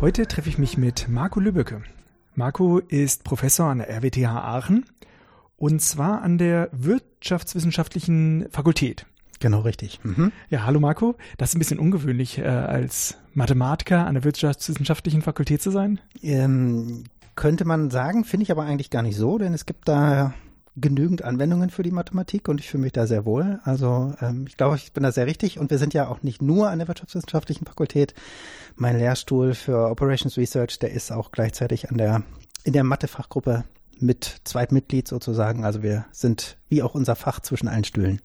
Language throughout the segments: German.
Heute treffe ich mich mit Marco Lübbecke. Marco ist Professor an der RWTH Aachen und zwar an der Wirtschaftswissenschaftlichen Fakultät. Genau richtig. Mhm. Ja, hallo Marco. Das ist ein bisschen ungewöhnlich, äh, als Mathematiker an der Wirtschaftswissenschaftlichen Fakultät zu sein. Ähm, könnte man sagen, finde ich aber eigentlich gar nicht so, denn es gibt da genügend Anwendungen für die Mathematik und ich fühle mich da sehr wohl. Also ähm, ich glaube, ich bin da sehr richtig und wir sind ja auch nicht nur an der Wirtschaftswissenschaftlichen Fakultät. Mein Lehrstuhl für Operations Research, der ist auch gleichzeitig an der in der Mathefachgruppe mit Zweitmitglied sozusagen. Also wir sind wie auch unser Fach zwischen allen Stühlen.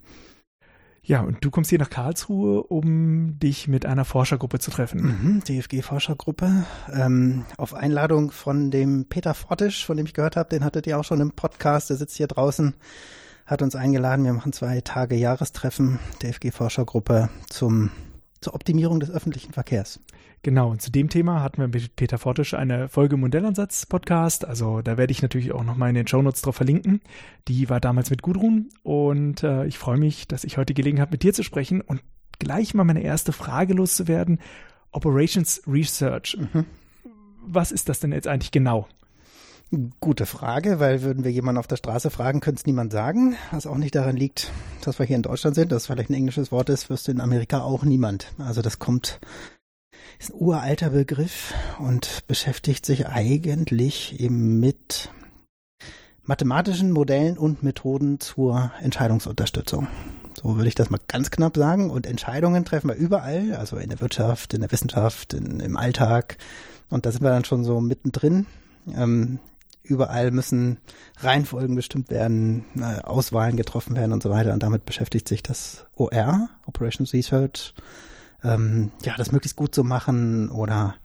Ja, und du kommst hier nach Karlsruhe, um dich mit einer Forschergruppe zu treffen. Mhm, DFG-Forschergruppe. Ähm, auf Einladung von dem Peter Fortisch, von dem ich gehört habe, den hattet ihr auch schon im Podcast, der sitzt hier draußen, hat uns eingeladen. Wir machen zwei Tage Jahrestreffen, DFG-Forschergruppe zum zur Optimierung des öffentlichen Verkehrs. Genau, und zu dem Thema hatten wir mit Peter Fortisch eine Folge Modellansatz-Podcast. Also da werde ich natürlich auch nochmal in den Shownotes drauf verlinken. Die war damals mit Gudrun und äh, ich freue mich, dass ich heute Gelegenheit habe, mit dir zu sprechen und gleich mal meine erste Frage loszuwerden. Operations Research. Mhm. Was ist das denn jetzt eigentlich genau? Gute Frage, weil würden wir jemanden auf der Straße fragen, könnte es niemand sagen. Was auch nicht daran liegt, dass wir hier in Deutschland sind, dass vielleicht ein englisches Wort ist, wüsste in Amerika auch niemand. Also das kommt, ist ein uralter Begriff und beschäftigt sich eigentlich eben mit mathematischen Modellen und Methoden zur Entscheidungsunterstützung. So würde ich das mal ganz knapp sagen. Und Entscheidungen treffen wir überall, also in der Wirtschaft, in der Wissenschaft, in, im Alltag. Und da sind wir dann schon so mittendrin. Ähm, überall müssen Reihenfolgen bestimmt werden, äh, Auswahlen getroffen werden und so weiter. Und damit beschäftigt sich das OR, Operations Research, ähm, ja, das möglichst gut zu machen oder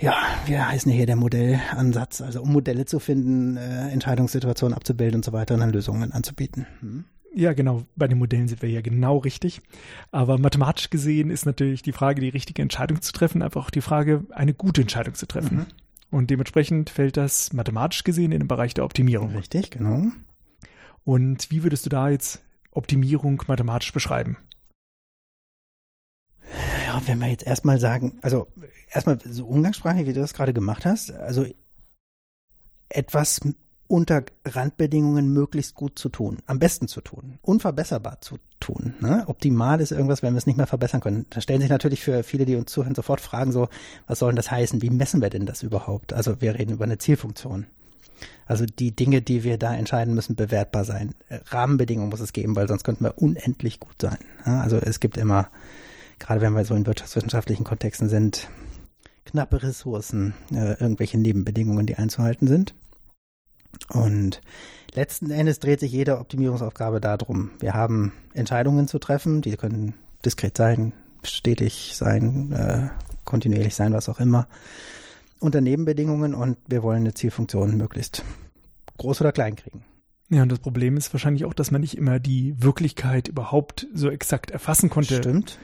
ja, wir heißen hier der Modellansatz, also um Modelle zu finden, äh, Entscheidungssituationen abzubilden und so weiter und dann Lösungen anzubieten. Hm? Ja, genau. Bei den Modellen sind wir ja genau richtig. Aber mathematisch gesehen ist natürlich die Frage, die richtige Entscheidung zu treffen, einfach auch die Frage, eine gute Entscheidung zu treffen. Mhm. Und dementsprechend fällt das mathematisch gesehen in den Bereich der Optimierung. Richtig, genau. Und wie würdest du da jetzt Optimierung mathematisch beschreiben? Ja, wenn wir jetzt erstmal sagen, also erstmal so umgangssprachlich, wie du das gerade gemacht hast, also etwas unter Randbedingungen möglichst gut zu tun, am besten zu tun, unverbesserbar zu tun. Ne? Optimal ist irgendwas, wenn wir es nicht mehr verbessern können. Da stellen sich natürlich für viele, die uns zuhören, sofort Fragen so, was soll denn das heißen? Wie messen wir denn das überhaupt? Also wir reden über eine Zielfunktion. Also die Dinge, die wir da entscheiden, müssen bewertbar sein. Rahmenbedingungen muss es geben, weil sonst könnten wir unendlich gut sein. Also es gibt immer, gerade wenn wir so in wirtschaftswissenschaftlichen Kontexten sind, knappe Ressourcen, äh, irgendwelche Nebenbedingungen, die einzuhalten sind. Und letzten Endes dreht sich jede Optimierungsaufgabe darum. Wir haben Entscheidungen zu treffen, die können diskret sein, stetig sein, äh, kontinuierlich sein, was auch immer, unter Nebenbedingungen und wir wollen eine Zielfunktion möglichst groß oder klein kriegen. Ja, und das Problem ist wahrscheinlich auch, dass man nicht immer die Wirklichkeit überhaupt so exakt erfassen konnte. Stimmt.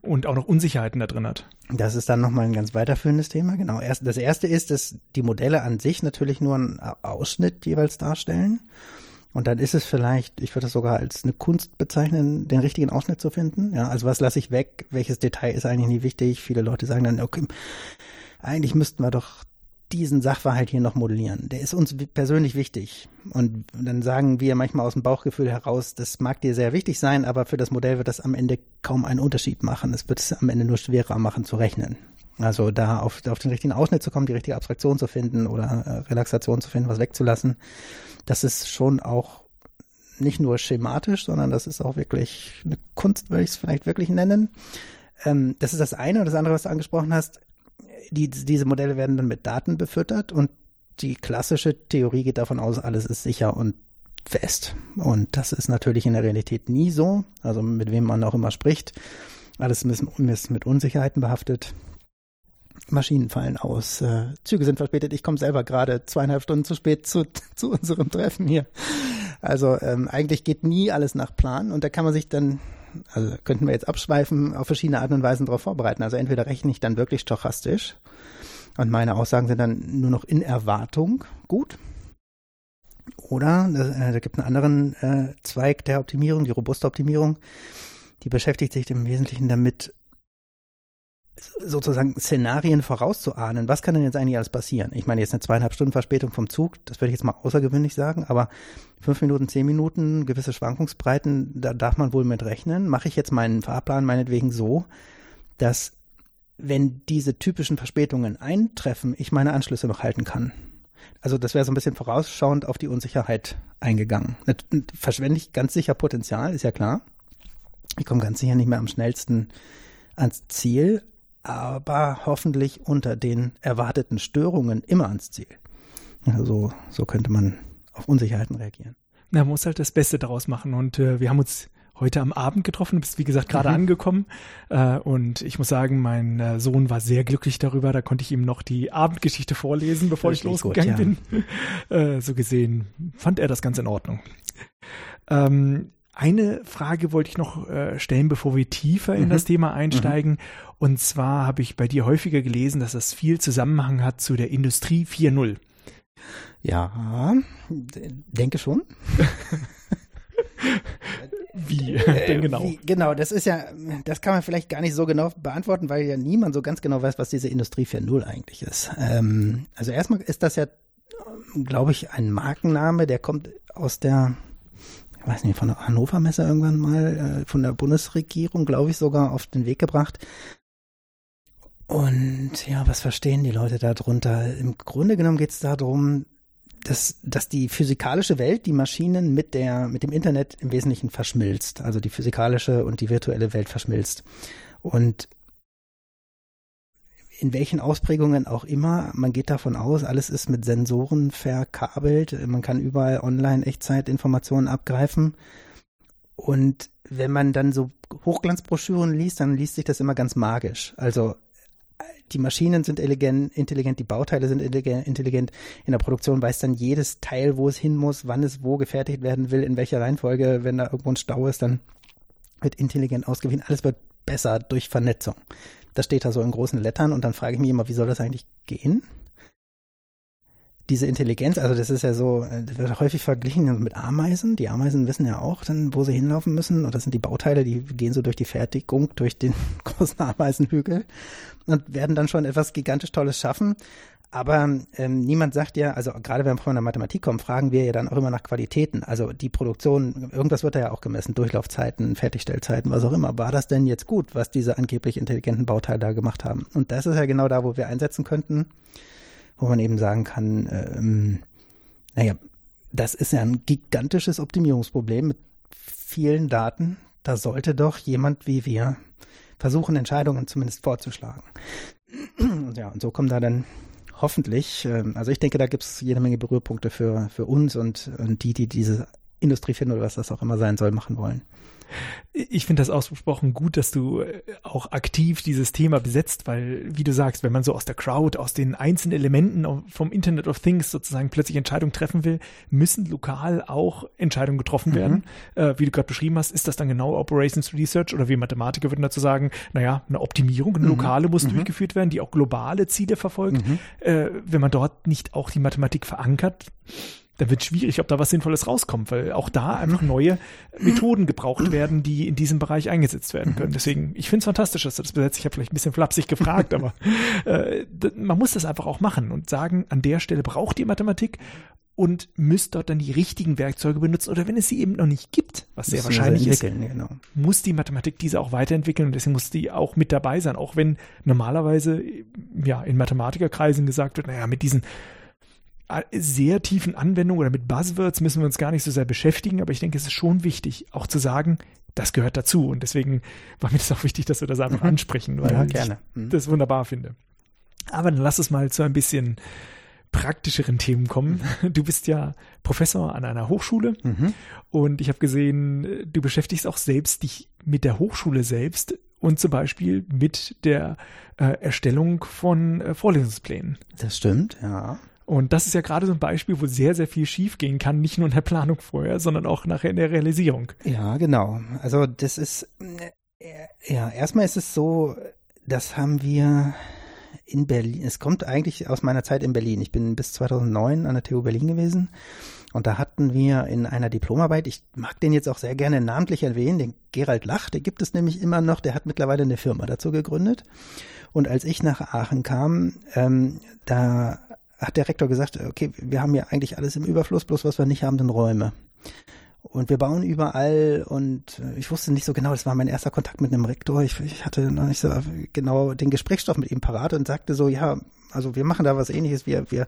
Und auch noch Unsicherheiten da drin hat. Das ist dann nochmal ein ganz weiterführendes Thema. Genau. Das erste ist, dass die Modelle an sich natürlich nur einen Ausschnitt jeweils darstellen. Und dann ist es vielleicht, ich würde das sogar als eine Kunst bezeichnen, den richtigen Ausschnitt zu finden. Ja, also was lasse ich weg? Welches Detail ist eigentlich nie wichtig? Viele Leute sagen dann, okay, eigentlich müssten wir doch diesen Sachverhalt hier noch modellieren. Der ist uns persönlich wichtig. Und dann sagen wir manchmal aus dem Bauchgefühl heraus, das mag dir sehr wichtig sein, aber für das Modell wird das am Ende kaum einen Unterschied machen. Es wird es am Ende nur schwerer machen zu rechnen. Also da auf, auf den richtigen Ausschnitt zu kommen, die richtige Abstraktion zu finden oder äh, Relaxation zu finden, was wegzulassen, das ist schon auch nicht nur schematisch, sondern das ist auch wirklich eine Kunst, würde ich es vielleicht wirklich nennen. Ähm, das ist das eine. Und das andere, was du angesprochen hast, die, diese Modelle werden dann mit Daten befüttert und die klassische Theorie geht davon aus, alles ist sicher und fest. Und das ist natürlich in der Realität nie so. Also mit wem man auch immer spricht. Alles ist mit Unsicherheiten behaftet. Maschinen fallen aus, äh, Züge sind verspätet. Ich komme selber gerade zweieinhalb Stunden zu spät zu, zu unserem Treffen hier. Also ähm, eigentlich geht nie alles nach Plan und da kann man sich dann also könnten wir jetzt abschweifen, auf verschiedene Arten und Weisen darauf vorbereiten. Also entweder rechne ich dann wirklich stochastisch und meine Aussagen sind dann nur noch in Erwartung gut. Oder äh, da gibt einen anderen äh, Zweig der Optimierung, die robuste Optimierung, die beschäftigt sich im Wesentlichen damit, sozusagen Szenarien vorauszuahnen. Was kann denn jetzt eigentlich alles passieren? Ich meine, jetzt eine zweieinhalb Stunden Verspätung vom Zug, das würde ich jetzt mal außergewöhnlich sagen, aber fünf Minuten, zehn Minuten, gewisse Schwankungsbreiten, da darf man wohl mit rechnen. Mache ich jetzt meinen Fahrplan meinetwegen so, dass wenn diese typischen Verspätungen eintreffen, ich meine Anschlüsse noch halten kann. Also das wäre so ein bisschen vorausschauend auf die Unsicherheit eingegangen. Verschwende ich ganz sicher Potenzial, ist ja klar. Ich komme ganz sicher nicht mehr am schnellsten ans Ziel, aber hoffentlich unter den erwarteten Störungen immer ans Ziel. Also so könnte man auf Unsicherheiten reagieren. Man muss halt das Beste daraus machen. Und äh, wir haben uns heute am Abend getroffen. Du bist, wie gesagt, gerade mhm. angekommen. Äh, und ich muss sagen, mein äh, Sohn war sehr glücklich darüber. Da konnte ich ihm noch die Abendgeschichte vorlesen, bevor ich losgegangen gut, ja. bin. Äh, so gesehen fand er das ganz in Ordnung. Ähm, eine Frage wollte ich noch äh, stellen, bevor wir tiefer in mhm. das Thema einsteigen. Mhm. Und zwar habe ich bei dir häufiger gelesen, dass das viel Zusammenhang hat zu der Industrie 4.0. Ja, denke schon. Wie äh, denn genau? Wie, genau, das ist ja, das kann man vielleicht gar nicht so genau beantworten, weil ja niemand so ganz genau weiß, was diese Industrie 4.0 eigentlich ist. Ähm, also erstmal ist das ja, glaube ich, ein Markenname, der kommt aus der weiß nicht, von der Hannover Messe irgendwann mal, äh, von der Bundesregierung, glaube ich, sogar auf den Weg gebracht. Und ja, was verstehen die Leute darunter? Im Grunde genommen geht es darum, dass, dass die physikalische Welt die Maschinen mit der, mit dem Internet im Wesentlichen verschmilzt. Also die physikalische und die virtuelle Welt verschmilzt. Und in welchen Ausprägungen auch immer. Man geht davon aus, alles ist mit Sensoren verkabelt. Man kann überall online Echtzeitinformationen abgreifen. Und wenn man dann so Hochglanzbroschüren liest, dann liest sich das immer ganz magisch. Also die Maschinen sind intelligent, die Bauteile sind intelligent. In der Produktion weiß dann jedes Teil, wo es hin muss, wann es wo gefertigt werden will, in welcher Reihenfolge. Wenn da irgendwo ein Stau ist, dann wird intelligent ausgewiesen. Alles wird besser durch Vernetzung. Das steht da so in großen Lettern und dann frage ich mich immer, wie soll das eigentlich gehen? Diese Intelligenz, also das ist ja so, äh, das wird häufig verglichen mit Ameisen. Die Ameisen wissen ja auch dann, wo sie hinlaufen müssen. Und das sind die Bauteile, die gehen so durch die Fertigung, durch den großen Ameisenhügel und werden dann schon etwas gigantisch Tolles schaffen. Aber ähm, niemand sagt ja, also gerade wenn wir von der Mathematik kommen, fragen wir ja dann auch immer nach Qualitäten. Also die Produktion, irgendwas wird da ja auch gemessen, Durchlaufzeiten, Fertigstellzeiten, was auch immer. War das denn jetzt gut, was diese angeblich intelligenten Bauteile da gemacht haben? Und das ist ja genau da, wo wir einsetzen könnten, wo man eben sagen kann, ähm, naja, das ist ja ein gigantisches Optimierungsproblem mit vielen Daten. Da sollte doch jemand wie wir versuchen, Entscheidungen zumindest vorzuschlagen. Und ja, und so kommen da dann hoffentlich, ähm, also ich denke, da gibt es jede Menge Berührpunkte für, für uns und, und die, die diese Industrie finden oder was das auch immer sein soll, machen wollen. Ich finde das ausgesprochen gut, dass du äh, auch aktiv dieses Thema besetzt, weil, wie du sagst, wenn man so aus der Crowd, aus den einzelnen Elementen vom Internet of Things sozusagen plötzlich Entscheidungen treffen will, müssen lokal auch Entscheidungen getroffen mhm. werden. Äh, wie du gerade beschrieben hast, ist das dann genau Operations Research oder wie Mathematiker würden dazu sagen, naja, eine Optimierung, eine mhm. lokale muss mhm. durchgeführt werden, die auch globale Ziele verfolgt. Mhm. Äh, wenn man dort nicht auch die Mathematik verankert, dann wird es schwierig, ob da was Sinnvolles rauskommt, weil auch da einfach neue Methoden gebraucht werden, die in diesem Bereich eingesetzt werden können. Deswegen, ich finde es fantastisch, dass du das besetzt. Ich habe vielleicht ein bisschen flapsig gefragt, aber äh, man muss das einfach auch machen und sagen, an der Stelle braucht ihr Mathematik und müsst dort dann die richtigen Werkzeuge benutzen oder wenn es sie eben noch nicht gibt, was sehr wahrscheinlich ist, genau. muss die Mathematik diese auch weiterentwickeln und deswegen muss die auch mit dabei sein, auch wenn normalerweise ja in Mathematikerkreisen gesagt wird, naja, mit diesen sehr tiefen Anwendungen oder mit Buzzwords müssen wir uns gar nicht so sehr beschäftigen, aber ich denke, es ist schon wichtig, auch zu sagen, das gehört dazu. Und deswegen war mir das auch wichtig, dass wir das einfach mhm. ansprechen, weil ja, gerne. ich mhm. das wunderbar finde. Aber dann lass es mal zu ein bisschen praktischeren Themen kommen. Mhm. Du bist ja Professor an einer Hochschule mhm. und ich habe gesehen, du beschäftigst auch selbst dich mit der Hochschule selbst und zum Beispiel mit der äh, Erstellung von äh, Vorlesungsplänen. Das stimmt, ja. Und das ist ja gerade so ein Beispiel, wo sehr, sehr viel schiefgehen kann, nicht nur in der Planung vorher, sondern auch nachher in der Realisierung. Ja, genau. Also das ist, äh, ja, erstmal ist es so, das haben wir in Berlin, es kommt eigentlich aus meiner Zeit in Berlin. Ich bin bis 2009 an der TU Berlin gewesen Und da hatten wir in einer Diplomarbeit, ich mag den jetzt auch sehr gerne namentlich erwähnen, den Gerald Lach, der gibt es nämlich immer noch, der hat mittlerweile eine Firma dazu gegründet. Und als ich nach Aachen kam, ähm, da hat der Rektor gesagt, okay, wir haben ja eigentlich alles im Überfluss, bloß was wir nicht haben, sind Räume. Und wir bauen überall und ich wusste nicht so genau, das war mein erster Kontakt mit einem Rektor. Ich, ich hatte noch nicht so genau den Gesprächsstoff mit ihm parat und sagte so, ja, also wir machen da was ähnliches. Wir, wir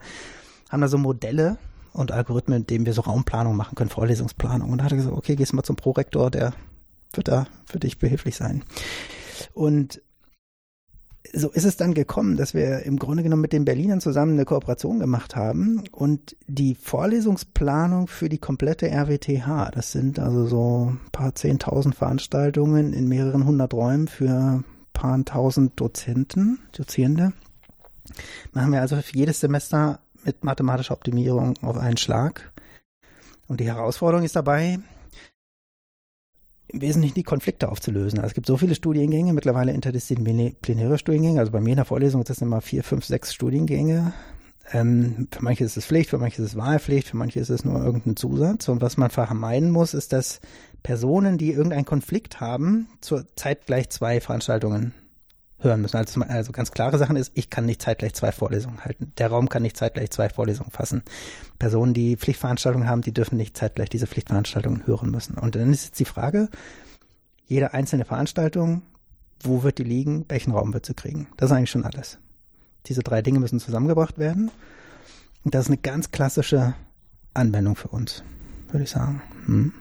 haben da so Modelle und Algorithmen, mit denen wir so Raumplanung machen können, Vorlesungsplanung. Und da hat er gesagt, okay, gehst mal zum Prorektor, der wird da für dich behilflich sein. Und so ist es dann gekommen, dass wir im Grunde genommen mit den Berlinern zusammen eine Kooperation gemacht haben und die Vorlesungsplanung für die komplette RWTH, das sind also so ein paar zehntausend Veranstaltungen in mehreren hundert Räumen für ein paar tausend Dozenten, Dozierende, machen wir also für jedes Semester mit mathematischer Optimierung auf einen Schlag. Und die Herausforderung ist dabei, im Wesentlichen die Konflikte aufzulösen. Also es gibt so viele Studiengänge, mittlerweile interdisziplinäre Studiengänge. Also bei mir in der Vorlesung sind es immer vier, fünf, sechs Studiengänge. Ähm, für manche ist es Pflicht, für manche ist es Wahlpflicht, für manche ist es nur irgendein Zusatz. Und was man vermeiden muss, ist, dass Personen, die irgendeinen Konflikt haben, zur Zeit gleich zwei Veranstaltungen hören müssen. Also, also ganz klare Sachen ist, ich kann nicht zeitgleich zwei Vorlesungen halten. Der Raum kann nicht zeitgleich zwei Vorlesungen fassen. Personen, die Pflichtveranstaltungen haben, die dürfen nicht zeitgleich diese Pflichtveranstaltungen hören müssen. Und dann ist jetzt die Frage, jede einzelne Veranstaltung, wo wird die liegen, welchen Raum wird sie kriegen? Das ist eigentlich schon alles. Diese drei Dinge müssen zusammengebracht werden. Und das ist eine ganz klassische Anwendung für uns, würde ich sagen. Hm.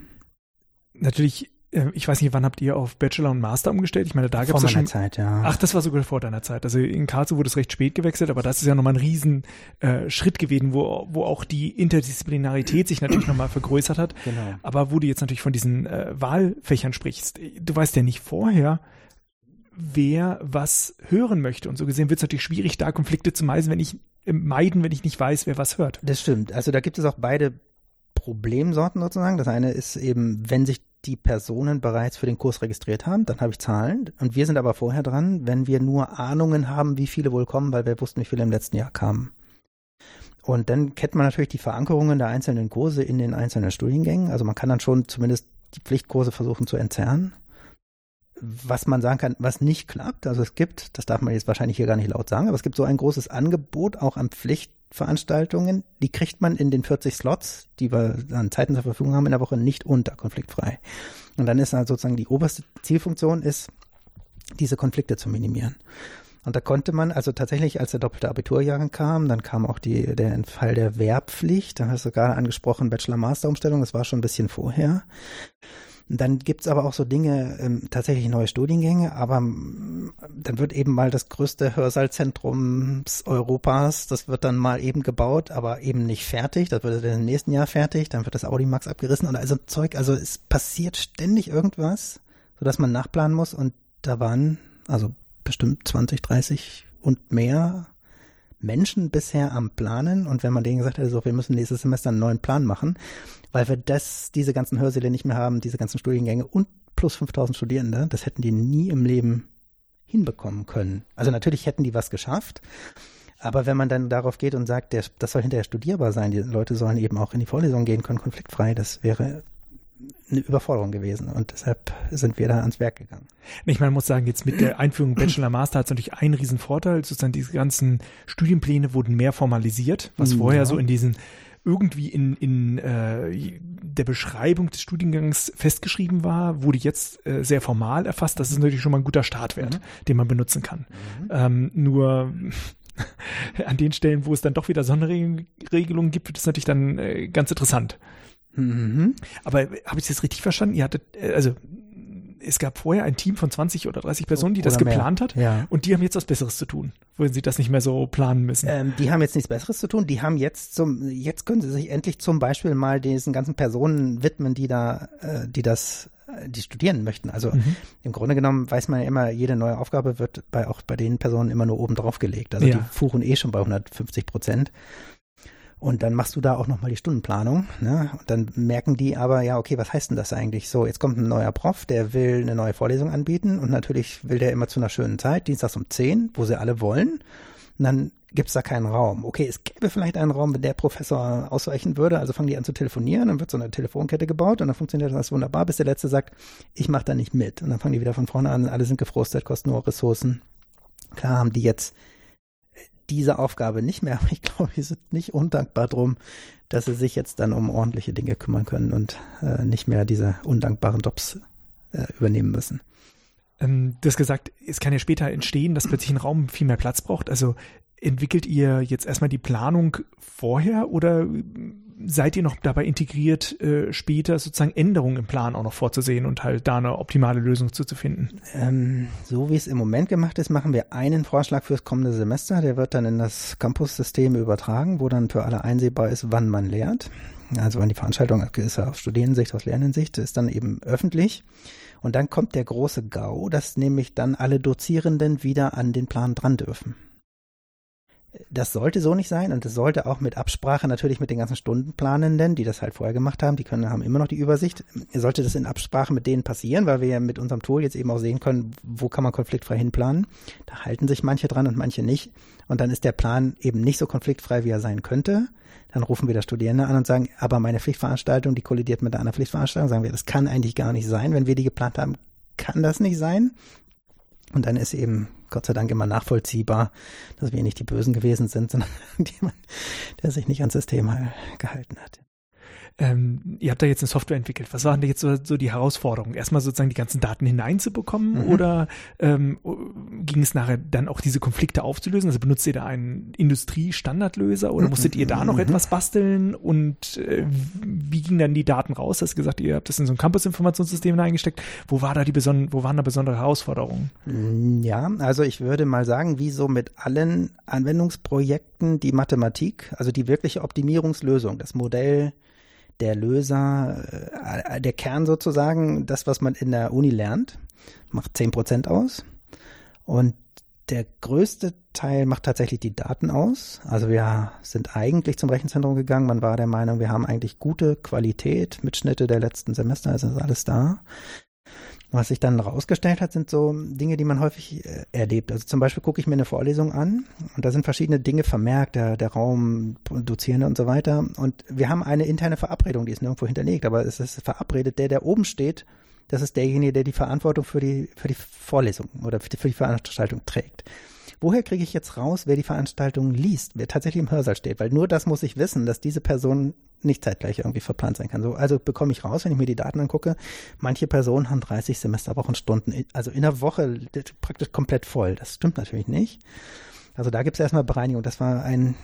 Natürlich ich weiß nicht, wann habt ihr auf Bachelor und Master umgestellt? Ich meine, da gab es ja schon. Zeit, ja. Ach, das war sogar vor deiner Zeit. Also in Karlsruhe wurde es recht spät gewechselt, aber das ist ja nochmal ein riesen äh, Schritt gewesen, wo, wo auch die Interdisziplinarität sich natürlich nochmal vergrößert hat. Genau. Aber wo du jetzt natürlich von diesen äh, Wahlfächern sprichst, du weißt ja nicht vorher, wer was hören möchte. Und so gesehen wird es natürlich schwierig, da Konflikte zu meiden, wenn ich äh, meiden, wenn ich nicht weiß, wer was hört. Das stimmt. Also da gibt es auch beide Problemsorten sozusagen. Das eine ist eben, wenn sich die Personen bereits für den Kurs registriert haben, dann habe ich Zahlen. Und wir sind aber vorher dran, wenn wir nur Ahnungen haben, wie viele wohl kommen, weil wir wussten, wie viele im letzten Jahr kamen. Und dann kennt man natürlich die Verankerungen der einzelnen Kurse in den einzelnen Studiengängen. Also man kann dann schon zumindest die Pflichtkurse versuchen zu entzerren. Was man sagen kann, was nicht klappt, also es gibt, das darf man jetzt wahrscheinlich hier gar nicht laut sagen, aber es gibt so ein großes Angebot auch an Pflicht Veranstaltungen, die kriegt man in den 40 Slots, die wir an Zeiten zur Verfügung haben in der Woche, nicht unter konfliktfrei. Und dann ist halt sozusagen die oberste Zielfunktion ist, diese Konflikte zu minimieren. Und da konnte man, also tatsächlich, als der doppelte Abiturjahrgang kam, dann kam auch die, der Fall der Wehrpflicht, da hast du gerade angesprochen, Bachelor-Master-Umstellung, das war schon ein bisschen vorher. Dann gibt's aber auch so Dinge, ähm, tatsächlich neue Studiengänge, aber ähm, dann wird eben mal das größte Hörsaalizentrum Europas, das wird dann mal eben gebaut, aber eben nicht fertig. Das wird dann im nächsten Jahr fertig, dann wird das Audimax abgerissen und also Zeug, also es passiert ständig irgendwas, sodass man nachplanen muss und da waren also bestimmt 20, 30 und mehr Menschen bisher am Planen und wenn man denen gesagt hätte, so, wir müssen nächstes Semester einen neuen Plan machen, weil wir das, diese ganzen Hörsäle nicht mehr haben, diese ganzen Studiengänge und plus 5000 Studierende, das hätten die nie im Leben hinbekommen können. Also natürlich hätten die was geschafft, aber wenn man dann darauf geht und sagt, der, das soll hinterher studierbar sein, die Leute sollen eben auch in die Vorlesung gehen können, konfliktfrei, das wäre eine Überforderung gewesen und deshalb sind wir da ans Werk gegangen. Ich meine, man muss sagen, jetzt mit der Einführung Bachelor Master hat es natürlich einen riesen Vorteil, sozusagen diese ganzen Studienpläne wurden mehr formalisiert, was ja. vorher so in diesen irgendwie in, in äh, der Beschreibung des Studiengangs festgeschrieben war, wurde jetzt äh, sehr formal erfasst. Das ist natürlich schon mal ein guter Startwert, mhm. den man benutzen kann. Mhm. Ähm, nur an den Stellen, wo es dann doch wieder Sonderregelungen gibt, wird es natürlich dann äh, ganz interessant. Mhm. Aber habe ich das richtig verstanden? Ihr hattet, äh, also es gab vorher ein Team von 20 oder 30 Personen, die oder das geplant mehr. hat. Ja. Und die haben jetzt was Besseres zu tun, wo sie das nicht mehr so planen müssen. Ähm, die haben jetzt nichts Besseres zu tun. Die haben jetzt zum, jetzt können sie sich endlich zum Beispiel mal diesen ganzen Personen widmen, die da, äh, die das, äh, die studieren möchten. Also mhm. im Grunde genommen weiß man ja immer, jede neue Aufgabe wird bei, auch bei den Personen immer nur oben drauf gelegt. Also ja. die fuhren eh schon bei 150 Prozent. Und dann machst du da auch nochmal die Stundenplanung. Ne? Und dann merken die aber, ja, okay, was heißt denn das eigentlich? So, jetzt kommt ein neuer Prof, der will eine neue Vorlesung anbieten und natürlich will der immer zu einer schönen Zeit, dienstags um 10, wo sie alle wollen. Und dann gibt es da keinen Raum. Okay, es gäbe vielleicht einen Raum, wenn der Professor ausweichen würde. Also fangen die an zu telefonieren, dann wird so eine Telefonkette gebaut und dann funktioniert das wunderbar, bis der Letzte sagt, ich mache da nicht mit. Und dann fangen die wieder von vorne an, alle sind gefrustet, kosten nur Ressourcen. Klar haben die jetzt diese Aufgabe nicht mehr, ich glaube, die sind nicht undankbar drum, dass sie sich jetzt dann um ordentliche Dinge kümmern können und äh, nicht mehr diese undankbaren Jobs äh, übernehmen müssen. Ähm, du hast gesagt, es kann ja später entstehen, dass plötzlich ein Raum viel mehr Platz braucht. Also entwickelt ihr jetzt erstmal die Planung vorher oder seid ihr noch dabei integriert, äh, später sozusagen Änderungen im Plan auch noch vorzusehen und halt da eine optimale Lösung zu, finden? Ähm, so wie es im Moment gemacht ist, machen wir einen Vorschlag fürs kommende Semester. Der wird dann in das Campus-System übertragen, wo dann für alle einsehbar ist, wann man lehrt. Also wann die Veranstaltung ist aus Studierendensicht, aus Lernensicht, ist dann eben öffentlich. Und dann kommt der große GAU, dass nämlich dann alle Dozierenden wieder an den Plan dran dürfen. Das sollte so nicht sein und es sollte auch mit Absprache natürlich mit den ganzen Stundenplanenden, die das halt vorher gemacht haben, die können, haben immer noch die Übersicht. Sollte das in Absprache mit denen passieren, weil wir ja mit unserem Tool jetzt eben auch sehen können, wo kann man konfliktfrei hinplanen. Da halten sich manche dran und manche nicht. Und dann ist der Plan eben nicht so konfliktfrei, wie er sein könnte. Dann rufen wir da Studierende an und sagen, aber meine Pflichtveranstaltung, die kollidiert mit einer Pflichtveranstaltung. Sagen wir, das kann eigentlich gar nicht sein. Wenn wir die geplant haben, kann das nicht sein. Und dann ist eben Gott sei Dank immer nachvollziehbar, dass wir nicht die Bösen gewesen sind, sondern jemand, der sich nicht ans System gehalten hat. Ähm, ihr habt da jetzt eine Software entwickelt. Was waren denn jetzt so, so die Herausforderungen? Erstmal sozusagen die ganzen Daten hineinzubekommen mhm. oder ähm, ging es nachher dann auch diese Konflikte aufzulösen? Also benutzt ihr da einen Industriestandardlöser oder musstet ihr da noch mhm. etwas basteln? Und äh, wie gingen dann die Daten raus? Du hast gesagt, ihr habt das in so ein Campus-Informationssystem eingesteckt. Wo war da die beson wo waren da besondere Herausforderungen? Mm, ja, also ich würde mal sagen, wie so mit allen Anwendungsprojekten die Mathematik, also die wirkliche Optimierungslösung, das Modell der Löser, äh, der Kern sozusagen, das, was man in der Uni lernt, macht 10 Prozent aus. Und der größte Teil macht tatsächlich die Daten aus. Also wir sind eigentlich zum Rechenzentrum gegangen. Man war der Meinung, wir haben eigentlich gute Qualität, Mitschnitte der letzten Semester, also ist alles da. Was sich dann rausgestellt hat, sind so Dinge, die man häufig äh, erlebt. Also zum Beispiel gucke ich mir eine Vorlesung an und da sind verschiedene Dinge vermerkt, der, der Raum, Dozierende und so weiter. Und wir haben eine interne Verabredung, die ist nirgendwo hinterlegt, aber es ist verabredet, der, der oben steht, das ist derjenige, der die Verantwortung für die, für die Vorlesung oder für die, für die Veranstaltung trägt. Woher kriege ich jetzt raus, wer die Veranstaltung liest, wer tatsächlich im Hörsaal steht? Weil nur das muss ich wissen, dass diese Person nicht zeitgleich irgendwie verplant sein kann. So, also bekomme ich raus, wenn ich mir die Daten angucke, manche Personen haben 30 Semesterwochenstunden, also in der Woche praktisch komplett voll. Das stimmt natürlich nicht. Also da gibt es erstmal Bereinigung. Das war ein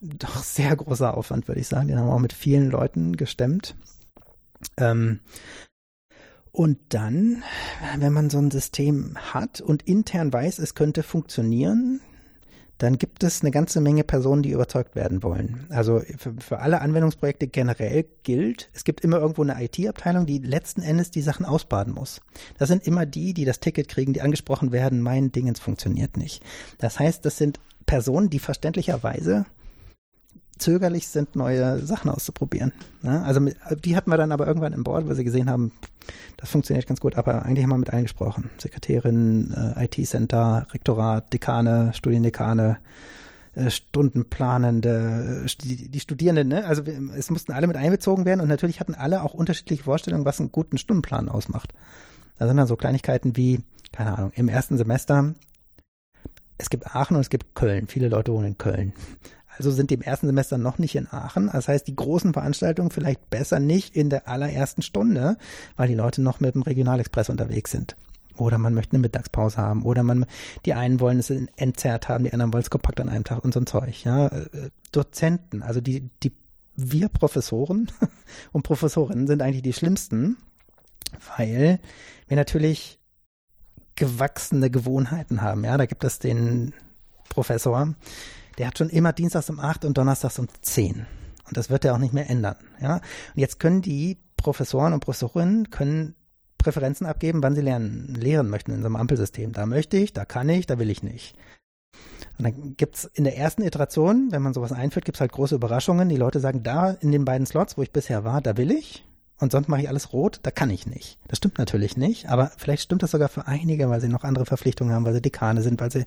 doch sehr großer Aufwand, würde ich sagen. Den haben wir auch mit vielen Leuten gestemmt. Ähm, und dann, wenn man so ein System hat und intern weiß, es könnte funktionieren, dann gibt es eine ganze Menge Personen, die überzeugt werden wollen. Also für, für alle Anwendungsprojekte generell gilt, es gibt immer irgendwo eine IT-Abteilung, die letzten Endes die Sachen ausbaden muss. Das sind immer die, die das Ticket kriegen, die angesprochen werden, mein Dingens funktioniert nicht. Das heißt, das sind Personen, die verständlicherweise zögerlich sind, neue Sachen auszuprobieren. Ne? Also mit, die hatten wir dann aber irgendwann im Board, weil sie gesehen haben, das funktioniert ganz gut, aber eigentlich haben wir mit allen gesprochen. Sekretärin, äh, IT-Center, Rektorat, Dekane, Studiendekane, äh, Stundenplanende, äh, die, die Studierenden, ne? Also es mussten alle mit einbezogen werden und natürlich hatten alle auch unterschiedliche Vorstellungen, was einen guten Stundenplan ausmacht. Da sind dann so Kleinigkeiten wie, keine Ahnung, im ersten Semester es gibt Aachen und es gibt Köln. Viele Leute wohnen in Köln also sind im ersten Semester noch nicht in Aachen. Das heißt, die großen Veranstaltungen vielleicht besser nicht in der allerersten Stunde, weil die Leute noch mit dem Regionalexpress unterwegs sind. Oder man möchte eine Mittagspause haben. Oder man, die einen wollen es entzerrt haben, die anderen wollen es kompakt an einem Tag und so ein Zeug. Ja, äh, Dozenten, also die, die, wir Professoren und Professorinnen sind eigentlich die schlimmsten, weil wir natürlich gewachsene Gewohnheiten haben. Ja, da gibt es den Professor, der hat schon immer dienstags um 8 und donnerstags um 10. Und das wird er auch nicht mehr ändern. Ja? Und jetzt können die Professoren und Professorinnen können Präferenzen abgeben, wann sie lernen, lehren möchten in so einem Ampelsystem. Da möchte ich, da kann ich, da will ich nicht. Und dann gibt es in der ersten Iteration, wenn man sowas einführt, gibt es halt große Überraschungen. Die Leute sagen, da in den beiden Slots, wo ich bisher war, da will ich. Und sonst mache ich alles rot, da kann ich nicht. Das stimmt natürlich nicht, aber vielleicht stimmt das sogar für einige, weil sie noch andere Verpflichtungen haben, weil sie Dekane sind, weil sie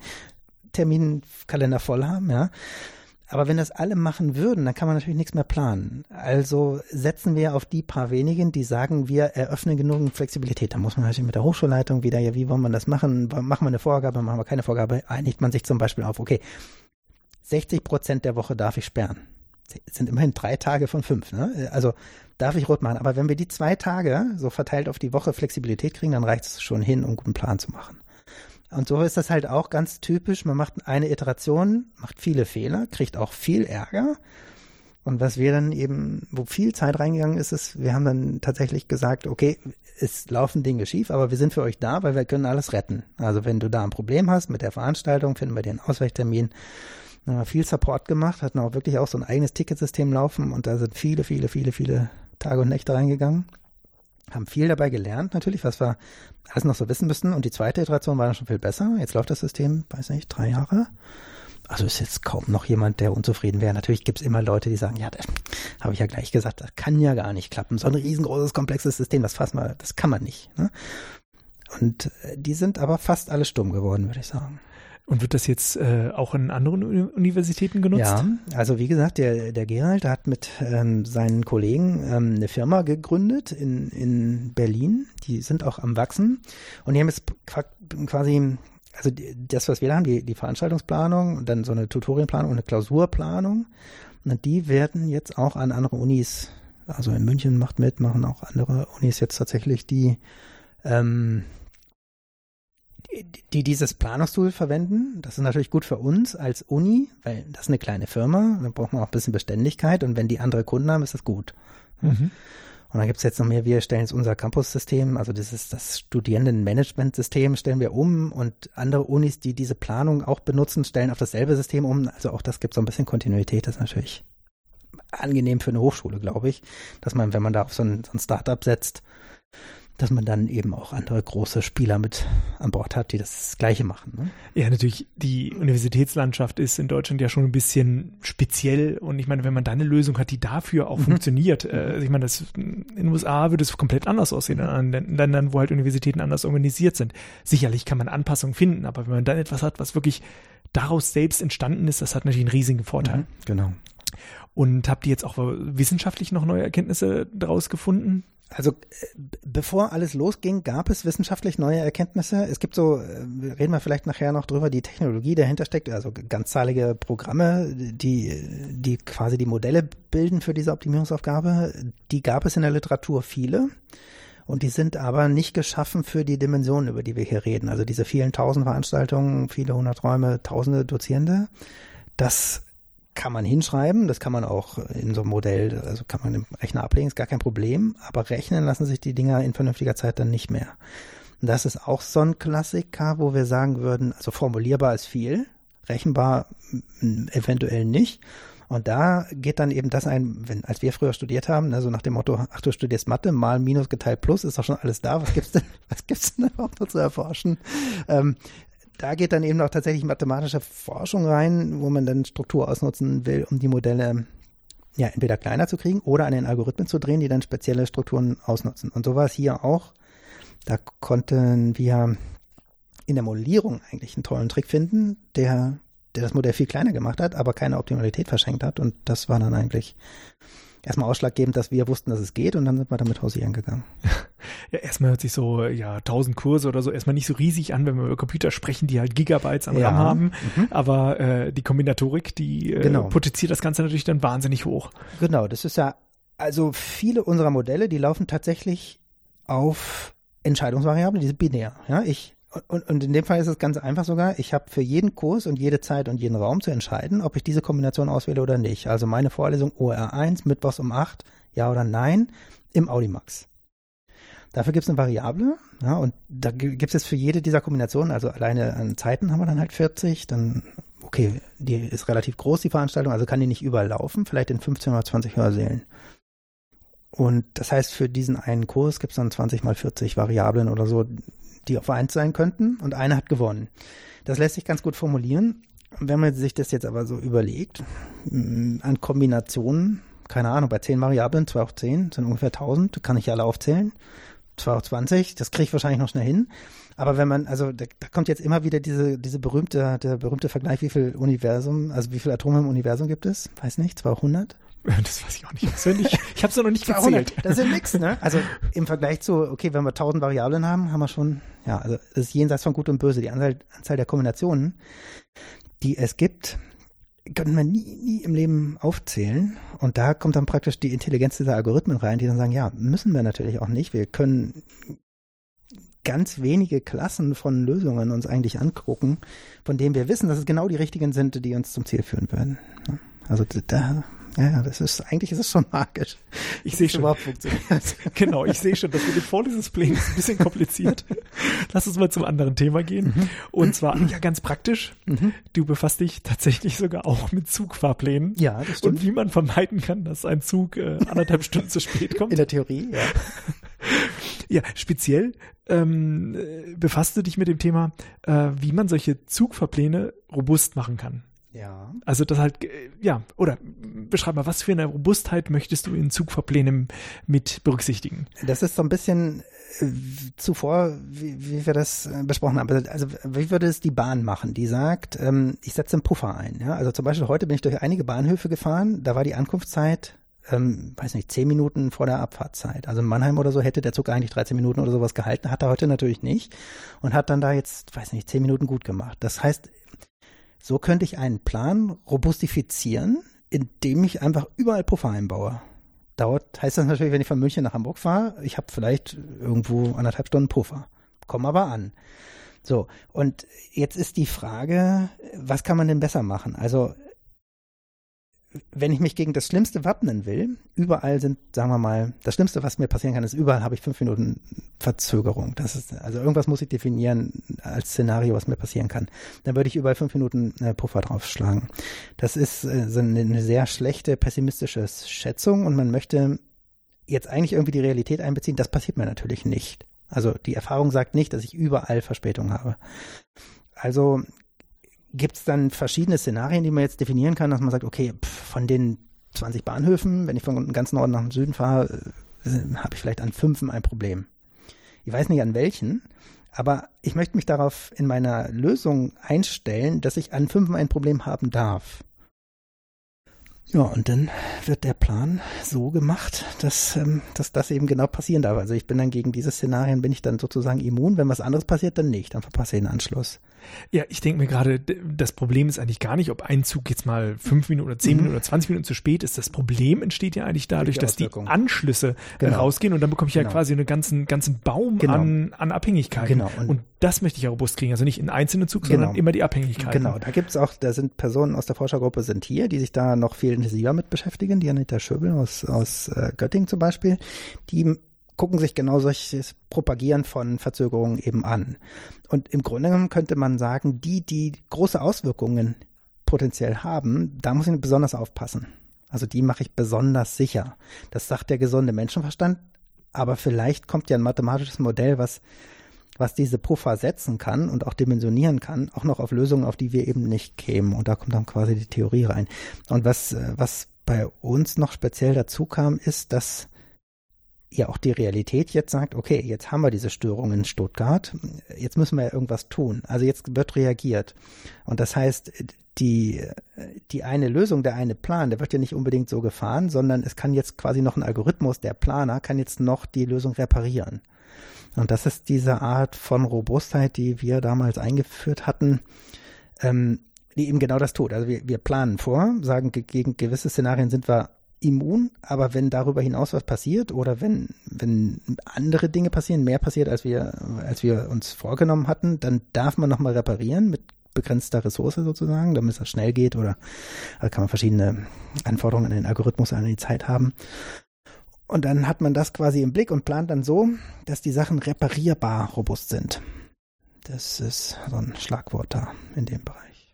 Terminkalender voll haben, ja. Aber wenn das alle machen würden, dann kann man natürlich nichts mehr planen. Also setzen wir auf die paar wenigen, die sagen, wir eröffnen genug Flexibilität. Da muss man natürlich mit der Hochschulleitung wieder, ja, wie wollen wir das machen? Machen wir eine Vorgabe, machen wir keine Vorgabe? Einigt man sich zum Beispiel auf, okay, 60 Prozent der Woche darf ich sperren. Es sind immerhin drei Tage von fünf. Ne? Also darf ich rot machen. Aber wenn wir die zwei Tage so verteilt auf die Woche Flexibilität kriegen, dann reicht es schon hin, um einen guten Plan zu machen. Und so ist das halt auch ganz typisch. Man macht eine Iteration, macht viele Fehler, kriegt auch viel Ärger. Und was wir dann eben, wo viel Zeit reingegangen ist, ist, wir haben dann tatsächlich gesagt, okay, es laufen Dinge schief, aber wir sind für euch da, weil wir können alles retten. Also wenn du da ein Problem hast mit der Veranstaltung, finden wir einen Ausweichtermin. Dann haben wir viel Support gemacht, hatten auch wirklich auch so ein eigenes Ticketsystem laufen und da sind viele, viele, viele, viele Tage und Nächte reingegangen haben viel dabei gelernt, natürlich, was wir alles noch so wissen müssen. Und die zweite Iteration war dann schon viel besser. Jetzt läuft das System, weiß nicht, drei Jahre. Also ist jetzt kaum noch jemand, der unzufrieden wäre. Natürlich gibt es immer Leute, die sagen, ja, das habe ich ja gleich gesagt, das kann ja gar nicht klappen. So ein riesengroßes, komplexes System, das fassen wir, das kann man nicht. Ne? Und äh, die sind aber fast alle stumm geworden, würde ich sagen. Und wird das jetzt äh, auch in anderen Universitäten genutzt? Ja, also wie gesagt, der, der Gerald hat mit ähm, seinen Kollegen ähm, eine Firma gegründet in, in Berlin. Die sind auch am Wachsen. Und die haben jetzt quasi, also das, was wir da haben, die, die Veranstaltungsplanung und dann so eine Tutorienplanung und eine Klausurplanung. Und die werden jetzt auch an andere Unis, also in München macht mit, machen auch andere Unis jetzt tatsächlich die ähm, die dieses Planungstool verwenden. Das ist natürlich gut für uns als Uni, weil das ist eine kleine Firma, da braucht man auch ein bisschen Beständigkeit und wenn die andere Kunden haben, ist das gut. Mhm. Und dann gibt es jetzt noch mehr, wir stellen jetzt unser Campus-System, also das ist das Studierendenmanagement-System, stellen wir um und andere Unis, die diese Planung auch benutzen, stellen auf dasselbe System um. Also auch das gibt so ein bisschen Kontinuität, das ist natürlich angenehm für eine Hochschule, glaube ich, dass man, wenn man da auf so ein, so ein Startup setzt, dass man dann eben auch andere große Spieler mit an Bord hat, die das Gleiche machen. Ne? Ja, natürlich, die Universitätslandschaft ist in Deutschland ja schon ein bisschen speziell und ich meine, wenn man da eine Lösung hat, die dafür auch mhm. funktioniert, äh, also ich meine, das, in den USA würde es komplett anders aussehen, in anderen Ländern, wo halt Universitäten anders organisiert sind. Sicherlich kann man Anpassungen finden, aber wenn man dann etwas hat, was wirklich daraus selbst entstanden ist, das hat natürlich einen riesigen Vorteil. Mhm, genau. Und habt ihr jetzt auch wissenschaftlich noch neue Erkenntnisse daraus gefunden? Also äh, bevor alles losging, gab es wissenschaftlich neue Erkenntnisse. Es gibt so, äh, reden wir vielleicht nachher noch drüber, die Technologie dahinter steckt, also ganzzahlige Programme, die, die quasi die Modelle bilden für diese Optimierungsaufgabe. Die gab es in der Literatur viele. Und die sind aber nicht geschaffen für die Dimensionen, über die wir hier reden. Also diese vielen tausend Veranstaltungen, viele hundert Räume, tausende Dozierende. Das kann man hinschreiben, das kann man auch in so einem Modell, also kann man im Rechner ablegen, ist gar kein Problem, aber rechnen lassen sich die Dinger in vernünftiger Zeit dann nicht mehr. Und das ist auch so ein Klassiker, wo wir sagen würden, also formulierbar ist viel, rechenbar eventuell nicht. Und da geht dann eben das ein, wenn, als wir früher studiert haben, also nach dem Motto, ach, du studierst Mathe, mal Minus geteilt Plus, ist doch schon alles da, was gibt's denn, was gibt's denn überhaupt noch zu erforschen? Ähm, da geht dann eben auch tatsächlich mathematische Forschung rein, wo man dann Struktur ausnutzen will, um die Modelle ja entweder kleiner zu kriegen oder an den Algorithmen zu drehen, die dann spezielle Strukturen ausnutzen. Und so war es hier auch. Da konnten wir in der Modellierung eigentlich einen tollen Trick finden, der, der das Modell viel kleiner gemacht hat, aber keine Optimalität verschenkt hat. Und das war dann eigentlich erstmal ausschlaggebend, dass wir wussten, dass es geht und dann sind wir damit hausieren gegangen. Ja, erstmal hört sich so, ja, 1000 Kurse oder so erstmal nicht so riesig an, wenn wir über Computer sprechen, die halt Gigabytes am ja. RAM haben. Mhm. Aber äh, die Kombinatorik, die äh, genau. potenziert das Ganze natürlich dann wahnsinnig hoch. Genau, das ist ja, also viele unserer Modelle, die laufen tatsächlich auf Entscheidungsvariablen, die sind binär. Ja, ich und, und in dem Fall ist es ganz einfach sogar, ich habe für jeden Kurs und jede Zeit und jeden Raum zu entscheiden, ob ich diese Kombination auswähle oder nicht. Also meine Vorlesung OR1, Mittwochs um 8, ja oder nein, im Audimax. Dafür gibt es eine Variable, ja, und da gibt es für jede dieser Kombinationen, also alleine an Zeiten haben wir dann halt 40, dann, okay, die ist relativ groß, die Veranstaltung, also kann die nicht überall laufen, vielleicht in 15 oder 20 Hörsälen. Und das heißt, für diesen einen Kurs gibt es dann 20 mal 40 Variablen oder so, die auf eins sein könnten und eine hat gewonnen. Das lässt sich ganz gut formulieren. Wenn man sich das jetzt aber so überlegt, mm, an Kombinationen, keine Ahnung, bei 10 Variablen, 2 auf 10, sind ungefähr 1000, kann ich alle aufzählen. 2 auf 20, das kriege ich wahrscheinlich noch schnell hin. Aber wenn man, also da, da, kommt jetzt immer wieder diese, diese berühmte, der berühmte Vergleich, wie viel Universum, also wie viele Atome im Universum gibt es? Weiß nicht, 200? Das weiß ich auch nicht auswendig. Ich habe es noch nicht 200, gezählt. Das ist ja nix, ne? Also im Vergleich zu, okay, wenn wir 1000 Variablen haben, haben wir schon, ja, also das ist jenseits von Gut und Böse. Die Anzahl, Anzahl der Kombinationen, die es gibt, können wir nie, nie im Leben aufzählen. Und da kommt dann praktisch die Intelligenz dieser Algorithmen rein, die dann sagen, ja, müssen wir natürlich auch nicht. Wir können ganz wenige Klassen von Lösungen uns eigentlich angucken, von denen wir wissen, dass es genau die richtigen sind, die uns zum Ziel führen würden. Also da ja, das ist, eigentlich ist es schon magisch. Ich sehe schon. Funktioniert. genau, ich sehe schon, das mit den Vorlesungsplänen ist ein bisschen kompliziert. Lass uns mal zum anderen Thema gehen. Mhm. Und zwar, ja, ganz praktisch. Mhm. Du befasst dich tatsächlich sogar auch mit Zugfahrplänen. Ja, das stimmt. Und wie man vermeiden kann, dass ein Zug äh, anderthalb Stunden zu spät kommt. In der Theorie, ja. Ja, speziell ähm, befasst du dich mit dem Thema, äh, wie man solche Zugfahrpläne robust machen kann. Ja. Also das halt, äh, ja, oder beschreib mal, was für eine Robustheit möchtest du in Zugverplänen mit berücksichtigen? Das ist so ein bisschen äh, zuvor, wie, wie wir das äh, besprochen haben. Also, also wie würde es die Bahn machen? Die sagt, ähm, ich setze einen Puffer ein. Ja? Also zum Beispiel heute bin ich durch einige Bahnhöfe gefahren, da war die Ankunftszeit ähm, weiß nicht, zehn Minuten vor der Abfahrtszeit. Also in Mannheim oder so hätte der Zug eigentlich 13 Minuten oder sowas gehalten, hat er heute natürlich nicht und hat dann da jetzt, weiß nicht, zehn Minuten gut gemacht. Das heißt, so könnte ich einen Plan robustifizieren, indem ich einfach überall Puffer einbaue. Dauert, heißt das natürlich, wenn ich von München nach Hamburg fahre, ich habe vielleicht irgendwo anderthalb Stunden Puffer. Komm aber an. So, und jetzt ist die Frage, was kann man denn besser machen? Also wenn ich mich gegen das Schlimmste wappnen will, überall sind, sagen wir mal, das Schlimmste, was mir passieren kann, ist, überall habe ich fünf Minuten Verzögerung. Das ist, also irgendwas muss ich definieren als Szenario, was mir passieren kann. Dann würde ich überall fünf Minuten äh, Puffer draufschlagen. Das ist äh, so eine, eine sehr schlechte, pessimistische Schätzung und man möchte jetzt eigentlich irgendwie die Realität einbeziehen. Das passiert mir natürlich nicht. Also die Erfahrung sagt nicht, dass ich überall Verspätung habe. Also gibt es dann verschiedene Szenarien, die man jetzt definieren kann, dass man sagt, okay, pff, von den 20 Bahnhöfen, wenn ich von ganz Norden nach Süden fahre, äh, habe ich vielleicht an fünf ein Problem. Ich weiß nicht an welchen, aber ich möchte mich darauf in meiner Lösung einstellen, dass ich an fünf ein Problem haben darf. Ja, und dann wird der Plan so gemacht, dass, ähm, dass das eben genau passieren darf. Also ich bin dann gegen diese Szenarien, bin ich dann sozusagen immun. Wenn was anderes passiert, dann nicht. Dann verpasse ich den Anschluss. Ja, ich denke mir gerade, das Problem ist eigentlich gar nicht, ob ein Zug jetzt mal fünf Minuten oder zehn mhm. Minuten oder zwanzig Minuten zu spät ist. Das Problem entsteht ja eigentlich dadurch, dass die Anschlüsse genau. rausgehen und dann bekomme ich ja genau. quasi einen ganzen, ganzen Baum genau. an, an Abhängigkeiten. Genau. Und, und, das möchte ich ja robust kriegen. Also nicht in einzelne Zug, sondern genau. immer die Abhängigkeiten. Genau, da gibt's auch, da sind Personen aus der Forschergruppe sind hier, die sich da noch viel intensiver mit beschäftigen. Die Anita Schöbel aus, aus äh, Göttingen zum Beispiel, die gucken sich genau solches Propagieren von Verzögerungen eben an. Und im Grunde genommen könnte man sagen, die, die große Auswirkungen potenziell haben, da muss ich besonders aufpassen. Also die mache ich besonders sicher. Das sagt der gesunde Menschenverstand. Aber vielleicht kommt ja ein mathematisches Modell, was, was diese Puffer setzen kann und auch dimensionieren kann, auch noch auf Lösungen, auf die wir eben nicht kämen. Und da kommt dann quasi die Theorie rein. Und was, was bei uns noch speziell dazu kam, ist, dass ja auch die Realität jetzt sagt, okay, jetzt haben wir diese Störung in Stuttgart, jetzt müssen wir ja irgendwas tun. Also jetzt wird reagiert. Und das heißt, die, die eine Lösung, der eine Plan, der wird ja nicht unbedingt so gefahren, sondern es kann jetzt quasi noch ein Algorithmus, der Planer kann jetzt noch die Lösung reparieren. Und das ist diese Art von Robustheit, die wir damals eingeführt hatten, ähm, die eben genau das tut. Also wir, wir planen vor, sagen, gegen gewisse Szenarien sind wir immun, aber wenn darüber hinaus was passiert oder wenn, wenn andere Dinge passieren, mehr passiert, als wir, als wir uns vorgenommen hatten, dann darf man nochmal reparieren mit begrenzter Ressource sozusagen, damit es schnell geht oder also kann man verschiedene Anforderungen an den Algorithmus an die Zeit haben. Und dann hat man das quasi im Blick und plant dann so, dass die Sachen reparierbar robust sind. Das ist so ein Schlagwort da in dem Bereich.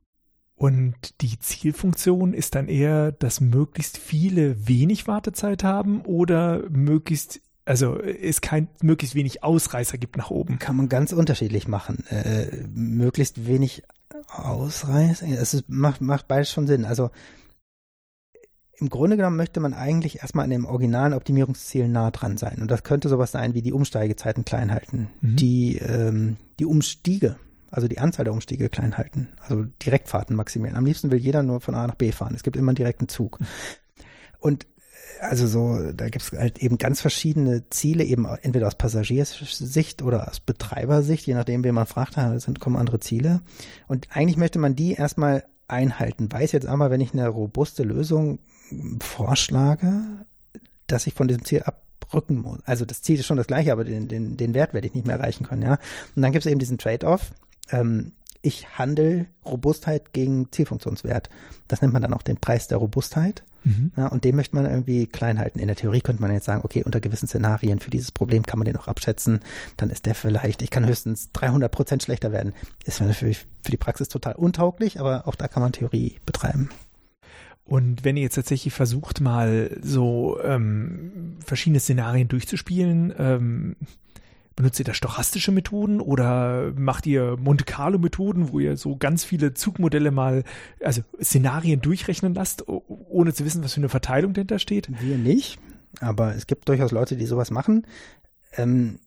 Und die Zielfunktion ist dann eher, dass möglichst viele wenig Wartezeit haben oder möglichst, also es kein möglichst wenig Ausreißer gibt nach oben. Kann man ganz unterschiedlich machen. Äh, möglichst wenig Ausreißer. Es macht, macht beides schon Sinn. Also im Grunde genommen möchte man eigentlich erstmal an dem originalen Optimierungsziel nah dran sein. Und das könnte sowas sein wie die Umsteigezeiten klein halten, mhm. die, ähm, die Umstiege, also die Anzahl der Umstiege klein halten, also Direktfahrten maximieren. Am liebsten will jeder nur von A nach B fahren. Es gibt immer einen direkten Zug. Und äh, also so, da gibt es halt eben ganz verschiedene Ziele, eben entweder aus Passagiersicht oder aus Betreibersicht, je nachdem, wen man fragt, da sind, kommen andere Ziele. Und eigentlich möchte man die erstmal einhalten. Weiß jetzt aber, wenn ich eine robuste Lösung vorschlage, dass ich von diesem Ziel abrücken muss. Also das Ziel ist schon das gleiche, aber den, den, den Wert werde ich nicht mehr erreichen können, ja. Und dann gibt es eben diesen Trade-off. Ähm, ich handle Robustheit gegen Zielfunktionswert. Das nennt man dann auch den Preis der Robustheit. Mhm. Ja, und den möchte man irgendwie klein halten. In der Theorie könnte man jetzt sagen, okay, unter gewissen Szenarien für dieses Problem kann man den auch abschätzen. Dann ist der vielleicht, ich kann höchstens 300 Prozent schlechter werden. Ist natürlich für die Praxis total untauglich, aber auch da kann man Theorie betreiben. Und wenn ihr jetzt tatsächlich versucht, mal so ähm, verschiedene Szenarien durchzuspielen, ähm, benutzt ihr da stochastische Methoden oder macht ihr Monte Carlo Methoden, wo ihr so ganz viele Zugmodelle mal, also Szenarien durchrechnen lasst, ohne zu wissen, was für eine Verteilung dahinter steht? Wir nicht, aber es gibt durchaus Leute, die sowas machen. Ähm,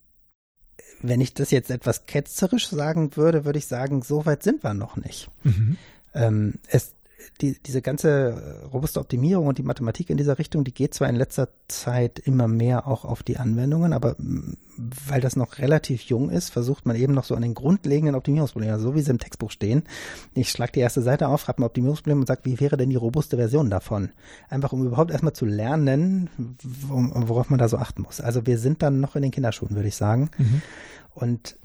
wenn ich das jetzt etwas ketzerisch sagen würde, würde ich sagen, so weit sind wir noch nicht. Mhm. Ähm, es die, diese ganze äh, robuste Optimierung und die Mathematik in dieser Richtung, die geht zwar in letzter Zeit immer mehr auch auf die Anwendungen, aber mm, weil das noch relativ jung ist, versucht man eben noch so an den grundlegenden Optimierungsproblemen, also so wie sie im Textbuch stehen. Ich schlage die erste Seite auf, schreibe ein Optimierungsproblem und sage, wie wäre denn die robuste Version davon? Einfach um überhaupt erstmal zu lernen, worauf man da so achten muss. Also wir sind dann noch in den Kinderschuhen, würde ich sagen. Mhm. Und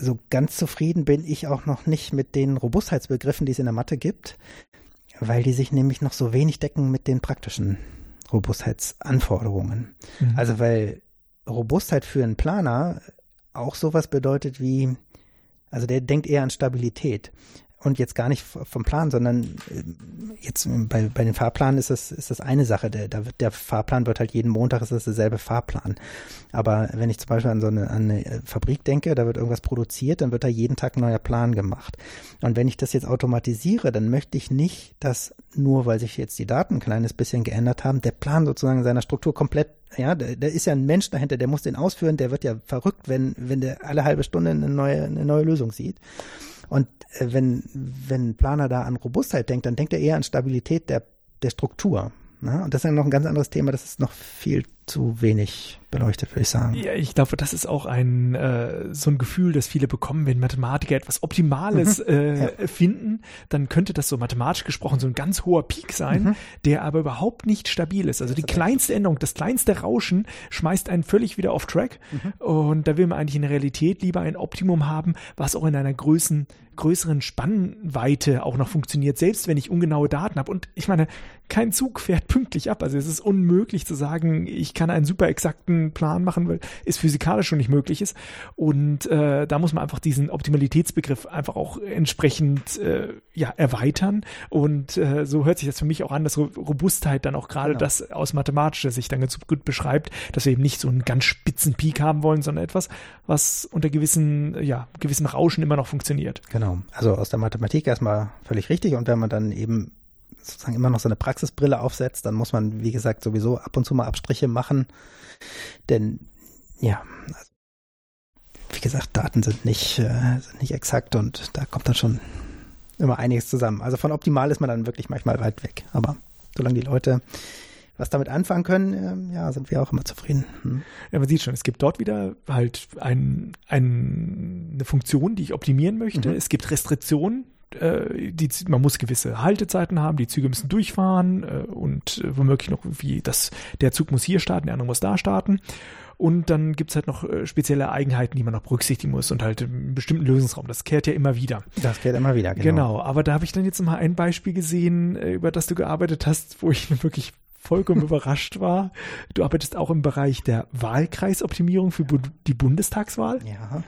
so ganz zufrieden bin ich auch noch nicht mit den Robustheitsbegriffen, die es in der Mathe gibt weil die sich nämlich noch so wenig decken mit den praktischen Robustheitsanforderungen. Mhm. Also weil Robustheit für einen Planer auch sowas bedeutet wie, also der denkt eher an Stabilität und jetzt gar nicht vom Plan, sondern äh, jetzt bei, bei den Fahrplanen ist das, ist das eine Sache. Der, wird, der Fahrplan wird halt jeden Montag ist das derselbe Fahrplan. Aber wenn ich zum Beispiel an so eine, an eine Fabrik denke, da wird irgendwas produziert, dann wird da jeden Tag ein neuer Plan gemacht. Und wenn ich das jetzt automatisiere, dann möchte ich nicht, dass nur weil sich jetzt die Daten ein kleines bisschen geändert haben, der Plan sozusagen in seiner Struktur komplett ja, da ist ja ein Mensch dahinter, der muss den ausführen, der wird ja verrückt, wenn, wenn der alle halbe Stunde eine neue, eine neue Lösung sieht. Und äh, wenn, wenn ein Planer da an Robustheit denkt, dann denkt er eher an Stabilität der, der Struktur. Ne? Und das ist ja noch ein ganz anderes Thema, das ist noch viel zu wenig beleuchtet, würde ich sagen. Ja, ich glaube, das ist auch ein äh, so ein Gefühl, das viele bekommen, wenn Mathematiker etwas Optimales mhm. äh, ja. finden, dann könnte das so mathematisch gesprochen so ein ganz hoher Peak sein, mhm. der aber überhaupt nicht stabil ist. Also die kleinste Änderung, das kleinste Rauschen schmeißt einen völlig wieder auf Track. Mhm. Und da will man eigentlich in der Realität lieber ein Optimum haben, was auch in einer Größen größeren Spannweite auch noch funktioniert, selbst wenn ich ungenaue Daten habe. Und ich meine, kein Zug fährt pünktlich ab. Also es ist unmöglich zu sagen, ich kann einen super exakten Plan machen, weil es physikalisch schon nicht möglich ist. Und äh, da muss man einfach diesen Optimalitätsbegriff einfach auch entsprechend äh, ja, erweitern. Und äh, so hört sich das für mich auch an, dass Robustheit dann auch gerade genau. das aus mathematischer Sicht dann ganz gut beschreibt, dass wir eben nicht so einen ganz spitzen Peak haben wollen, sondern etwas, was unter gewissen, ja, gewissen Rauschen immer noch funktioniert. Genau. Also aus der Mathematik erstmal völlig richtig. Und wenn man dann eben sozusagen immer noch so eine Praxisbrille aufsetzt, dann muss man, wie gesagt, sowieso ab und zu mal Abstriche machen. Denn, ja, also, wie gesagt, Daten sind nicht, äh, sind nicht exakt und da kommt dann schon immer einiges zusammen. Also von optimal ist man dann wirklich manchmal weit weg. Aber solange die Leute was damit anfangen können, äh, ja, sind wir auch immer zufrieden. Hm. Ja, man sieht schon, es gibt dort wieder halt ein, ein, eine Funktion, die ich optimieren möchte. Mhm. Es gibt Restriktionen, die, man muss gewisse Haltezeiten haben, die Züge müssen durchfahren äh, und äh, womöglich noch wie das, der Zug muss hier starten, der andere muss da starten. Und dann gibt's halt noch äh, spezielle Eigenheiten, die man noch berücksichtigen muss und halt einen bestimmten Lösungsraum. Das kehrt ja immer wieder. Das kehrt immer wieder, genau. Genau, aber da habe ich dann jetzt mal ein Beispiel gesehen, äh, über das du gearbeitet hast, wo ich wirklich vollkommen überrascht war. Du arbeitest auch im Bereich der Wahlkreisoptimierung für die Bundestagswahl. Ja.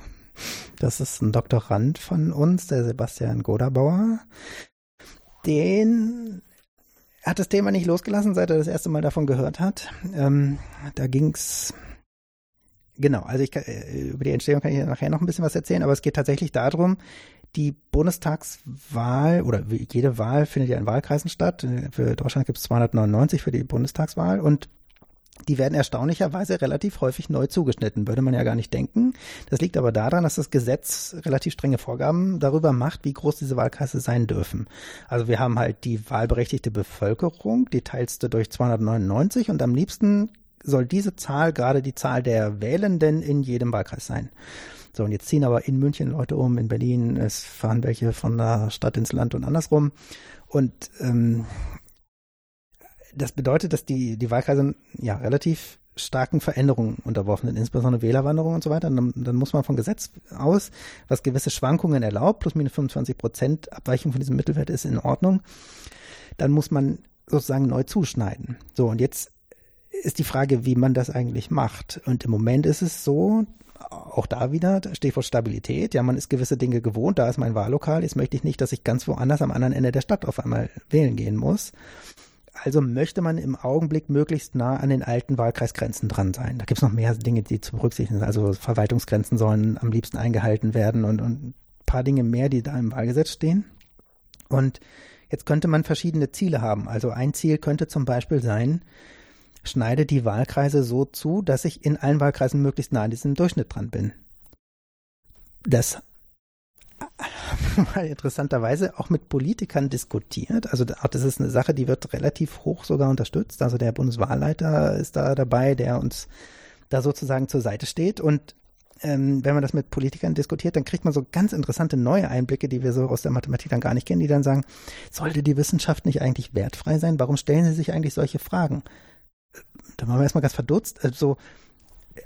Das ist ein Doktorand von uns, der Sebastian Godabauer. Den hat das Thema nicht losgelassen, seit er das erste Mal davon gehört hat. Ähm, da ging's Genau, also ich kann, äh, über die Entstehung kann ich nachher noch ein bisschen was erzählen, aber es geht tatsächlich darum, Die Bundestagswahl oder jede Wahl findet ja in Wahlkreisen statt. Für Deutschland gibt es 299 für die Bundestagswahl und die werden erstaunlicherweise relativ häufig neu zugeschnitten, würde man ja gar nicht denken. Das liegt aber daran, dass das Gesetz relativ strenge Vorgaben darüber macht, wie groß diese Wahlkreise sein dürfen. Also wir haben halt die wahlberechtigte Bevölkerung, die teilst du durch 299 und am liebsten soll diese Zahl gerade die Zahl der Wählenden in jedem Wahlkreis sein. So, und jetzt ziehen aber in München Leute um, in Berlin, es fahren welche von der Stadt ins Land und andersrum. Und ähm, das bedeutet, dass die, die Wahlkreise ja relativ starken Veränderungen unterworfen sind, insbesondere Wählerwanderung und so weiter. Dann, dann, muss man von Gesetz aus, was gewisse Schwankungen erlaubt, plus minus 25 Prozent Abweichung von diesem Mittelwert ist in Ordnung, dann muss man sozusagen neu zuschneiden. So, und jetzt ist die Frage, wie man das eigentlich macht. Und im Moment ist es so, auch da wieder, Stichwort Stabilität. Ja, man ist gewisse Dinge gewohnt. Da ist mein Wahllokal. Jetzt möchte ich nicht, dass ich ganz woanders am anderen Ende der Stadt auf einmal wählen gehen muss. Also möchte man im Augenblick möglichst nah an den alten Wahlkreisgrenzen dran sein. Da gibt es noch mehr Dinge, die zu berücksichtigen sind. Also Verwaltungsgrenzen sollen am liebsten eingehalten werden und, und ein paar Dinge mehr, die da im Wahlgesetz stehen. Und jetzt könnte man verschiedene Ziele haben. Also ein Ziel könnte zum Beispiel sein, schneide die Wahlkreise so zu, dass ich in allen Wahlkreisen möglichst nah an diesem Durchschnitt dran bin. Das interessanterweise auch mit Politikern diskutiert. Also auch das ist eine Sache, die wird relativ hoch sogar unterstützt. Also der Bundeswahlleiter ist da dabei, der uns da sozusagen zur Seite steht. Und ähm, wenn man das mit Politikern diskutiert, dann kriegt man so ganz interessante neue Einblicke, die wir so aus der Mathematik dann gar nicht kennen, die dann sagen, sollte die Wissenschaft nicht eigentlich wertfrei sein? Warum stellen sie sich eigentlich solche Fragen? Da waren wir erstmal ganz verdutzt. Also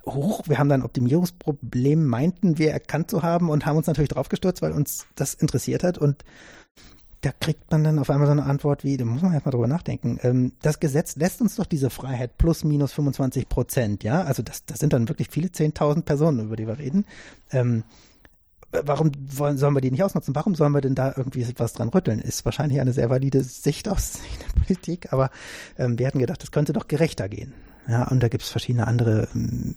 hoch. Wir haben dann Optimierungsproblem, meinten wir erkannt zu haben und haben uns natürlich drauf gestürzt, weil uns das interessiert hat. Und da kriegt man dann auf einmal so eine Antwort wie, da muss man erstmal drüber nachdenken. Ähm, das Gesetz lässt uns doch diese Freiheit plus minus 25 Prozent, ja. Also das, das sind dann wirklich viele 10.000 Personen, über die wir reden. Ähm, warum wollen, sollen wir die nicht ausnutzen? Warum sollen wir denn da irgendwie was dran rütteln? Ist wahrscheinlich eine sehr valide Sicht aus der Politik, aber ähm, wir hatten gedacht, das könnte doch gerechter gehen. Ja, und da gibt es verschiedene andere ähm,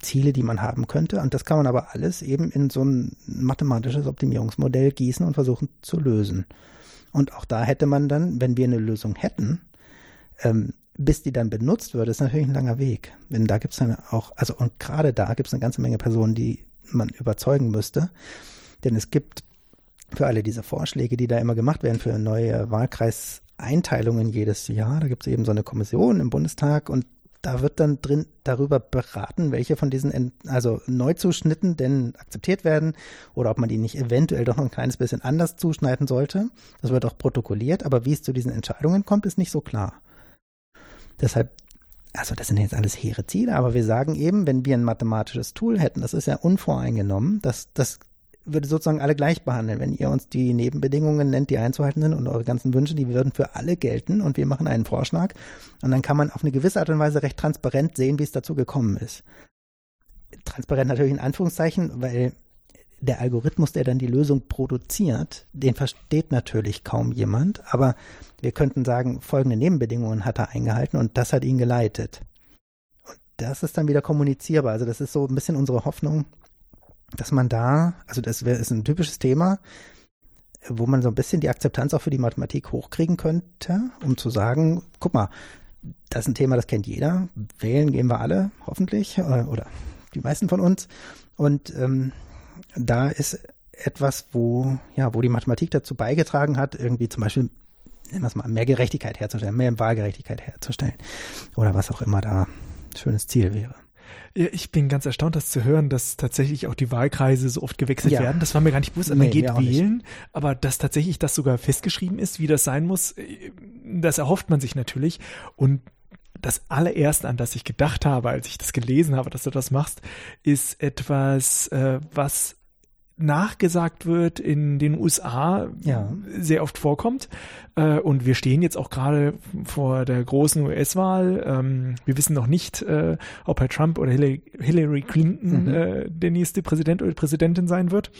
Ziele, die man haben könnte. Und das kann man aber alles eben in so ein mathematisches Optimierungsmodell gießen und versuchen zu lösen. Und auch da hätte man dann, wenn wir eine Lösung hätten, ähm, bis die dann benutzt wird, ist natürlich ein langer Weg. Denn da gibt es dann auch, also und gerade da gibt es eine ganze Menge Personen, die man überzeugen müsste. Denn es gibt für alle diese Vorschläge, die da immer gemacht werden für neue Wahlkreiseinteilungen jedes Jahr, da gibt es eben so eine Kommission im Bundestag und da wird dann drin darüber beraten, welche von diesen also Neuzuschnitten denn akzeptiert werden oder ob man die nicht eventuell doch noch ein kleines bisschen anders zuschneiden sollte. Das wird auch protokolliert, aber wie es zu diesen Entscheidungen kommt, ist nicht so klar. Deshalb also das sind jetzt alles hehre Ziele, aber wir sagen eben, wenn wir ein mathematisches Tool hätten, das ist ja unvoreingenommen, das, das würde sozusagen alle gleich behandeln. Wenn ihr uns die Nebenbedingungen nennt, die einzuhalten sind und eure ganzen Wünsche, die würden für alle gelten und wir machen einen Vorschlag und dann kann man auf eine gewisse Art und Weise recht transparent sehen, wie es dazu gekommen ist. Transparent natürlich in Anführungszeichen, weil der Algorithmus, der dann die Lösung produziert, den versteht natürlich kaum jemand, aber wir könnten sagen, folgende Nebenbedingungen hat er eingehalten und das hat ihn geleitet. Und das ist dann wieder kommunizierbar. Also das ist so ein bisschen unsere Hoffnung, dass man da, also das wäre ist ein typisches Thema, wo man so ein bisschen die Akzeptanz auch für die Mathematik hochkriegen könnte, um zu sagen, guck mal, das ist ein Thema, das kennt jeder. Wählen gehen wir alle, hoffentlich, äh, oder die meisten von uns. Und ähm, da ist etwas, wo, ja, wo die Mathematik dazu beigetragen hat, irgendwie zum Beispiel, nennen wir es mal, mehr Gerechtigkeit herzustellen, mehr Wahlgerechtigkeit herzustellen. Oder was auch immer da ein schönes Ziel wäre. Ja, ich bin ganz erstaunt, das zu hören, dass tatsächlich auch die Wahlkreise so oft gewechselt ja. werden. Das war mir gar nicht bewusst. Man nee, geht wählen, nicht. aber dass tatsächlich das sogar festgeschrieben ist, wie das sein muss, äh, das erhofft man sich natürlich. Und das allererste, an das ich gedacht habe, als ich das gelesen habe, dass du das machst, ist etwas, äh, was nachgesagt wird in den USA ja. sehr oft vorkommt. Äh, und wir stehen jetzt auch gerade vor der großen US-Wahl. Ähm, wir wissen noch nicht, äh, ob Herr Trump oder Hillary Clinton mhm. äh, der nächste Präsident oder Präsidentin sein wird.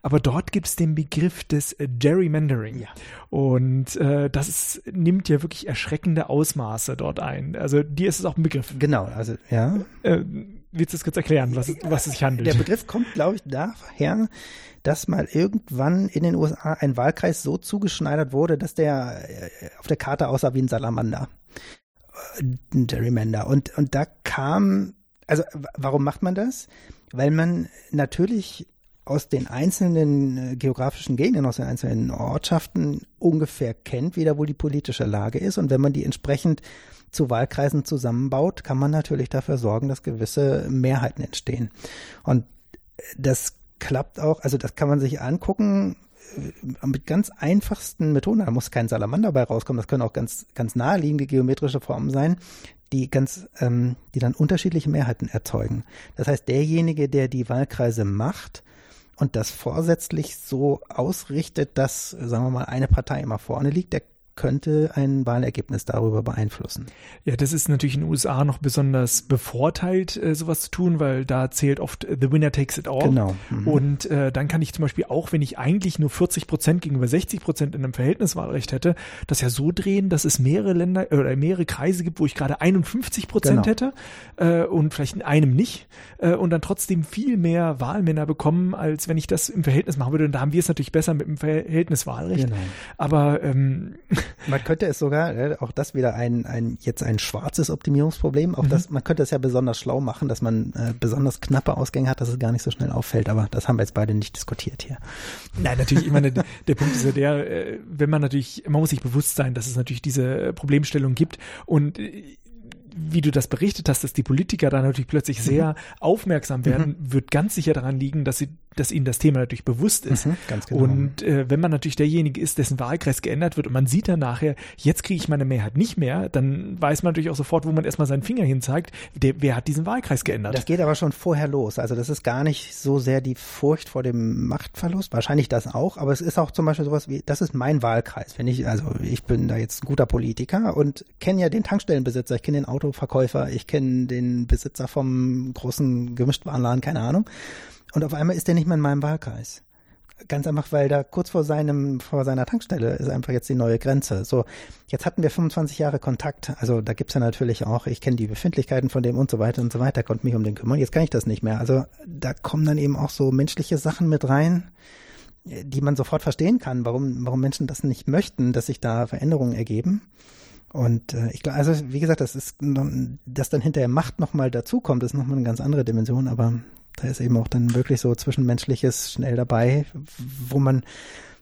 Aber dort gibt es den Begriff des Gerrymandering. Ja. Und äh, das ist, nimmt ja wirklich erschreckende Ausmaße dort ein. Also dir ist es auch ein Begriff. Genau, also ja. Äh, willst du es kurz erklären, was, was es sich handelt? Der Begriff kommt, glaube ich, daher, dass mal irgendwann in den USA ein Wahlkreis so zugeschneidert wurde, dass der äh, auf der Karte aussah wie ein Salamander. Äh, ein Gerrymander. Und, und da kam, also warum macht man das? Weil man natürlich aus den einzelnen äh, geografischen Gegenden, aus den einzelnen Ortschaften ungefähr kennt, wie da wohl die politische Lage ist. Und wenn man die entsprechend zu Wahlkreisen zusammenbaut, kann man natürlich dafür sorgen, dass gewisse Mehrheiten entstehen. Und das klappt auch, also das kann man sich angucken äh, mit ganz einfachsten Methoden. Da muss kein Salamander bei rauskommen. Das können auch ganz, ganz naheliegende geometrische Formen sein, die ganz, ähm, die dann unterschiedliche Mehrheiten erzeugen. Das heißt, derjenige, der die Wahlkreise macht, und das vorsätzlich so ausrichtet, dass, sagen wir mal, eine Partei immer vorne liegt, der könnte ein Wahlergebnis darüber beeinflussen. Ja, das ist natürlich in den USA noch besonders bevorteilt, äh, sowas zu tun, weil da zählt oft the winner takes it all. Genau. Mhm. Und äh, dann kann ich zum Beispiel auch, wenn ich eigentlich nur 40 Prozent gegenüber 60 Prozent in einem Verhältniswahlrecht hätte, das ja so drehen, dass es mehrere Länder oder mehrere Kreise gibt, wo ich gerade 51 Prozent genau. hätte äh, und vielleicht in einem nicht äh, und dann trotzdem viel mehr Wahlmänner bekommen, als wenn ich das im Verhältnis machen würde. Und da haben wir es natürlich besser mit dem Verhältniswahlrecht. Genau. Aber ähm, man könnte es sogar, äh, auch das wieder ein, ein jetzt ein schwarzes Optimierungsproblem, auch mhm. das, man könnte es ja besonders schlau machen, dass man äh, besonders knappe Ausgänge hat, dass es gar nicht so schnell auffällt, aber das haben wir jetzt beide nicht diskutiert hier. Nein, natürlich, ich meine, der Punkt ist ja der, äh, wenn man natürlich, man muss sich bewusst sein, dass es natürlich diese Problemstellung gibt und wie du das berichtet hast, dass die Politiker da natürlich plötzlich sehr mhm. aufmerksam werden, mhm. wird ganz sicher daran liegen, dass sie dass ihnen das Thema natürlich bewusst ist. Mhm, genau. Und äh, wenn man natürlich derjenige ist, dessen Wahlkreis geändert wird und man sieht dann nachher, jetzt kriege ich meine Mehrheit nicht mehr, dann weiß man natürlich auch sofort, wo man erstmal seinen Finger hinzeigt, der, wer hat diesen Wahlkreis geändert. Das geht aber schon vorher los. Also das ist gar nicht so sehr die Furcht vor dem Machtverlust, wahrscheinlich das auch, aber es ist auch zum Beispiel sowas wie, das ist mein Wahlkreis. Wenn ich, also ich bin da jetzt ein guter Politiker und kenne ja den Tankstellenbesitzer, ich kenne den Autoverkäufer, ich kenne den Besitzer vom großen Gemischtwarenladen, keine Ahnung. Und auf einmal ist er nicht mehr in meinem Wahlkreis. Ganz einfach, weil da kurz vor seinem, vor seiner Tankstelle ist einfach jetzt die neue Grenze. So, jetzt hatten wir 25 Jahre Kontakt. Also da gibt's ja natürlich auch, ich kenne die Befindlichkeiten von dem und so weiter und so weiter, konnte mich um den kümmern. Jetzt kann ich das nicht mehr. Also da kommen dann eben auch so menschliche Sachen mit rein, die man sofort verstehen kann, warum, warum Menschen das nicht möchten, dass sich da Veränderungen ergeben. Und äh, ich glaube, also wie gesagt, das ist, dass dann hinterher Macht nochmal dazukommt, ist nochmal eine ganz andere Dimension, aber da ist eben auch dann wirklich so Zwischenmenschliches schnell dabei, wo man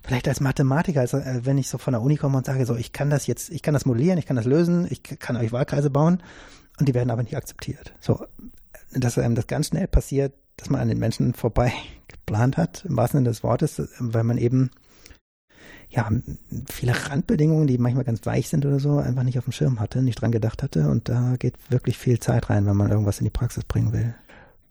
vielleicht als Mathematiker, also wenn ich so von der Uni komme und sage, so ich kann das jetzt, ich kann das modellieren, ich kann das lösen, ich kann euch Wahlkreise bauen und die werden aber nicht akzeptiert. So, dass einem das ganz schnell passiert, dass man an den Menschen vorbei geplant hat, im wahrsten Sinne des Wortes, weil man eben ja, viele Randbedingungen, die manchmal ganz weich sind oder so, einfach nicht auf dem Schirm hatte, nicht dran gedacht hatte. Und da geht wirklich viel Zeit rein, wenn man irgendwas in die Praxis bringen will.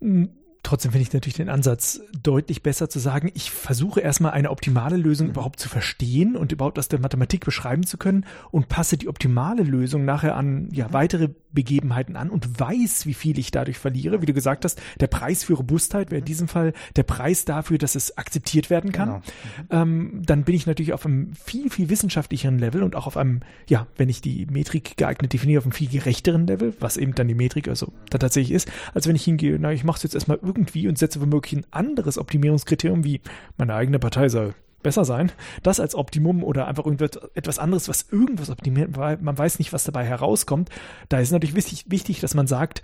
Hm, Trotzdem finde ich natürlich den Ansatz deutlich besser zu sagen, ich versuche erstmal eine optimale Lösung überhaupt zu verstehen und überhaupt aus der Mathematik beschreiben zu können und passe die optimale Lösung nachher an ja, weitere Begebenheiten an und weiß, wie viel ich dadurch verliere. Wie du gesagt hast, der Preis für Robustheit wäre in diesem Fall der Preis dafür, dass es akzeptiert werden kann. Genau. Ähm, dann bin ich natürlich auf einem viel, viel wissenschaftlicheren Level und auch auf einem, ja, wenn ich die Metrik geeignet definiere, auf einem viel gerechteren Level, was eben dann die Metrik also da tatsächlich ist, als wenn ich hingehe, na, ich mache es jetzt erstmal irgendwie und setze womöglich ein anderes Optimierungskriterium wie meine eigene Partei soll besser sein, das als Optimum oder einfach irgendetwas anderes, was irgendwas optimiert, weil man weiß nicht, was dabei herauskommt. Da ist natürlich wichtig, wichtig, dass man sagt,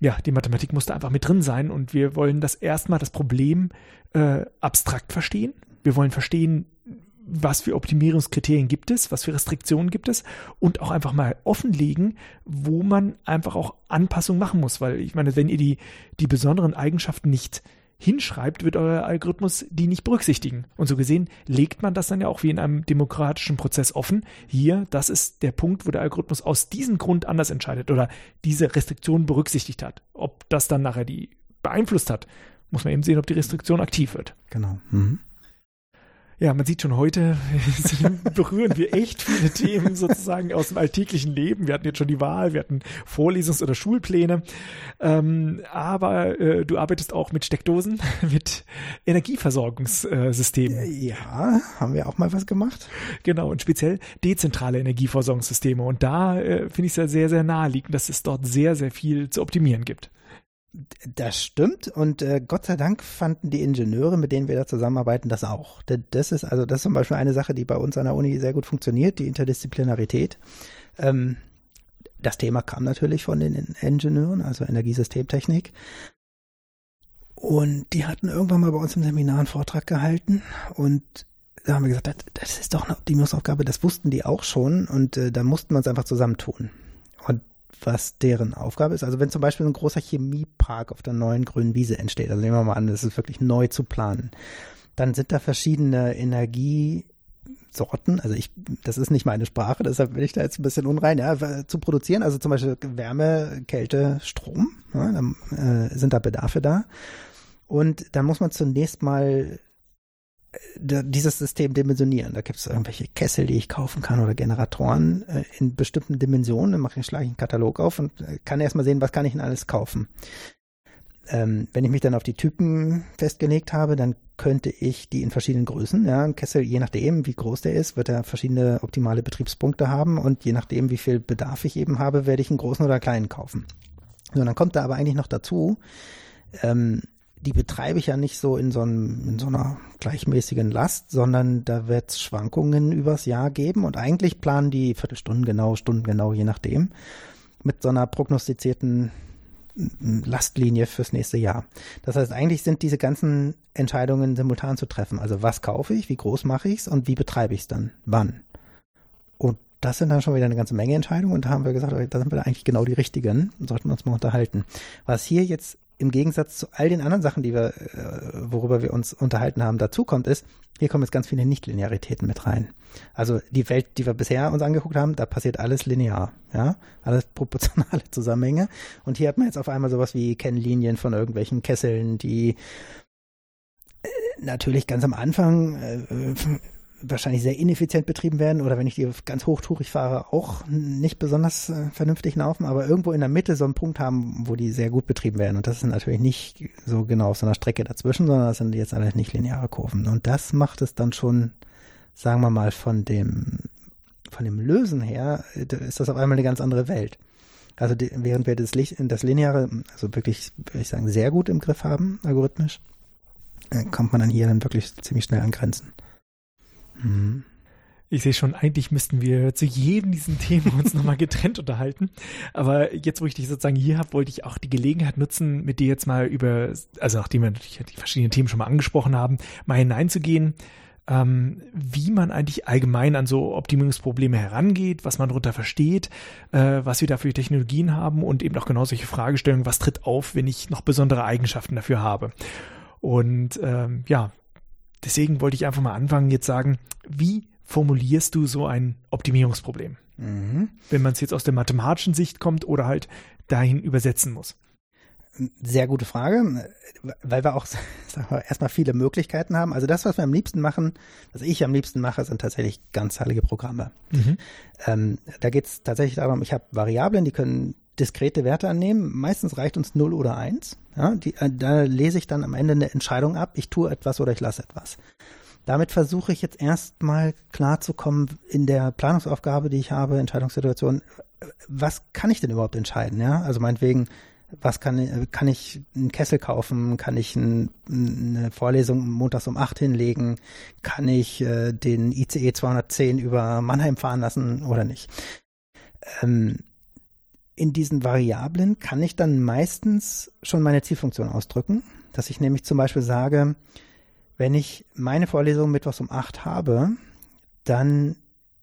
ja, die Mathematik muss da einfach mit drin sein und wir wollen das erstmal das Problem äh, abstrakt verstehen. Wir wollen verstehen, was für Optimierungskriterien gibt es, was für Restriktionen gibt es und auch einfach mal offenlegen, wo man einfach auch Anpassungen machen muss, weil ich meine, wenn ihr die, die besonderen Eigenschaften nicht hinschreibt, wird euer Algorithmus die nicht berücksichtigen. Und so gesehen legt man das dann ja auch wie in einem demokratischen Prozess offen. Hier, das ist der Punkt, wo der Algorithmus aus diesem Grund anders entscheidet oder diese Restriktion berücksichtigt hat. Ob das dann nachher die beeinflusst hat, muss man eben sehen, ob die Restriktion aktiv wird. Genau. Mhm. Ja, man sieht schon heute, berühren wir echt viele Themen sozusagen aus dem alltäglichen Leben. Wir hatten jetzt schon die Wahl, wir hatten Vorlesungs- oder Schulpläne. Ähm, aber äh, du arbeitest auch mit Steckdosen, mit Energieversorgungssystemen. Ja, haben wir auch mal was gemacht. Genau, und speziell dezentrale Energieversorgungssysteme. Und da äh, finde ich es ja sehr, sehr naheliegend, dass es dort sehr, sehr viel zu optimieren gibt. Das stimmt und äh, Gott sei Dank fanden die Ingenieure, mit denen wir da zusammenarbeiten, das auch. Das ist also das ist zum Beispiel eine Sache, die bei uns an der Uni sehr gut funktioniert, die Interdisziplinarität. Ähm, das Thema kam natürlich von den Ingenieuren, also Energiesystemtechnik. Und die hatten irgendwann mal bei uns im Seminar einen Vortrag gehalten und da haben wir gesagt, das, das ist doch eine Optimierungsaufgabe, das wussten die auch schon und äh, da mussten wir uns einfach zusammentun. Was deren Aufgabe ist. Also wenn zum Beispiel ein großer Chemiepark auf der neuen grünen Wiese entsteht, also nehmen wir mal an, das ist wirklich neu zu planen, dann sind da verschiedene Energiesorten, also ich, das ist nicht meine Sprache, deshalb bin ich da jetzt ein bisschen unrein, ja, zu produzieren, also zum Beispiel Wärme, Kälte, Strom, ja, dann äh, sind da Bedarfe da. Und dann muss man zunächst mal dieses System dimensionieren. Da gibt es irgendwelche Kessel, die ich kaufen kann oder Generatoren äh, in bestimmten Dimensionen. Dann mache ich, schlage ich einen Katalog auf und äh, kann erstmal sehen, was kann ich denn alles kaufen. Ähm, wenn ich mich dann auf die Typen festgelegt habe, dann könnte ich die in verschiedenen Größen, ja, ein Kessel, je nachdem, wie groß der ist, wird er verschiedene optimale Betriebspunkte haben und je nachdem, wie viel Bedarf ich eben habe, werde ich einen großen oder kleinen kaufen. So, dann kommt da aber eigentlich noch dazu, ähm, die betreibe ich ja nicht so in so, einem, in so einer gleichmäßigen Last, sondern da wird es Schwankungen übers Jahr geben und eigentlich planen die Viertelstunden genau, Stunden genau, je nachdem, mit so einer prognostizierten mm, Lastlinie fürs nächste Jahr. Das heißt, eigentlich sind diese ganzen Entscheidungen simultan zu treffen. Also was kaufe ich, wie groß mache ich es und wie betreibe ich es dann, wann. Und das sind dann schon wieder eine ganze Menge Entscheidungen und da haben wir gesagt, da sind wir eigentlich genau die richtigen und sollten uns mal unterhalten. Was hier jetzt im Gegensatz zu all den anderen Sachen, die wir, äh, worüber wir uns unterhalten haben, dazu kommt, ist, hier kommen jetzt ganz viele Nichtlinearitäten mit rein. Also die Welt, die wir bisher uns angeguckt haben, da passiert alles linear, ja, alles proportionale Zusammenhänge. Und hier hat man jetzt auf einmal sowas wie Kennlinien von irgendwelchen Kesseln, die äh, natürlich ganz am Anfang äh, wahrscheinlich sehr ineffizient betrieben werden oder wenn ich die ganz hochtourig fahre, auch nicht besonders äh, vernünftig laufen, aber irgendwo in der Mitte so einen Punkt haben, wo die sehr gut betrieben werden. Und das ist natürlich nicht so genau auf so einer Strecke dazwischen, sondern das sind jetzt alles nicht lineare Kurven. Und das macht es dann schon, sagen wir mal, von dem, von dem Lösen her, ist das auf einmal eine ganz andere Welt. Also die, während wir das, das Lineare, also wirklich, würde ich sagen, sehr gut im Griff haben, algorithmisch, äh, kommt man dann hier dann wirklich ziemlich schnell an Grenzen. Mhm. Ich sehe schon, eigentlich müssten wir zu jedem diesen Themen uns nochmal getrennt unterhalten. Aber jetzt, wo ich dich sozusagen hier habe, wollte ich auch die Gelegenheit nutzen, mit dir jetzt mal über, also nachdem wir natürlich die verschiedenen Themen schon mal angesprochen haben, mal hineinzugehen, ähm, wie man eigentlich allgemein an so Optimierungsprobleme herangeht, was man darunter versteht, äh, was wir da für Technologien haben und eben auch genau solche Fragestellungen, was tritt auf, wenn ich noch besondere Eigenschaften dafür habe. Und ähm, ja, Deswegen wollte ich einfach mal anfangen, jetzt sagen, wie formulierst du so ein Optimierungsproblem? Mhm. Wenn man es jetzt aus der mathematischen Sicht kommt oder halt dahin übersetzen muss. Sehr gute Frage, weil wir auch wir, erstmal viele Möglichkeiten haben. Also das, was wir am liebsten machen, was ich am liebsten mache, sind tatsächlich ganzteilige Programme. Mhm. Ähm, da geht es tatsächlich darum, ich habe Variablen, die können diskrete Werte annehmen. Meistens reicht uns 0 oder 1. Ja, die, äh, da lese ich dann am Ende eine Entscheidung ab, ich tue etwas oder ich lasse etwas. Damit versuche ich jetzt erstmal klarzukommen in der Planungsaufgabe, die ich habe, Entscheidungssituation, was kann ich denn überhaupt entscheiden? Ja, also meinetwegen, was kann, kann ich einen Kessel kaufen? Kann ich ein, eine Vorlesung montags um acht hinlegen? Kann ich äh, den ICE 210 über Mannheim fahren lassen oder nicht? Ähm, in diesen Variablen kann ich dann meistens schon meine Zielfunktion ausdrücken, dass ich nämlich zum Beispiel sage, wenn ich meine Vorlesung mittwochs um acht habe, dann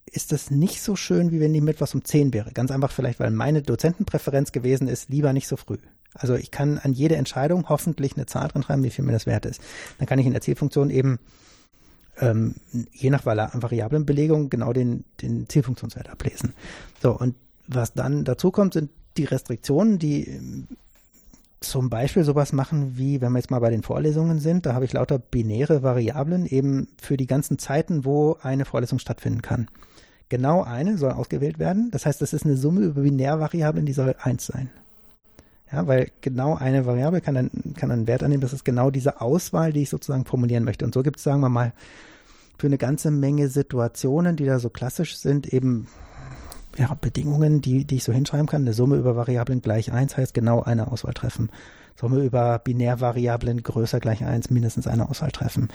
ist das nicht so schön, wie wenn die mittwochs um zehn wäre. Ganz einfach vielleicht, weil meine Dozentenpräferenz gewesen ist, lieber nicht so früh. Also ich kann an jede Entscheidung hoffentlich eine Zahl drin schreiben, wie viel mir das wert ist. Dann kann ich in der Zielfunktion eben ähm, je nach Variablenbelegung genau den, den Zielfunktionswert ablesen. So, und was dann dazu kommt, sind die Restriktionen, die ähm, zum Beispiel sowas machen wie, wenn wir jetzt mal bei den Vorlesungen sind, da habe ich lauter binäre Variablen eben für die ganzen Zeiten, wo eine Vorlesung stattfinden kann. Genau eine soll ausgewählt werden. Das heißt, das ist eine Summe über Binärvariablen, die soll eins sein. Ja, weil genau eine Variable kann dann, kann dann einen Wert annehmen. Das ist genau diese Auswahl, die ich sozusagen formulieren möchte. Und so gibt es, sagen wir mal, für eine ganze Menge Situationen, die da so klassisch sind, eben ja, Bedingungen, die, die ich so hinschreiben kann. Eine Summe über Variablen gleich eins heißt genau eine Auswahl treffen. Summe über Binärvariablen größer gleich eins mindestens eine Auswahl treffen.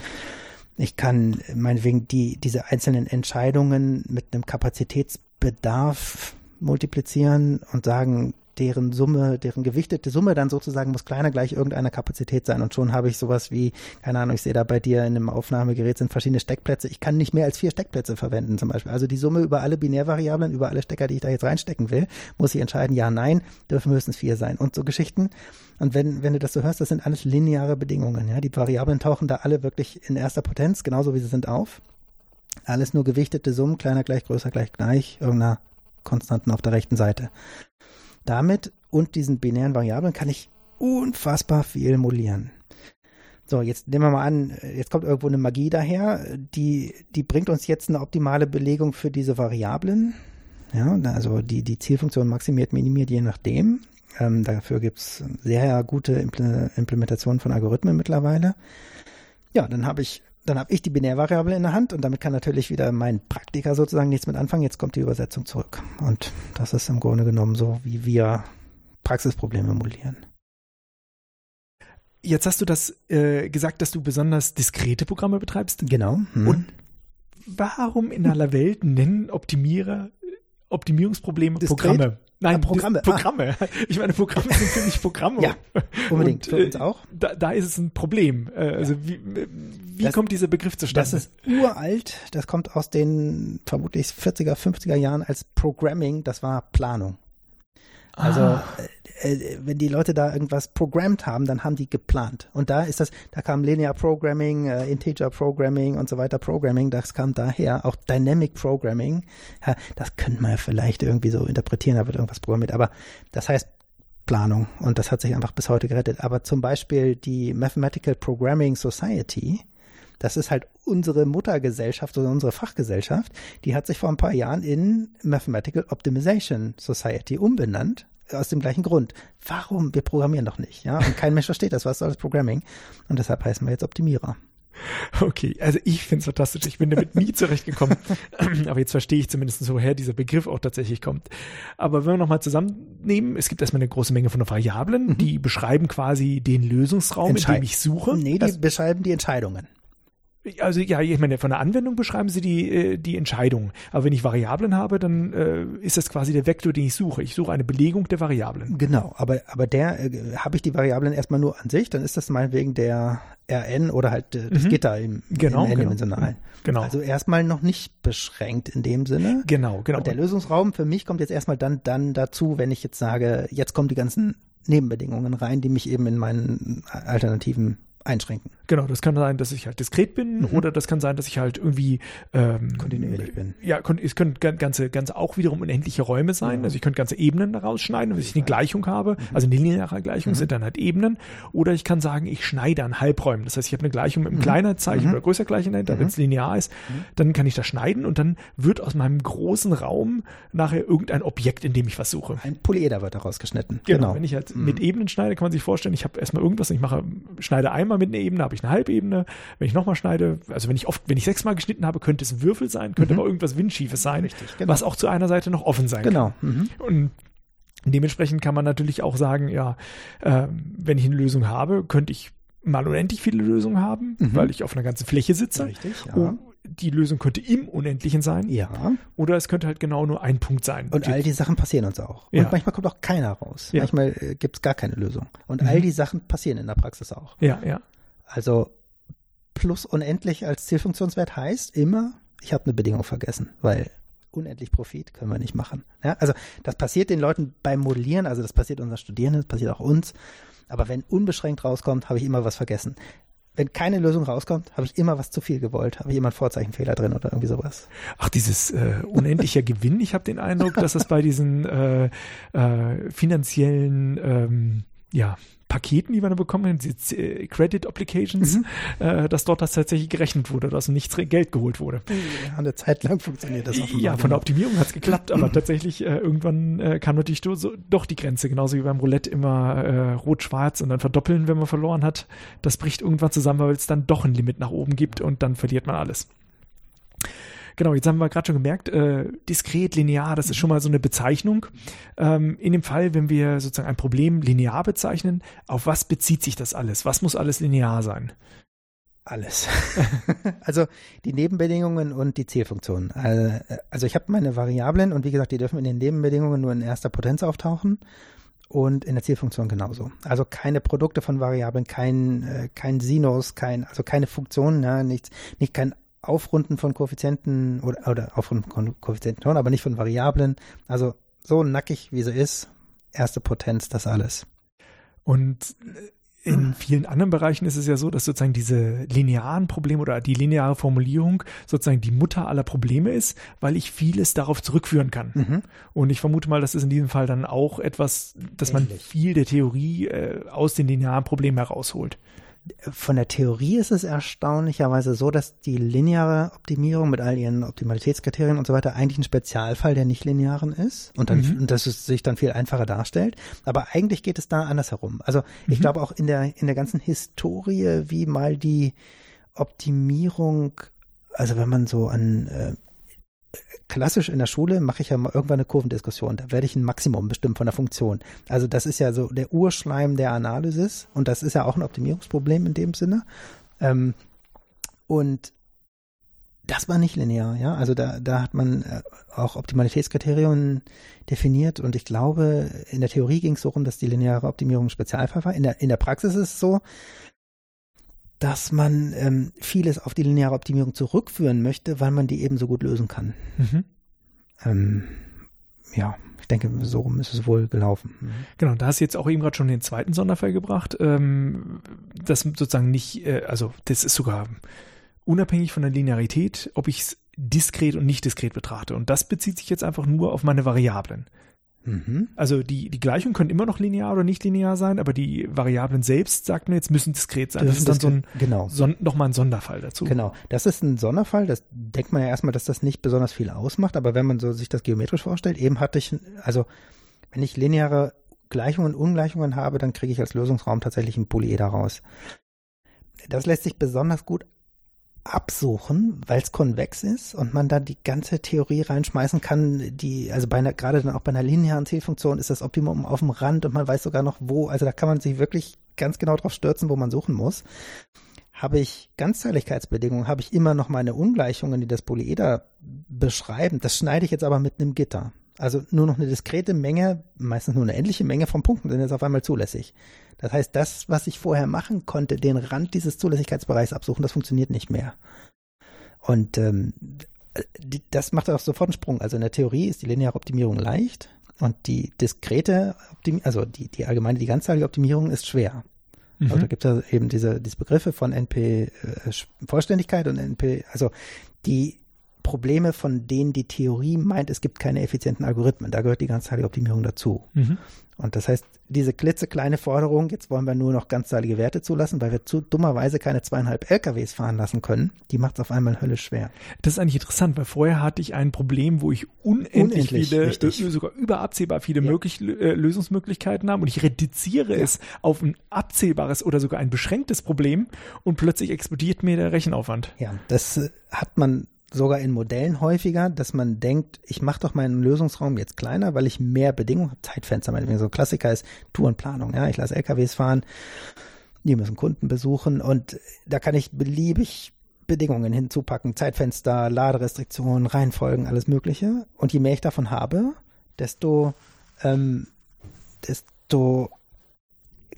Ich kann meinetwegen die, diese einzelnen Entscheidungen mit einem Kapazitätsbedarf multiplizieren und sagen, deren Summe, deren gewichtete Summe dann sozusagen muss kleiner gleich irgendeiner Kapazität sein. Und schon habe ich sowas wie, keine Ahnung, ich sehe da bei dir in einem Aufnahmegerät sind verschiedene Steckplätze. Ich kann nicht mehr als vier Steckplätze verwenden zum Beispiel. Also die Summe über alle Binärvariablen, über alle Stecker, die ich da jetzt reinstecken will, muss ich entscheiden, ja, nein, dürfen höchstens vier sein. Und so Geschichten. Und wenn, wenn du das so hörst, das sind alles lineare Bedingungen. Ja, die Variablen tauchen da alle wirklich in erster Potenz, genauso wie sie sind, auf. Alles nur gewichtete Summen, kleiner gleich, größer gleich gleich, irgendeiner Konstanten auf der rechten Seite. Damit und diesen binären Variablen kann ich unfassbar viel modellieren. So, jetzt nehmen wir mal an, jetzt kommt irgendwo eine Magie daher, die, die bringt uns jetzt eine optimale Belegung für diese Variablen. Ja, also die, die Zielfunktion maximiert, minimiert, je nachdem. Ähm, dafür gibt es sehr gute Implementationen von Algorithmen mittlerweile. Ja, dann habe ich dann habe ich die Binärvariable in der Hand und damit kann natürlich wieder mein Praktiker sozusagen nichts mit anfangen. Jetzt kommt die Übersetzung zurück. Und das ist im Grunde genommen so, wie wir Praxisprobleme emulieren. Jetzt hast du das äh, gesagt, dass du besonders diskrete Programme betreibst. Genau. Mhm. Und warum in aller Welt nennen Optimierer Optimierungsprobleme Diskret? Programme? Nein, ah, Programme. Programme. Ah. Ich meine, Programme sind für mich Programme. ja, unbedingt. Und, für uns auch. Da, da ist es ein Problem. Äh, also ja. wie, wie das, kommt dieser Begriff zustande? Das ist uralt. Das kommt aus den vermutlich 40er, 50er Jahren als Programming. Das war Planung. Also ah. äh, äh, wenn die Leute da irgendwas programmt haben, dann haben die geplant. Und da ist das, da kam Linear Programming, äh, Integer Programming und so weiter Programming, das kam daher, auch Dynamic Programming. Ja, das könnte man vielleicht irgendwie so interpretieren, da wird irgendwas programmiert. Aber das heißt Planung und das hat sich einfach bis heute gerettet. Aber zum Beispiel die Mathematical Programming Society, das ist halt unsere Muttergesellschaft oder unsere Fachgesellschaft. Die hat sich vor ein paar Jahren in Mathematical Optimization Society umbenannt. Aus dem gleichen Grund. Warum? Wir programmieren doch nicht, ja. Und kein Mensch versteht das. Was ist alles Programming? Und deshalb heißen wir jetzt Optimierer. Okay, also ich finde es fantastisch. Ich bin damit nie zurechtgekommen. Aber jetzt verstehe ich zumindest, woher dieser Begriff auch tatsächlich kommt. Aber wenn wir nochmal zusammennehmen, es gibt erstmal eine große Menge von Variablen, mhm. die beschreiben quasi den Lösungsraum, Entscheid in dem ich suche. Nee, die das beschreiben die Entscheidungen. Also ja, ich meine, von der Anwendung beschreiben sie die, äh, die Entscheidung. Aber wenn ich Variablen habe, dann äh, ist das quasi der Vektor, den ich suche. Ich suche eine Belegung der Variablen. Genau, aber, aber der äh, habe ich die Variablen erstmal nur an sich, dann ist das meinetwegen der Rn oder halt äh, das mhm. Gitter im, genau, im N-dimensionalen. Genau. Also erstmal noch nicht beschränkt in dem Sinne. Genau, genau. Und der Lösungsraum für mich kommt jetzt erstmal dann, dann dazu, wenn ich jetzt sage, jetzt kommen die ganzen Nebenbedingungen rein, die mich eben in meinen alternativen einschränken. Genau, das kann sein, dass ich halt diskret bin mhm. oder das kann sein, dass ich halt irgendwie ähm, kontinuierlich bin. Ja, es können ganze, ganze auch wiederum unendliche Räume sein. Mhm. Also ich könnte ganze Ebenen daraus schneiden, wenn ich eine Gleichung habe. Mhm. Also eine lineare Gleichung mhm. sind dann halt Ebenen. Oder ich kann sagen, ich schneide an Halbräumen. Das heißt, ich habe eine Gleichung mit einem mhm. kleiner Zeichen mhm. oder größer Gleichen dahinter, wenn es linear ist, dann kann ich das schneiden und dann wird aus meinem großen Raum nachher irgendein Objekt, in dem ich was suche. Ein Polyeder wird daraus geschnitten. Genau. genau. Wenn ich halt mit Ebenen schneide, kann man sich vorstellen, ich habe erstmal irgendwas und ich mache, schneide einmal mit einer Ebene, habe ich eine Halbebene. Wenn ich nochmal schneide, also wenn ich oft, wenn ich sechsmal geschnitten habe, könnte es ein Würfel sein, könnte mhm. aber irgendwas Windschiefes sein, Richtig, genau. was auch zu einer Seite noch offen sein genau. kann. Mhm. Und dementsprechend kann man natürlich auch sagen, ja, äh, wenn ich eine Lösung habe, könnte ich mal unendlich viele Lösungen haben, mhm. weil ich auf einer ganzen Fläche sitze. Richtig, ja. Und die Lösung könnte im Unendlichen sein. Ja. Oder es könnte halt genau nur ein Punkt sein. Und all die Sachen passieren uns auch. Ja. Und manchmal kommt auch keiner raus. Ja. Manchmal äh, gibt es gar keine Lösung. Und mhm. all die Sachen passieren in der Praxis auch. Ja, ja. Also plus unendlich als Zielfunktionswert heißt immer, ich habe eine Bedingung vergessen, weil unendlich Profit können wir nicht machen. Ja, also das passiert den Leuten beim Modellieren, also das passiert unseren Studierenden, das passiert auch uns. Aber wenn unbeschränkt rauskommt, habe ich immer was vergessen. Wenn keine Lösung rauskommt, habe ich immer was zu viel gewollt. Habe ich immer einen Vorzeichenfehler drin oder irgendwie sowas. Ach, dieses äh, unendliche Gewinn. Ich habe den Eindruck, dass es bei diesen äh, äh, finanziellen ähm, ja, Paketen, die wir da bekommen, diese äh, Credit Applications, mhm. äh, dass dort das tatsächlich gerechnet wurde, dass nichts Geld geholt wurde. Ja, eine Zeit lang funktioniert das offenbar. Ja, von der Optimierung hat es geklappt, aber tatsächlich äh, irgendwann äh, kam natürlich so, doch die Grenze, genauso wie beim Roulette immer äh, rot-schwarz und dann verdoppeln, wenn man verloren hat. Das bricht irgendwann zusammen, weil es dann doch ein Limit nach oben gibt und dann verliert man alles. Genau, jetzt haben wir gerade schon gemerkt, äh, diskret, linear, das ist schon mal so eine Bezeichnung. Ähm, in dem Fall, wenn wir sozusagen ein Problem linear bezeichnen, auf was bezieht sich das alles? Was muss alles linear sein? Alles. also die Nebenbedingungen und die Zielfunktionen. Also, also ich habe meine Variablen und wie gesagt, die dürfen in den Nebenbedingungen nur in erster Potenz auftauchen und in der Zielfunktion genauso. Also keine Produkte von Variablen, kein, äh, kein Sinus, kein, also keine Funktionen, ja, nichts, nicht kein Aufrunden von Koeffizienten oder, oder Aufrunden von Koeffizienten schon, aber nicht von Variablen. Also so nackig wie sie ist, erste Potenz, das alles. Und in vielen anderen Bereichen ist es ja so, dass sozusagen diese linearen Probleme oder die lineare Formulierung sozusagen die Mutter aller Probleme ist, weil ich vieles darauf zurückführen kann. Mhm. Und ich vermute mal, das ist in diesem Fall dann auch etwas, dass Ähnlich. man viel der Theorie äh, aus den linearen Problemen herausholt von der Theorie ist es erstaunlicherweise so, dass die lineare Optimierung mit all ihren Optimalitätskriterien und so weiter eigentlich ein Spezialfall der nicht-linearen ist und, dann, mhm. und dass es sich dann viel einfacher darstellt. Aber eigentlich geht es da andersherum. Also ich mhm. glaube auch in der, in der ganzen Historie, wie mal die Optimierung, also wenn man so an äh, klassisch in der Schule mache ich ja mal irgendwann eine Kurvendiskussion. Da werde ich ein Maximum bestimmt von der Funktion. Also das ist ja so der Urschleim der Analysis und das ist ja auch ein Optimierungsproblem in dem Sinne. Ähm, und das war nicht linear, ja. Also da, da hat man äh, auch Optimalitätskriterien definiert und ich glaube, in der Theorie ging es darum, dass die lineare Optimierung ein Spezialfall war. In der, in der Praxis ist es so, dass man ähm, vieles auf die lineare Optimierung zurückführen möchte, weil man die eben so gut lösen kann. Mhm. Ähm, ja, ich denke, so rum ist es wohl gelaufen. Mhm. Genau, da hast du jetzt auch eben gerade schon den zweiten Sonderfall gebracht. Ähm, das sozusagen nicht, äh, also das ist sogar unabhängig von der Linearität, ob ich es diskret und nicht diskret betrachte. Und das bezieht sich jetzt einfach nur auf meine Variablen. Mhm. Also die, die Gleichungen können immer noch linear oder nicht linear sein, aber die Variablen selbst, sagt man jetzt, müssen diskret sein. Das, das ist dann so ein, genau. Son, nochmal ein Sonderfall dazu. Genau, das ist ein Sonderfall, das denkt man ja erstmal, dass das nicht besonders viel ausmacht, aber wenn man so sich das geometrisch vorstellt, eben hatte ich, also wenn ich lineare Gleichungen und Ungleichungen habe, dann kriege ich als Lösungsraum tatsächlich ein Polyeder raus. Das lässt sich besonders gut absuchen, weil es konvex ist und man da die ganze Theorie reinschmeißen kann, die, also bei einer, gerade dann auch bei einer linearen Zielfunktion ist das Optimum auf dem Rand und man weiß sogar noch wo, also da kann man sich wirklich ganz genau drauf stürzen, wo man suchen muss. Habe ich Ganzzahligkeitsbedingungen, habe ich immer noch meine Ungleichungen, die das Polyeder beschreiben. Das schneide ich jetzt aber mit einem Gitter. Also nur noch eine diskrete Menge, meistens nur eine endliche Menge von Punkten sind jetzt auf einmal zulässig. Das heißt, das, was ich vorher machen konnte, den Rand dieses Zulässigkeitsbereichs absuchen, das funktioniert nicht mehr. Und ähm, die, das macht auch sofort einen Sprung. Also in der Theorie ist die lineare Optimierung leicht und die diskrete Optimierung, also die, die allgemeine, die ganzzahlige Optimierung ist schwer. Mhm. Also da gibt es eben diese, diese Begriffe von NP äh, und NP, also die Probleme, von denen die Theorie meint, es gibt keine effizienten Algorithmen. Da gehört die ganzzahlige Optimierung dazu. Mhm. Und das heißt, diese klitzekleine Forderung, jetzt wollen wir nur noch ganzzahlige Werte zulassen, weil wir zu dummerweise keine zweieinhalb LKWs fahren lassen können, die macht es auf einmal höllisch schwer. Das ist eigentlich interessant, weil vorher hatte ich ein Problem, wo ich unendlich, unendlich viele, richtig. Äh, sogar überabsehbar viele ja. möglich, äh, Lösungsmöglichkeiten habe und ich reduziere ja. es auf ein abzählbares oder sogar ein beschränktes Problem und plötzlich explodiert mir der Rechenaufwand. Ja, das äh, hat man sogar in Modellen häufiger, dass man denkt, ich mache doch meinen Lösungsraum jetzt kleiner, weil ich mehr Bedingungen habe. Zeitfenster, meinetwegen. So Klassiker ist Tourenplanung. Ja, ich lasse LKWs fahren, die müssen Kunden besuchen und da kann ich beliebig Bedingungen hinzupacken. Zeitfenster, Laderestriktionen, Reihenfolgen, alles Mögliche. Und je mehr ich davon habe, desto, ähm, desto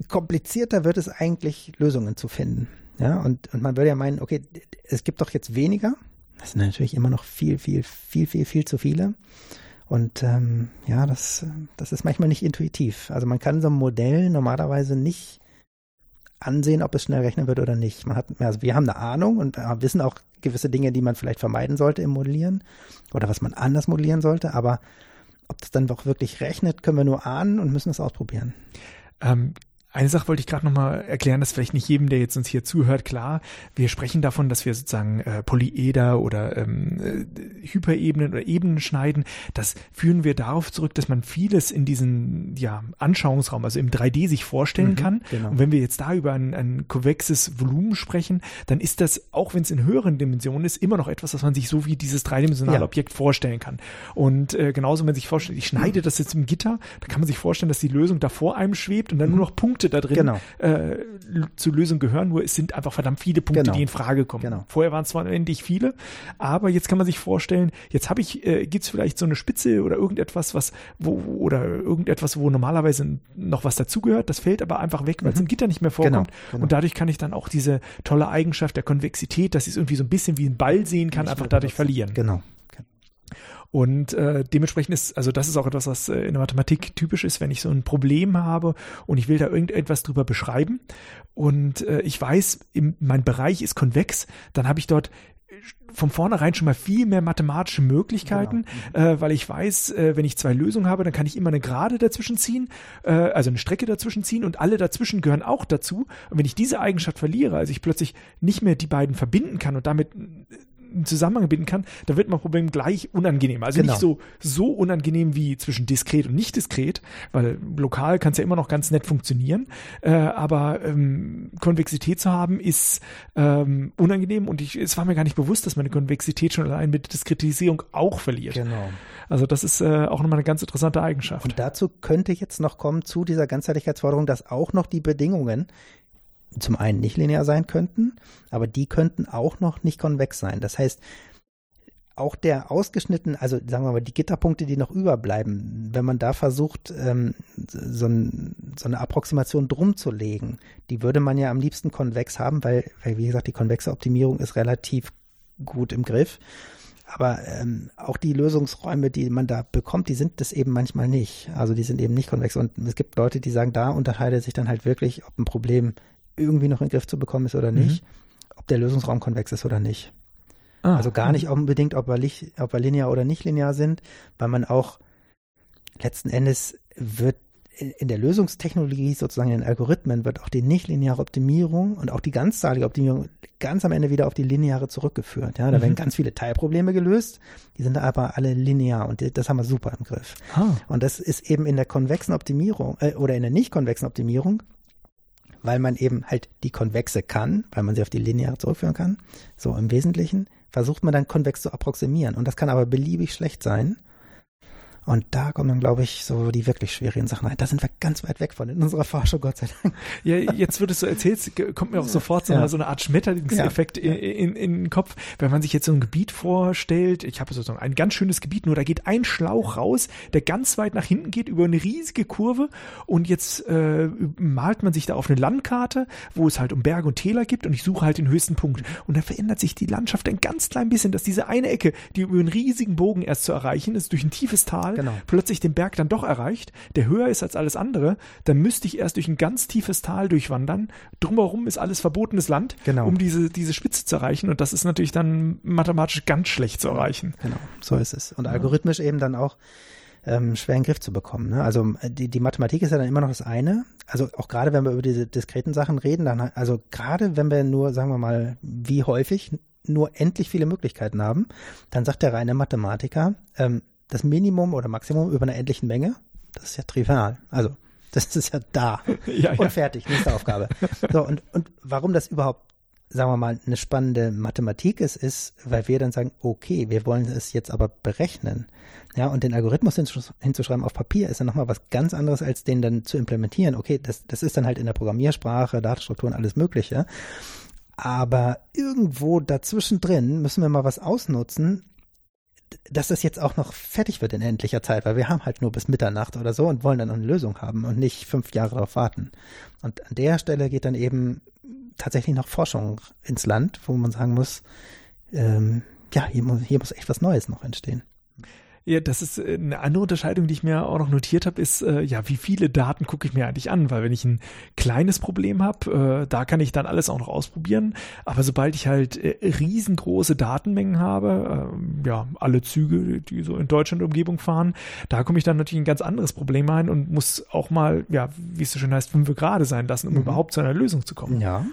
komplizierter wird es eigentlich, Lösungen zu finden. Ja, und, und man würde ja meinen, okay, es gibt doch jetzt weniger, das sind natürlich immer noch viel, viel, viel, viel, viel zu viele. Und ähm, ja, das, das ist manchmal nicht intuitiv. Also man kann so ein Modell normalerweise nicht ansehen, ob es schnell rechnen wird oder nicht. Man hat, also wir haben eine Ahnung und wissen auch gewisse Dinge, die man vielleicht vermeiden sollte im Modellieren oder was man anders modellieren sollte, aber ob das dann doch wirklich rechnet, können wir nur ahnen und müssen es ausprobieren. Ähm, eine Sache wollte ich gerade nochmal erklären, dass vielleicht nicht jedem, der jetzt uns hier zuhört, klar, wir sprechen davon, dass wir sozusagen äh, Polyeder oder ähm, äh, Hyperebenen oder Ebenen schneiden. Das führen wir darauf zurück, dass man vieles in diesen ja, Anschauungsraum, also im 3D sich vorstellen mhm, kann. Genau. Und wenn wir jetzt da über ein, ein konvexes Volumen sprechen, dann ist das, auch wenn es in höheren Dimensionen ist, immer noch etwas, was man sich so wie dieses dreidimensionale ja. Objekt vorstellen kann. Und äh, genauso, wenn man sich vorstellt, ich schneide das jetzt im Gitter, dann kann man sich vorstellen, dass die Lösung da vor einem schwebt und dann mhm. nur noch Punkte Punkte da drin genau. äh, zur Lösung gehören, nur es sind einfach verdammt viele Punkte, genau. die in Frage kommen. Genau. Vorher waren es zwar endlich viele, aber jetzt kann man sich vorstellen, jetzt habe ich, äh, gibt es vielleicht so eine Spitze oder irgendetwas, was, wo, oder irgendetwas, wo normalerweise noch was dazugehört, das fällt aber einfach weg, weil es mhm. im Gitter nicht mehr vorkommt. Genau, genau. Und dadurch kann ich dann auch diese tolle Eigenschaft der Konvexität, dass ich es irgendwie so ein bisschen wie ein Ball sehen kann, einfach dadurch verlieren. Genau. Und äh, dementsprechend ist, also das ist auch etwas, was äh, in der Mathematik typisch ist, wenn ich so ein Problem habe und ich will da irgendetwas drüber beschreiben und äh, ich weiß, im, mein Bereich ist konvex, dann habe ich dort von vornherein schon mal viel mehr mathematische Möglichkeiten, genau. Mhm. äh, weil ich weiß, äh, wenn ich zwei Lösungen habe, dann kann ich immer eine Gerade dazwischen ziehen, äh, also eine Strecke dazwischen ziehen und alle dazwischen gehören auch dazu. Und wenn ich diese Eigenschaft verliere, also ich plötzlich nicht mehr die beiden verbinden kann und damit in Zusammenhang binden kann, da wird mein Problem gleich unangenehm. Also genau. nicht so, so unangenehm wie zwischen diskret und nicht diskret, weil lokal kann es ja immer noch ganz nett funktionieren. Äh, aber ähm, Konvexität zu haben ist ähm, unangenehm und ich, es war mir gar nicht bewusst, dass meine Konvexität schon allein mit Diskretisierung auch verliert. Genau. Also das ist äh, auch nochmal eine ganz interessante Eigenschaft. Und dazu könnte jetzt noch kommen zu dieser Ganzheitlichkeitsforderung, dass auch noch die Bedingungen, zum einen nicht linear sein könnten, aber die könnten auch noch nicht konvex sein. Das heißt, auch der ausgeschnitten, also sagen wir mal, die Gitterpunkte, die noch überbleiben, wenn man da versucht, ähm, so, ein, so, eine Approximation drum zu legen, die würde man ja am liebsten konvex haben, weil, weil wie gesagt, die konvexe Optimierung ist relativ gut im Griff. Aber ähm, auch die Lösungsräume, die man da bekommt, die sind das eben manchmal nicht. Also die sind eben nicht konvex. Und es gibt Leute, die sagen, da unterscheidet sich dann halt wirklich, ob ein Problem irgendwie noch in den Griff zu bekommen ist oder nicht, mhm. ob der Lösungsraum konvex ist oder nicht. Ah, also gar nicht unbedingt, ob wir, ob wir linear oder nicht linear sind, weil man auch letzten Endes wird in der Lösungstechnologie, sozusagen in den Algorithmen, wird auch die nichtlineare Optimierung und auch die ganzzahlige Optimierung ganz am Ende wieder auf die lineare zurückgeführt. Ja, da mhm. werden ganz viele Teilprobleme gelöst, die sind aber alle linear und das haben wir super im Griff. Ah. Und das ist eben in der konvexen Optimierung äh, oder in der nicht konvexen Optimierung weil man eben halt die konvexe kann, weil man sie auf die lineare zurückführen kann. So im Wesentlichen versucht man dann konvex zu approximieren. Und das kann aber beliebig schlecht sein. Und da kommen dann, glaube ich, so die wirklich schwierigen Sachen rein. Da sind wir ganz weit weg von in unserer Forschung, Gott sei Dank. Ja, jetzt wird es so erzählt, kommt mir auch sofort so, ja. eine, so eine Art Schmetterlingseffekt ja. in, in, in, den Kopf. Wenn man sich jetzt so ein Gebiet vorstellt, ich habe sozusagen ein ganz schönes Gebiet, nur da geht ein Schlauch raus, der ganz weit nach hinten geht über eine riesige Kurve und jetzt äh, malt man sich da auf eine Landkarte, wo es halt um Berge und Täler gibt und ich suche halt den höchsten Punkt. Und dann verändert sich die Landschaft ein ganz klein bisschen, dass diese eine Ecke, die über einen riesigen Bogen erst zu erreichen ist, durch ein tiefes Tal, genau. plötzlich den Berg dann doch erreicht, der höher ist als alles andere, dann müsste ich erst durch ein ganz tiefes Tal durchwandern. Drumherum ist alles verbotenes Land, genau. um diese, diese Spitze zu erreichen. Und das ist natürlich dann mathematisch ganz schlecht zu erreichen. Genau, so ist es. Und algorithmisch eben dann auch ähm, schwer in den Griff zu bekommen. Ne? Also die, die Mathematik ist ja dann immer noch das eine. Also auch gerade wenn wir über diese diskreten Sachen reden, dann also gerade wenn wir nur, sagen wir mal, wie häufig nur endlich viele Möglichkeiten haben, dann sagt der reine Mathematiker, ähm, das Minimum oder Maximum über einer endlichen Menge, das ist ja trivial. Also, das ist ja da ja, und ja. fertig, nächste Aufgabe. So, und, und warum das überhaupt, sagen wir mal, eine spannende Mathematik ist, ist, weil wir dann sagen, okay, wir wollen es jetzt aber berechnen. Ja, und den Algorithmus hinzuschreiben auf Papier ist dann nochmal was ganz anderes, als den dann zu implementieren. Okay, das, das ist dann halt in der Programmiersprache, Datenstrukturen, alles Mögliche. Aber irgendwo dazwischen drin müssen wir mal was ausnutzen, dass das jetzt auch noch fertig wird in endlicher Zeit, weil wir haben halt nur bis Mitternacht oder so und wollen dann eine Lösung haben und nicht fünf Jahre darauf warten. Und an der Stelle geht dann eben tatsächlich noch Forschung ins Land, wo man sagen muss, ähm, ja, hier muss, hier muss echt was Neues noch entstehen. Ja, das ist äh, eine andere Unterscheidung, die ich mir auch noch notiert habe, ist, äh, ja, wie viele Daten gucke ich mir eigentlich an? Weil wenn ich ein kleines Problem habe, äh, da kann ich dann alles auch noch ausprobieren. Aber sobald ich halt äh, riesengroße Datenmengen habe, ähm, ja, alle Züge, die so in Deutschland Umgebung fahren, da komme ich dann natürlich ein ganz anderes Problem ein und muss auch mal, ja, wie es so schön heißt, fünf gerade sein lassen, um mhm. überhaupt zu einer Lösung zu kommen. Ja,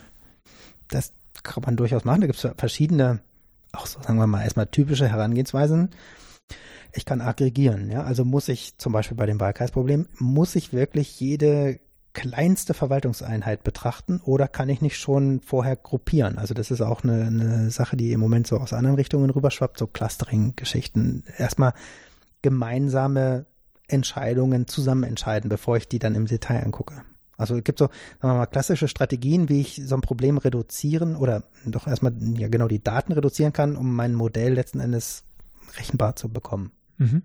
das kann man durchaus machen. Da gibt es verschiedene, auch so sagen wir mal erstmal typische Herangehensweisen ich kann aggregieren. Ja? Also muss ich zum Beispiel bei dem Wahlkreisproblem, muss ich wirklich jede kleinste Verwaltungseinheit betrachten oder kann ich nicht schon vorher gruppieren? Also das ist auch eine, eine Sache, die im Moment so aus anderen Richtungen rüberschwappt, so Clustering-Geschichten. Erstmal gemeinsame Entscheidungen zusammen entscheiden, bevor ich die dann im Detail angucke. Also es gibt so, sagen wir mal, klassische Strategien, wie ich so ein Problem reduzieren oder doch erstmal ja genau die Daten reduzieren kann, um mein Modell letzten Endes rechenbar zu bekommen. Mhm.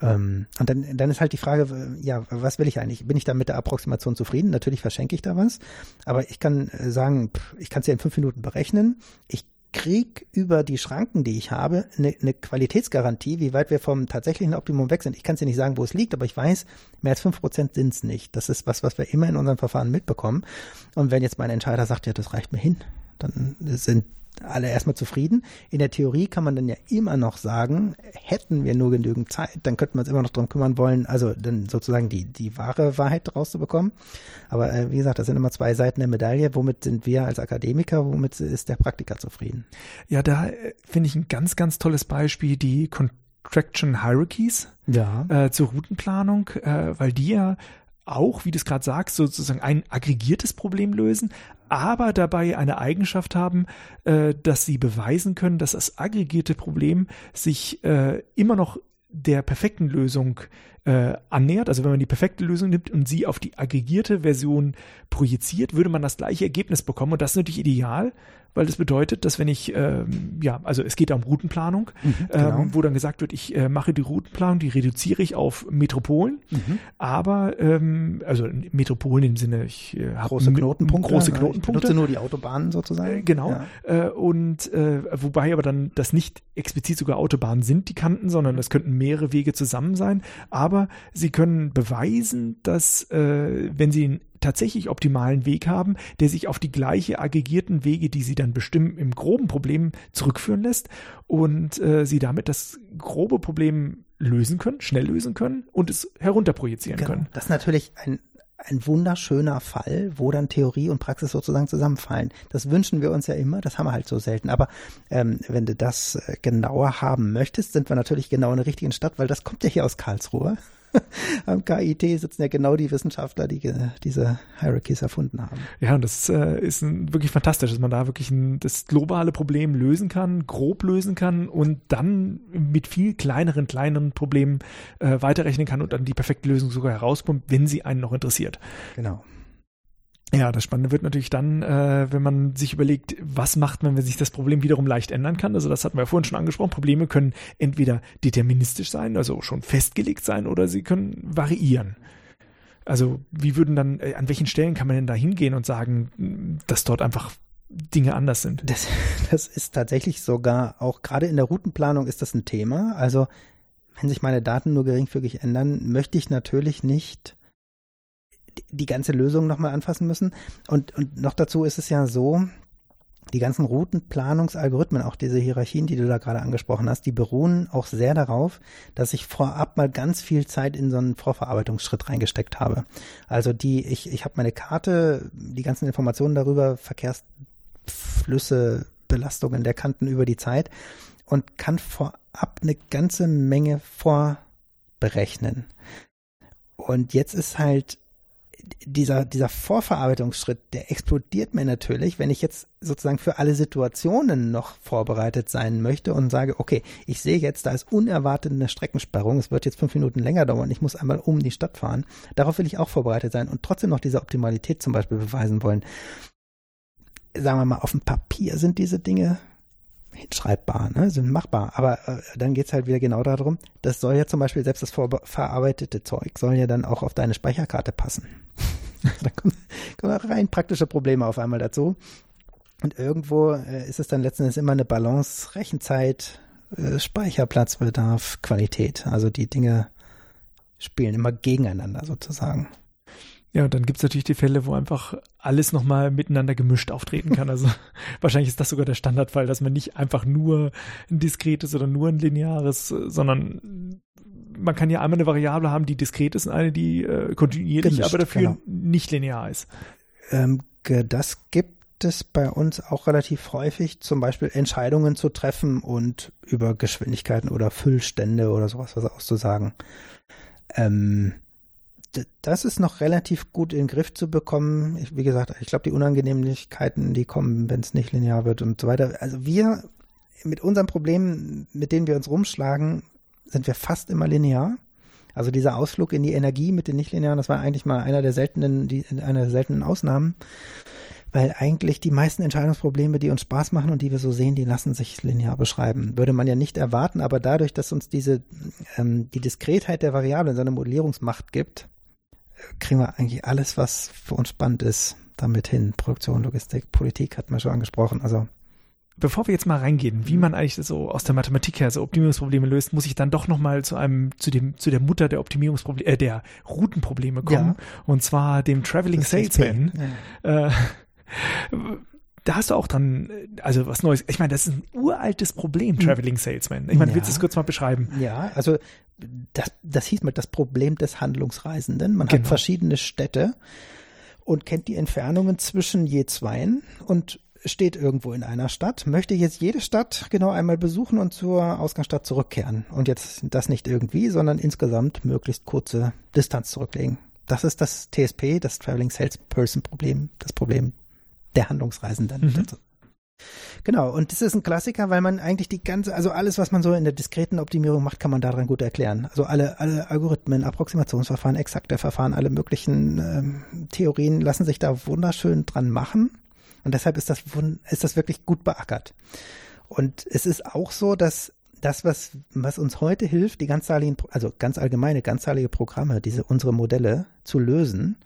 Ähm, und dann, dann ist halt die Frage, ja, was will ich eigentlich? Bin ich da mit der Approximation zufrieden? Natürlich verschenke ich da was, aber ich kann äh, sagen, ich kann es ja in fünf Minuten berechnen. Ich krieg über die Schranken, die ich habe, eine, eine Qualitätsgarantie, wie weit wir vom tatsächlichen Optimum weg sind. Ich kann es ja nicht sagen, wo es liegt, aber ich weiß, mehr als fünf Prozent sind es nicht. Das ist was, was wir immer in unseren Verfahren mitbekommen. Und wenn jetzt mein Entscheider sagt, ja, das reicht mir hin, dann sind alle erstmal zufrieden. In der Theorie kann man dann ja immer noch sagen, hätten wir nur genügend Zeit, dann könnten wir uns immer noch darum kümmern wollen, also dann sozusagen die, die wahre Wahrheit rauszubekommen. Aber äh, wie gesagt, das sind immer zwei Seiten der Medaille. Womit sind wir als Akademiker, womit ist der Praktiker zufrieden? Ja, da äh, finde ich ein ganz, ganz tolles Beispiel, die Contraction Hierarchies ja. äh, zur Routenplanung, äh, weil die ja auch, wie du es gerade sagst, sozusagen ein aggregiertes Problem lösen, aber dabei eine Eigenschaft haben, äh, dass sie beweisen können, dass das aggregierte Problem sich äh, immer noch der perfekten Lösung äh, annähert. Also wenn man die perfekte Lösung nimmt und sie auf die aggregierte Version projiziert, würde man das gleiche Ergebnis bekommen. Und das ist natürlich ideal, weil das bedeutet, dass wenn ich, ähm, ja, also es geht da um Routenplanung, mhm, genau. ähm, wo dann gesagt wird, ich äh, mache die Routenplanung, die reduziere ich auf Metropolen, mhm. aber, ähm, also Metropolen im Sinne, ich äh, habe große Knotenpunkte, große Knotenpunkte. Ich nutze nur die Autobahnen sozusagen. Äh, genau, ja. äh, und äh, wobei aber dann das nicht explizit sogar Autobahnen sind, die Kanten, sondern das könnten mehrere Wege zusammen sein, aber sie können beweisen, dass äh, wenn sie einen tatsächlich optimalen Weg haben, der sich auf die gleiche aggregierten Wege, die sie dann bestimmen, im groben Problem zurückführen lässt und äh, sie damit das grobe Problem lösen können, schnell lösen können und es herunterprojizieren genau. können. Das ist natürlich ein ein wunderschöner Fall, wo dann Theorie und Praxis sozusagen zusammenfallen. Das wünschen wir uns ja immer, das haben wir halt so selten. Aber ähm, wenn du das äh, genauer haben möchtest, sind wir natürlich genau in der richtigen Stadt, weil das kommt ja hier aus Karlsruhe. Am KIT sitzen ja genau die Wissenschaftler, die diese Hierarchies erfunden haben. Ja, und das äh, ist ein, wirklich fantastisch, dass man da wirklich ein, das globale Problem lösen kann, grob lösen kann und dann mit viel kleineren, kleineren Problemen äh, weiterrechnen kann und dann die perfekte Lösung sogar herauskommt, wenn sie einen noch interessiert. Genau. Ja, das Spannende wird natürlich dann, äh, wenn man sich überlegt, was macht man, wenn sich das Problem wiederum leicht ändern kann. Also das hatten wir ja vorhin schon angesprochen. Probleme können entweder deterministisch sein, also schon festgelegt sein, oder sie können variieren. Also wie würden dann, äh, an welchen Stellen kann man denn da hingehen und sagen, dass dort einfach Dinge anders sind? Das, das ist tatsächlich sogar auch gerade in der Routenplanung ist das ein Thema. Also wenn sich meine Daten nur geringfügig ändern, möchte ich natürlich nicht die ganze Lösung nochmal anfassen müssen. Und, und noch dazu ist es ja so, die ganzen Routenplanungsalgorithmen, auch diese Hierarchien, die du da gerade angesprochen hast, die beruhen auch sehr darauf, dass ich vorab mal ganz viel Zeit in so einen Vorverarbeitungsschritt reingesteckt habe. Also die, ich, ich habe meine Karte, die ganzen Informationen darüber, Verkehrsflüsse, Belastungen der Kanten über die Zeit und kann vorab eine ganze Menge vorberechnen. Und jetzt ist halt dieser, dieser Vorverarbeitungsschritt, der explodiert mir natürlich, wenn ich jetzt sozusagen für alle Situationen noch vorbereitet sein möchte und sage, okay, ich sehe jetzt, da ist unerwartet eine Streckensperrung, es wird jetzt fünf Minuten länger dauern, ich muss einmal um die Stadt fahren. Darauf will ich auch vorbereitet sein und trotzdem noch diese Optimalität zum Beispiel beweisen wollen. Sagen wir mal, auf dem Papier sind diese Dinge hinschreibbar, ne, sind machbar. Aber äh, dann geht's halt wieder genau darum, das soll ja zum Beispiel selbst das verarbeitete Zeug soll ja dann auch auf deine Speicherkarte passen. da kommen, kommen rein praktische Probleme auf einmal dazu. Und irgendwo äh, ist es dann letzten Endes immer eine Balance, Rechenzeit, äh, Speicherplatzbedarf, Qualität. Also die Dinge spielen immer gegeneinander sozusagen. Ja, und dann gibt's natürlich die Fälle, wo einfach alles nochmal miteinander gemischt auftreten kann. Also wahrscheinlich ist das sogar der Standardfall, dass man nicht einfach nur ein diskretes oder nur ein lineares, sondern man kann ja einmal eine Variable haben, die diskret ist und eine, die äh, kontinuierlich, gemischt, aber dafür genau. nicht linear ist. Ähm, das gibt es bei uns auch relativ häufig, zum Beispiel Entscheidungen zu treffen und über Geschwindigkeiten oder Füllstände oder sowas was auszusagen. Ähm, das ist noch relativ gut in den Griff zu bekommen. Ich, wie gesagt, ich glaube, die Unangenehmlichkeiten, die kommen, wenn es nicht linear wird und so weiter. Also wir mit unseren Problemen, mit denen wir uns rumschlagen, sind wir fast immer linear. Also dieser Ausflug in die Energie mit den Nichtlinearen, das war eigentlich mal einer der seltenen, die, einer der seltenen Ausnahmen. Weil eigentlich die meisten Entscheidungsprobleme, die uns Spaß machen und die wir so sehen, die lassen sich linear beschreiben. Würde man ja nicht erwarten, aber dadurch, dass uns diese, ähm, die Diskretheit der Variablen so eine Modellierungsmacht gibt, kriegen wir eigentlich alles, was für uns spannend ist, damit hin. Produktion, Logistik, Politik hat man schon angesprochen. Also bevor wir jetzt mal reingehen, wie man eigentlich so aus der Mathematik her so Optimierungsprobleme löst, muss ich dann doch noch mal zu einem zu dem zu der Mutter der Optimierungsprobleme äh, der Routenprobleme kommen ja. und zwar dem Traveling Salesman. Ja. Äh, da hast du auch dran, also was Neues. Ich meine, das ist ein uraltes Problem, hm. Traveling Salesman. Ich meine, ja. willst du es kurz mal beschreiben? Ja, also das, das hieß mal das Problem des Handlungsreisenden. Man genau. hat verschiedene Städte und kennt die Entfernungen zwischen je zweien und steht irgendwo in einer Stadt, möchte jetzt jede Stadt genau einmal besuchen und zur Ausgangsstadt zurückkehren. Und jetzt das nicht irgendwie, sondern insgesamt möglichst kurze Distanz zurücklegen. Das ist das TSP, das Traveling Salesperson Problem, das Problem der Handlungsreisenden. Mhm. Genau, und das ist ein Klassiker, weil man eigentlich die ganze, also alles, was man so in der diskreten Optimierung macht, kann man daran gut erklären. Also alle, alle Algorithmen, Approximationsverfahren, exakte Verfahren, alle möglichen ähm, Theorien lassen sich da wunderschön dran machen. Und deshalb ist das, ist das wirklich gut beackert. Und es ist auch so, dass das, was, was uns heute hilft, die ganzzahligen, also ganz allgemeine, ganzzahlige Programme, diese, unsere Modelle zu lösen,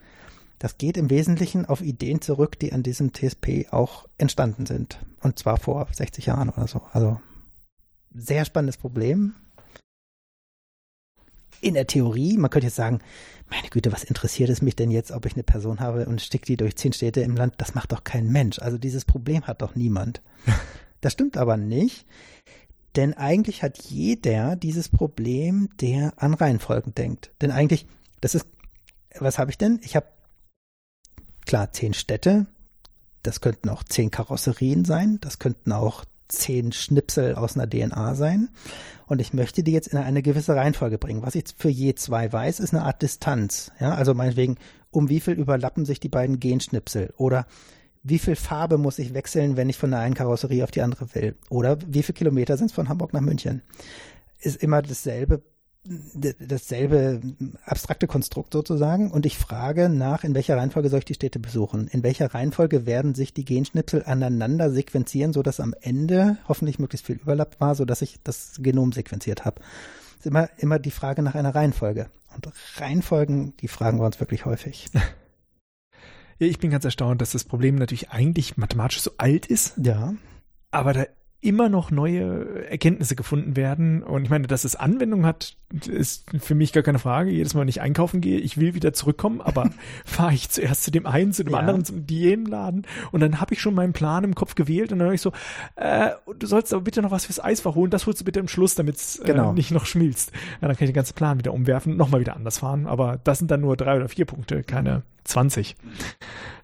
das geht im Wesentlichen auf Ideen zurück, die an diesem TSP auch entstanden sind. Und zwar vor 60 Jahren oder so. Also sehr spannendes Problem, in der Theorie, man könnte jetzt sagen, meine Güte, was interessiert es mich denn jetzt, ob ich eine Person habe und stick die durch zehn Städte im Land? Das macht doch kein Mensch. Also dieses Problem hat doch niemand. Das stimmt aber nicht, denn eigentlich hat jeder dieses Problem, der an Reihenfolgen denkt. Denn eigentlich, das ist, was habe ich denn? Ich habe klar zehn Städte, das könnten auch zehn Karosserien sein, das könnten auch zehn Schnipsel aus einer DNA sein. Und ich möchte die jetzt in eine gewisse Reihenfolge bringen. Was ich für je zwei weiß, ist eine Art Distanz. Ja, also meinetwegen, um wie viel überlappen sich die beiden Genschnipsel? Oder wie viel Farbe muss ich wechseln, wenn ich von der einen Karosserie auf die andere will? Oder wie viele Kilometer sind es von Hamburg nach München? Ist immer dasselbe dasselbe abstrakte Konstrukt sozusagen und ich frage nach, in welcher Reihenfolge soll ich die Städte besuchen? In welcher Reihenfolge werden sich die Genschnipsel aneinander sequenzieren, sodass am Ende hoffentlich möglichst viel Überlapp war, sodass ich das Genom sequenziert habe? Das ist immer, immer die Frage nach einer Reihenfolge. Und Reihenfolgen, die fragen wir uns wirklich häufig. Ich bin ganz erstaunt, dass das Problem natürlich eigentlich mathematisch so alt ist. Ja. Aber da immer noch neue Erkenntnisse gefunden werden. Und ich meine, dass es Anwendung hat, ist für mich gar keine Frage. Jedes Mal, wenn ich einkaufen gehe, ich will wieder zurückkommen, aber fahre ich zuerst zu dem einen, zu dem ja. anderen, zum jenem Laden und dann habe ich schon meinen Plan im Kopf gewählt und dann höre ich so, äh, du sollst aber bitte noch was fürs Eis verholen, das holst du bitte im Schluss, damit es äh, genau. nicht noch schmilzt. Ja, dann kann ich den ganzen Plan wieder umwerfen und nochmal wieder anders fahren. Aber das sind dann nur drei oder vier Punkte, keine 20.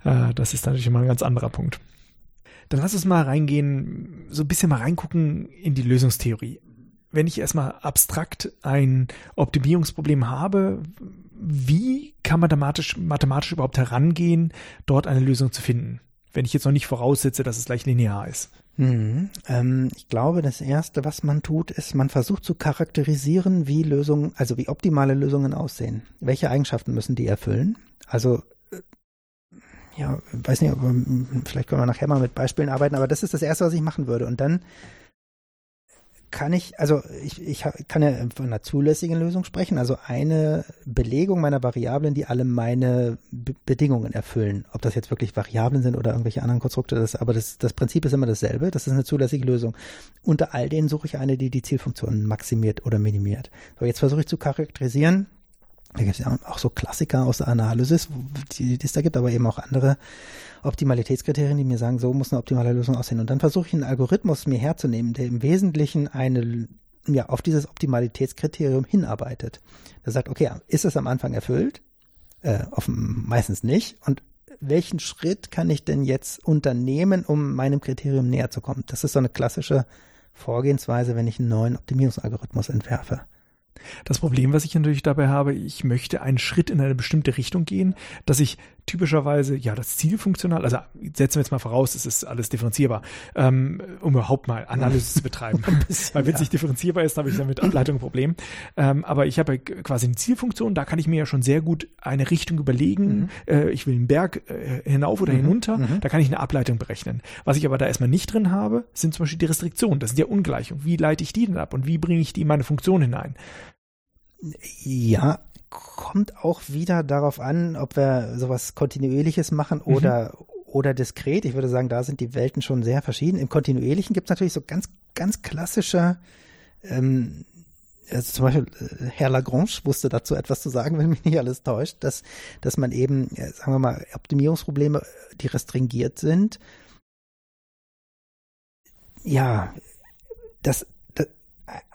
Äh, das ist natürlich immer ein ganz anderer Punkt. Dann lass uns mal reingehen, so ein bisschen mal reingucken in die Lösungstheorie. Wenn ich erstmal abstrakt ein Optimierungsproblem habe, wie kann man mathematisch, mathematisch überhaupt herangehen, dort eine Lösung zu finden? Wenn ich jetzt noch nicht voraussetze, dass es gleich linear ist. Mhm. Ähm, ich glaube, das erste, was man tut, ist, man versucht zu charakterisieren, wie Lösungen, also wie optimale Lösungen aussehen. Welche Eigenschaften müssen die erfüllen? Also ja, weiß nicht, vielleicht können wir nachher mal mit Beispielen arbeiten, aber das ist das Erste, was ich machen würde. Und dann kann ich, also ich, ich kann ja von einer zulässigen Lösung sprechen, also eine Belegung meiner Variablen, die alle meine Be Bedingungen erfüllen. Ob das jetzt wirklich Variablen sind oder irgendwelche anderen Konstrukte, das, aber das, das Prinzip ist immer dasselbe, das ist eine zulässige Lösung. Unter all denen suche ich eine, die die Zielfunktion maximiert oder minimiert. So, jetzt versuche ich zu charakterisieren, da gibt es ja auch so Klassiker aus der Analysis, die, die es da gibt, aber eben auch andere Optimalitätskriterien, die mir sagen, so muss eine optimale Lösung aussehen. Und dann versuche ich einen Algorithmus mir herzunehmen, der im Wesentlichen eine, ja, auf dieses Optimalitätskriterium hinarbeitet. Der sagt, okay, ist es am Anfang erfüllt? Äh, offen, meistens nicht. Und welchen Schritt kann ich denn jetzt unternehmen, um meinem Kriterium näher zu kommen? Das ist so eine klassische Vorgehensweise, wenn ich einen neuen Optimierungsalgorithmus entwerfe. Das Problem, was ich natürlich dabei habe, ich möchte einen Schritt in eine bestimmte Richtung gehen, dass ich typischerweise, ja, das Ziel funktional, also setzen wir jetzt mal voraus, es ist alles differenzierbar, ähm, um überhaupt mal Analyse zu betreiben. bisschen, Weil wenn es ja. nicht differenzierbar ist, habe ich damit Ableitung ein Problem. Ähm, aber ich habe quasi eine Zielfunktion, da kann ich mir ja schon sehr gut eine Richtung überlegen. Mhm. Äh, ich will einen Berg äh, hinauf oder mhm. hinunter, mhm. da kann ich eine Ableitung berechnen. Was ich aber da erstmal nicht drin habe, sind zum Beispiel die Restriktionen. Das sind ja Ungleichungen. Wie leite ich die denn ab und wie bringe ich die in meine Funktion hinein? Ja, kommt auch wieder darauf an, ob wir sowas Kontinuierliches machen mhm. oder, mhm. oder diskret. Ich würde sagen, da sind die Welten schon sehr verschieden. Im Kontinuierlichen gibt es natürlich so ganz, ganz klassische, ähm, also zum Beispiel äh, Herr Lagrange wusste dazu etwas zu sagen, wenn mich nicht alles täuscht, dass, dass man eben, sagen wir mal, Optimierungsprobleme, die restringiert sind, ja, das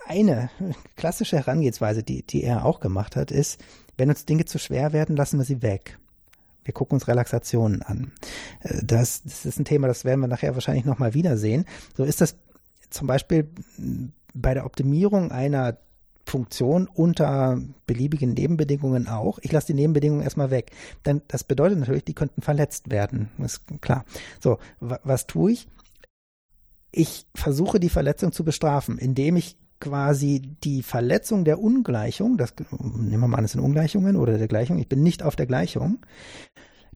eine klassische Herangehensweise, die, die er auch gemacht hat, ist, wenn uns Dinge zu schwer werden, lassen wir sie weg. Wir gucken uns Relaxationen an. Äh, das, das ist ein Thema, das werden wir nachher wahrscheinlich nochmal wiedersehen. So ist das zum Beispiel bei der Optimierung einer Funktion unter beliebigen Nebenbedingungen auch. Ich lasse die Nebenbedingungen erstmal weg. Denn das bedeutet natürlich, die könnten verletzt werden. Ist klar. So, was tue ich? Ich versuche die Verletzung zu bestrafen, indem ich quasi die Verletzung der Ungleichung, das nehmen wir mal an, das sind Ungleichungen oder der Gleichung, ich bin nicht auf der Gleichung,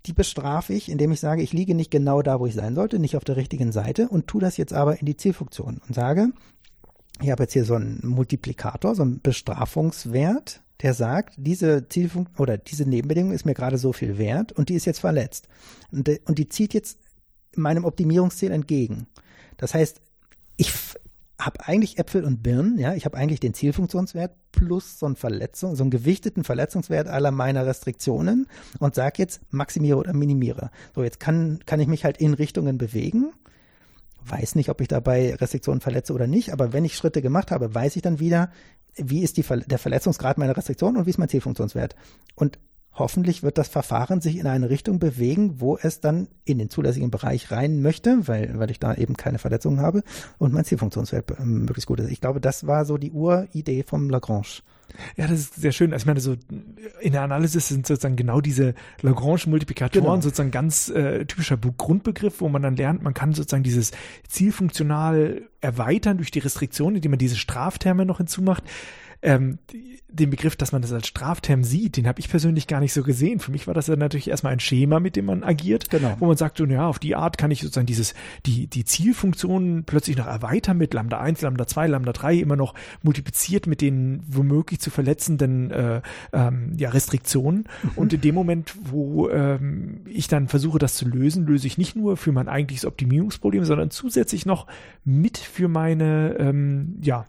die bestrafe ich, indem ich sage, ich liege nicht genau da, wo ich sein sollte, nicht auf der richtigen Seite und tue das jetzt aber in die Zielfunktion und sage, ich habe jetzt hier so einen Multiplikator, so einen Bestrafungswert, der sagt, diese Zielfunktion oder diese Nebenbedingung ist mir gerade so viel wert und die ist jetzt verletzt. Und die zieht jetzt meinem Optimierungsziel entgegen. Das heißt, ich habe eigentlich Äpfel und Birnen, ja, ich habe eigentlich den Zielfunktionswert plus so einen Verletzung, so einen gewichteten Verletzungswert aller meiner Restriktionen und sage jetzt maximiere oder minimiere. So, jetzt kann, kann ich mich halt in Richtungen bewegen. Weiß nicht, ob ich dabei Restriktionen verletze oder nicht, aber wenn ich Schritte gemacht habe, weiß ich dann wieder, wie ist die, der Verletzungsgrad meiner Restriktion und wie ist mein Zielfunktionswert. Und hoffentlich wird das Verfahren sich in eine Richtung bewegen, wo es dann in den zulässigen Bereich rein möchte, weil, weil ich da eben keine Verletzungen habe und mein Zielfunktionswert ähm, möglichst gut ist. Ich glaube, das war so die Uridee vom Lagrange. Ja, das ist sehr schön. Also ich meine, so in der Analysis sind sozusagen genau diese Lagrange-Multiplikatoren genau. sozusagen ganz äh, typischer Grundbegriff, wo man dann lernt, man kann sozusagen dieses zielfunktional erweitern durch die Restriktionen, indem man diese Strafterme noch hinzumacht ähm, den Begriff, dass man das als Strafterm sieht, den habe ich persönlich gar nicht so gesehen. Für mich war das ja natürlich erstmal ein Schema, mit dem man agiert, genau. wo man sagt, so, ja, auf die Art kann ich sozusagen dieses, die, die Zielfunktionen plötzlich noch erweitern mit Lambda 1, Lambda 2, Lambda 3, immer noch multipliziert mit den womöglich zu verletzenden äh, ähm, ja, Restriktionen. Mhm. Und in dem Moment, wo ähm, ich dann versuche, das zu lösen, löse ich nicht nur für mein eigentliches Optimierungsproblem, sondern zusätzlich noch mit für meine, ähm, ja,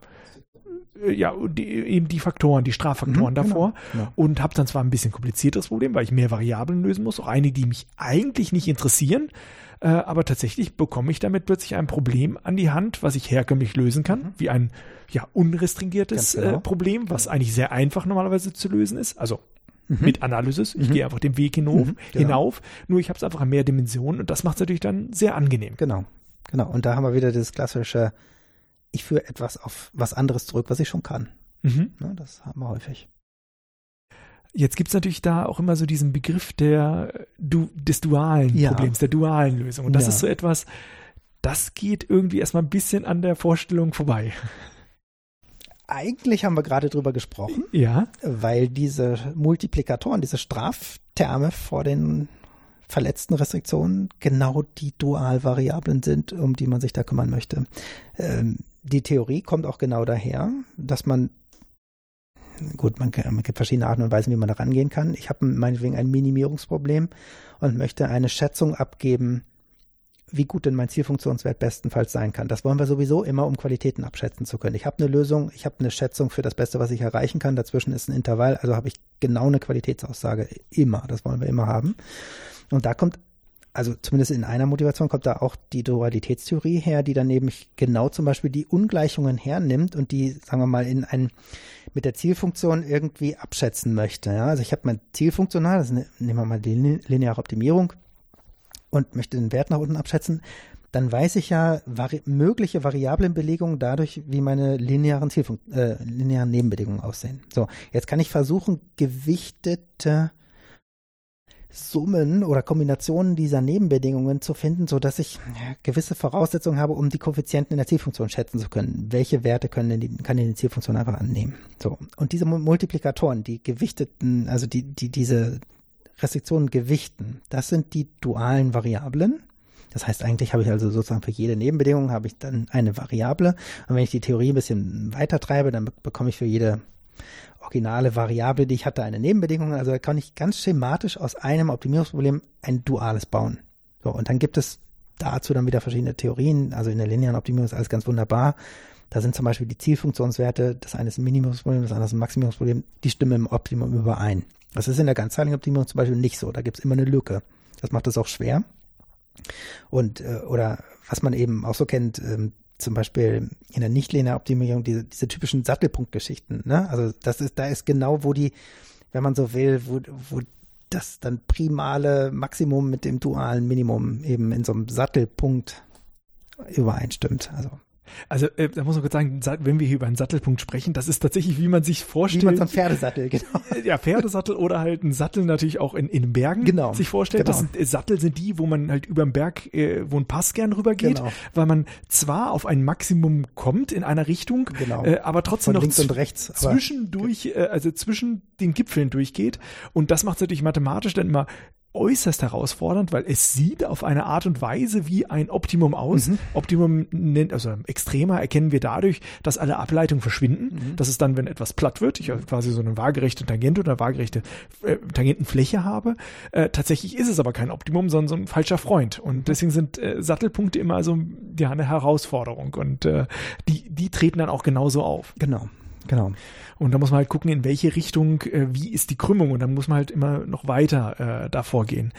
ja, die, eben die Faktoren, die Straffaktoren mhm, davor genau, genau. und habe dann zwar ein bisschen komplizierteres Problem, weil ich mehr Variablen lösen muss, auch einige, die mich eigentlich nicht interessieren, äh, aber tatsächlich bekomme ich damit plötzlich ein Problem an die Hand, was ich herkömmlich lösen kann, mhm. wie ein ja unrestringiertes genau. äh, Problem, was eigentlich sehr einfach normalerweise zu lösen ist, also mhm. mit Analysis. Ich mhm. gehe einfach den Weg hinauf, mhm, genau. hinauf nur ich habe es einfach in mehr Dimensionen und das macht es natürlich dann sehr angenehm. Genau, genau. Und da haben wir wieder das klassische ich führe etwas auf was anderes zurück, was ich schon kann. Mhm. Ja, das haben wir häufig. Jetzt gibt es natürlich da auch immer so diesen Begriff der, du, des dualen ja. Problems, der dualen Lösung. Und das ja. ist so etwas, das geht irgendwie erstmal ein bisschen an der Vorstellung vorbei. Eigentlich haben wir gerade drüber gesprochen. Ja. Weil diese Multiplikatoren, diese Strafterme vor den verletzten Restriktionen genau die Dualvariablen sind, um die man sich da kümmern möchte. Ähm, die Theorie kommt auch genau daher, dass man gut, man, man gibt verschiedene Arten und Weisen, wie man da rangehen kann. Ich habe meinetwegen ein Minimierungsproblem und möchte eine Schätzung abgeben, wie gut denn mein Zielfunktionswert bestenfalls sein kann. Das wollen wir sowieso immer, um Qualitäten abschätzen zu können. Ich habe eine Lösung, ich habe eine Schätzung für das Beste, was ich erreichen kann. Dazwischen ist ein Intervall, also habe ich genau eine Qualitätsaussage. Immer, das wollen wir immer haben. Und da kommt, also zumindest in einer Motivation kommt da auch die Dualitätstheorie her, die dann nämlich genau zum Beispiel die Ungleichungen hernimmt und die, sagen wir mal, in ein, mit der Zielfunktion irgendwie abschätzen möchte. Ja? Also ich habe mein Zielfunktional, das nehmen wir mal die lineare Optimierung und möchte den Wert nach unten abschätzen, dann weiß ich ja vari mögliche Variablenbelegungen dadurch, wie meine linearen, Zielfunk äh, linearen Nebenbedingungen aussehen. So, jetzt kann ich versuchen, gewichtete Summen oder Kombinationen dieser Nebenbedingungen zu finden, so dass ich gewisse Voraussetzungen habe, um die Koeffizienten in der Zielfunktion schätzen zu können. Welche Werte können denn die, kann denn die Zielfunktion einfach annehmen? So. Und diese Multiplikatoren, die gewichteten, also die, die, diese Restriktionen gewichten. Das sind die dualen Variablen. Das heißt, eigentlich habe ich also sozusagen für jede Nebenbedingung habe ich dann eine Variable. Und wenn ich die Theorie ein bisschen weiter treibe, dann bekomme ich für jede originale Variable, die ich hatte, eine Nebenbedingung. Also kann ich ganz schematisch aus einem Optimierungsproblem ein duales bauen. So, und dann gibt es dazu dann wieder verschiedene Theorien. Also in der linearen Optimierung ist alles ganz wunderbar. Da sind zum Beispiel die Zielfunktionswerte, das eine ist ein Minimumsproblem, das andere ist ein Maximumsproblem, die stimmen im Optimum überein. Das ist in der ganzteiligen Optimierung zum Beispiel nicht so. Da gibt es immer eine Lücke. Das macht es auch schwer. Und, äh, oder was man eben auch so kennt, ähm, zum Beispiel in der Nicht-Linear-Optimierung, diese, diese typischen Sattelpunktgeschichten, ne? Also das ist, da ist genau, wo die, wenn man so will, wo, wo das dann primale Maximum mit dem dualen Minimum eben in so einem Sattelpunkt übereinstimmt. Also also äh, da muss man kurz sagen, wenn wir hier über einen Sattelpunkt sprechen, das ist tatsächlich, wie man sich vorstellt. Wie man so einen Pferdesattel, genau. Ja, Pferdesattel oder halt ein Sattel natürlich auch in, in Bergen genau. sich vorstellt. Genau. Das sind, äh, Sattel sind die, wo man halt über den Berg, äh, wo ein Pass gern rüber geht, genau. weil man zwar auf ein Maximum kommt in einer Richtung, genau. äh, aber trotzdem Von noch und rechts, zwischendurch, äh, also zwischen den Gipfeln durchgeht. Und das macht es natürlich mathematisch dann immer äußerst herausfordernd, weil es sieht auf eine Art und Weise wie ein Optimum aus. Mhm. Optimum nennt, also extremer erkennen wir dadurch, dass alle Ableitungen verschwinden. Mhm. Das ist dann, wenn etwas platt wird, ich quasi so eine waagerechte Tangente oder waagerechte äh, Tangentenfläche habe. Äh, tatsächlich ist es aber kein Optimum, sondern so ein falscher Freund. Und mhm. deswegen sind äh, Sattelpunkte immer so ja, eine Herausforderung. Und äh, die, die treten dann auch genauso auf. Genau. Genau. Und da muss man halt gucken, in welche Richtung, äh, wie ist die Krümmung und dann muss man halt immer noch weiter äh, davor gehen.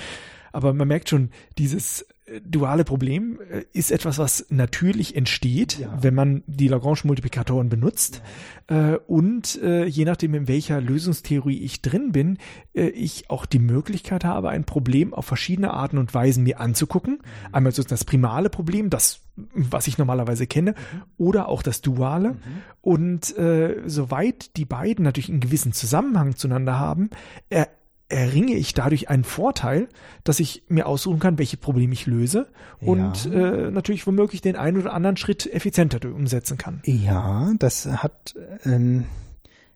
Aber man merkt schon, dieses duale Problem äh, ist etwas, was natürlich entsteht, ja. wenn man die Lagrange-Multiplikatoren benutzt. Ja. Äh, und je nachdem, in welcher Lösungstheorie ich drin bin, ich auch die Möglichkeit habe, ein Problem auf verschiedene Arten und Weisen mir anzugucken. Mhm. Einmal so das primale Problem, das, was ich normalerweise kenne, mhm. oder auch das duale. Mhm. Und äh, soweit die beiden natürlich einen gewissen Zusammenhang zueinander haben, er erringe ich dadurch einen Vorteil, dass ich mir aussuchen kann, welche Probleme ich löse und äh, natürlich womöglich den einen oder anderen Schritt effizienter umsetzen kann. Ja, das hat, ähm,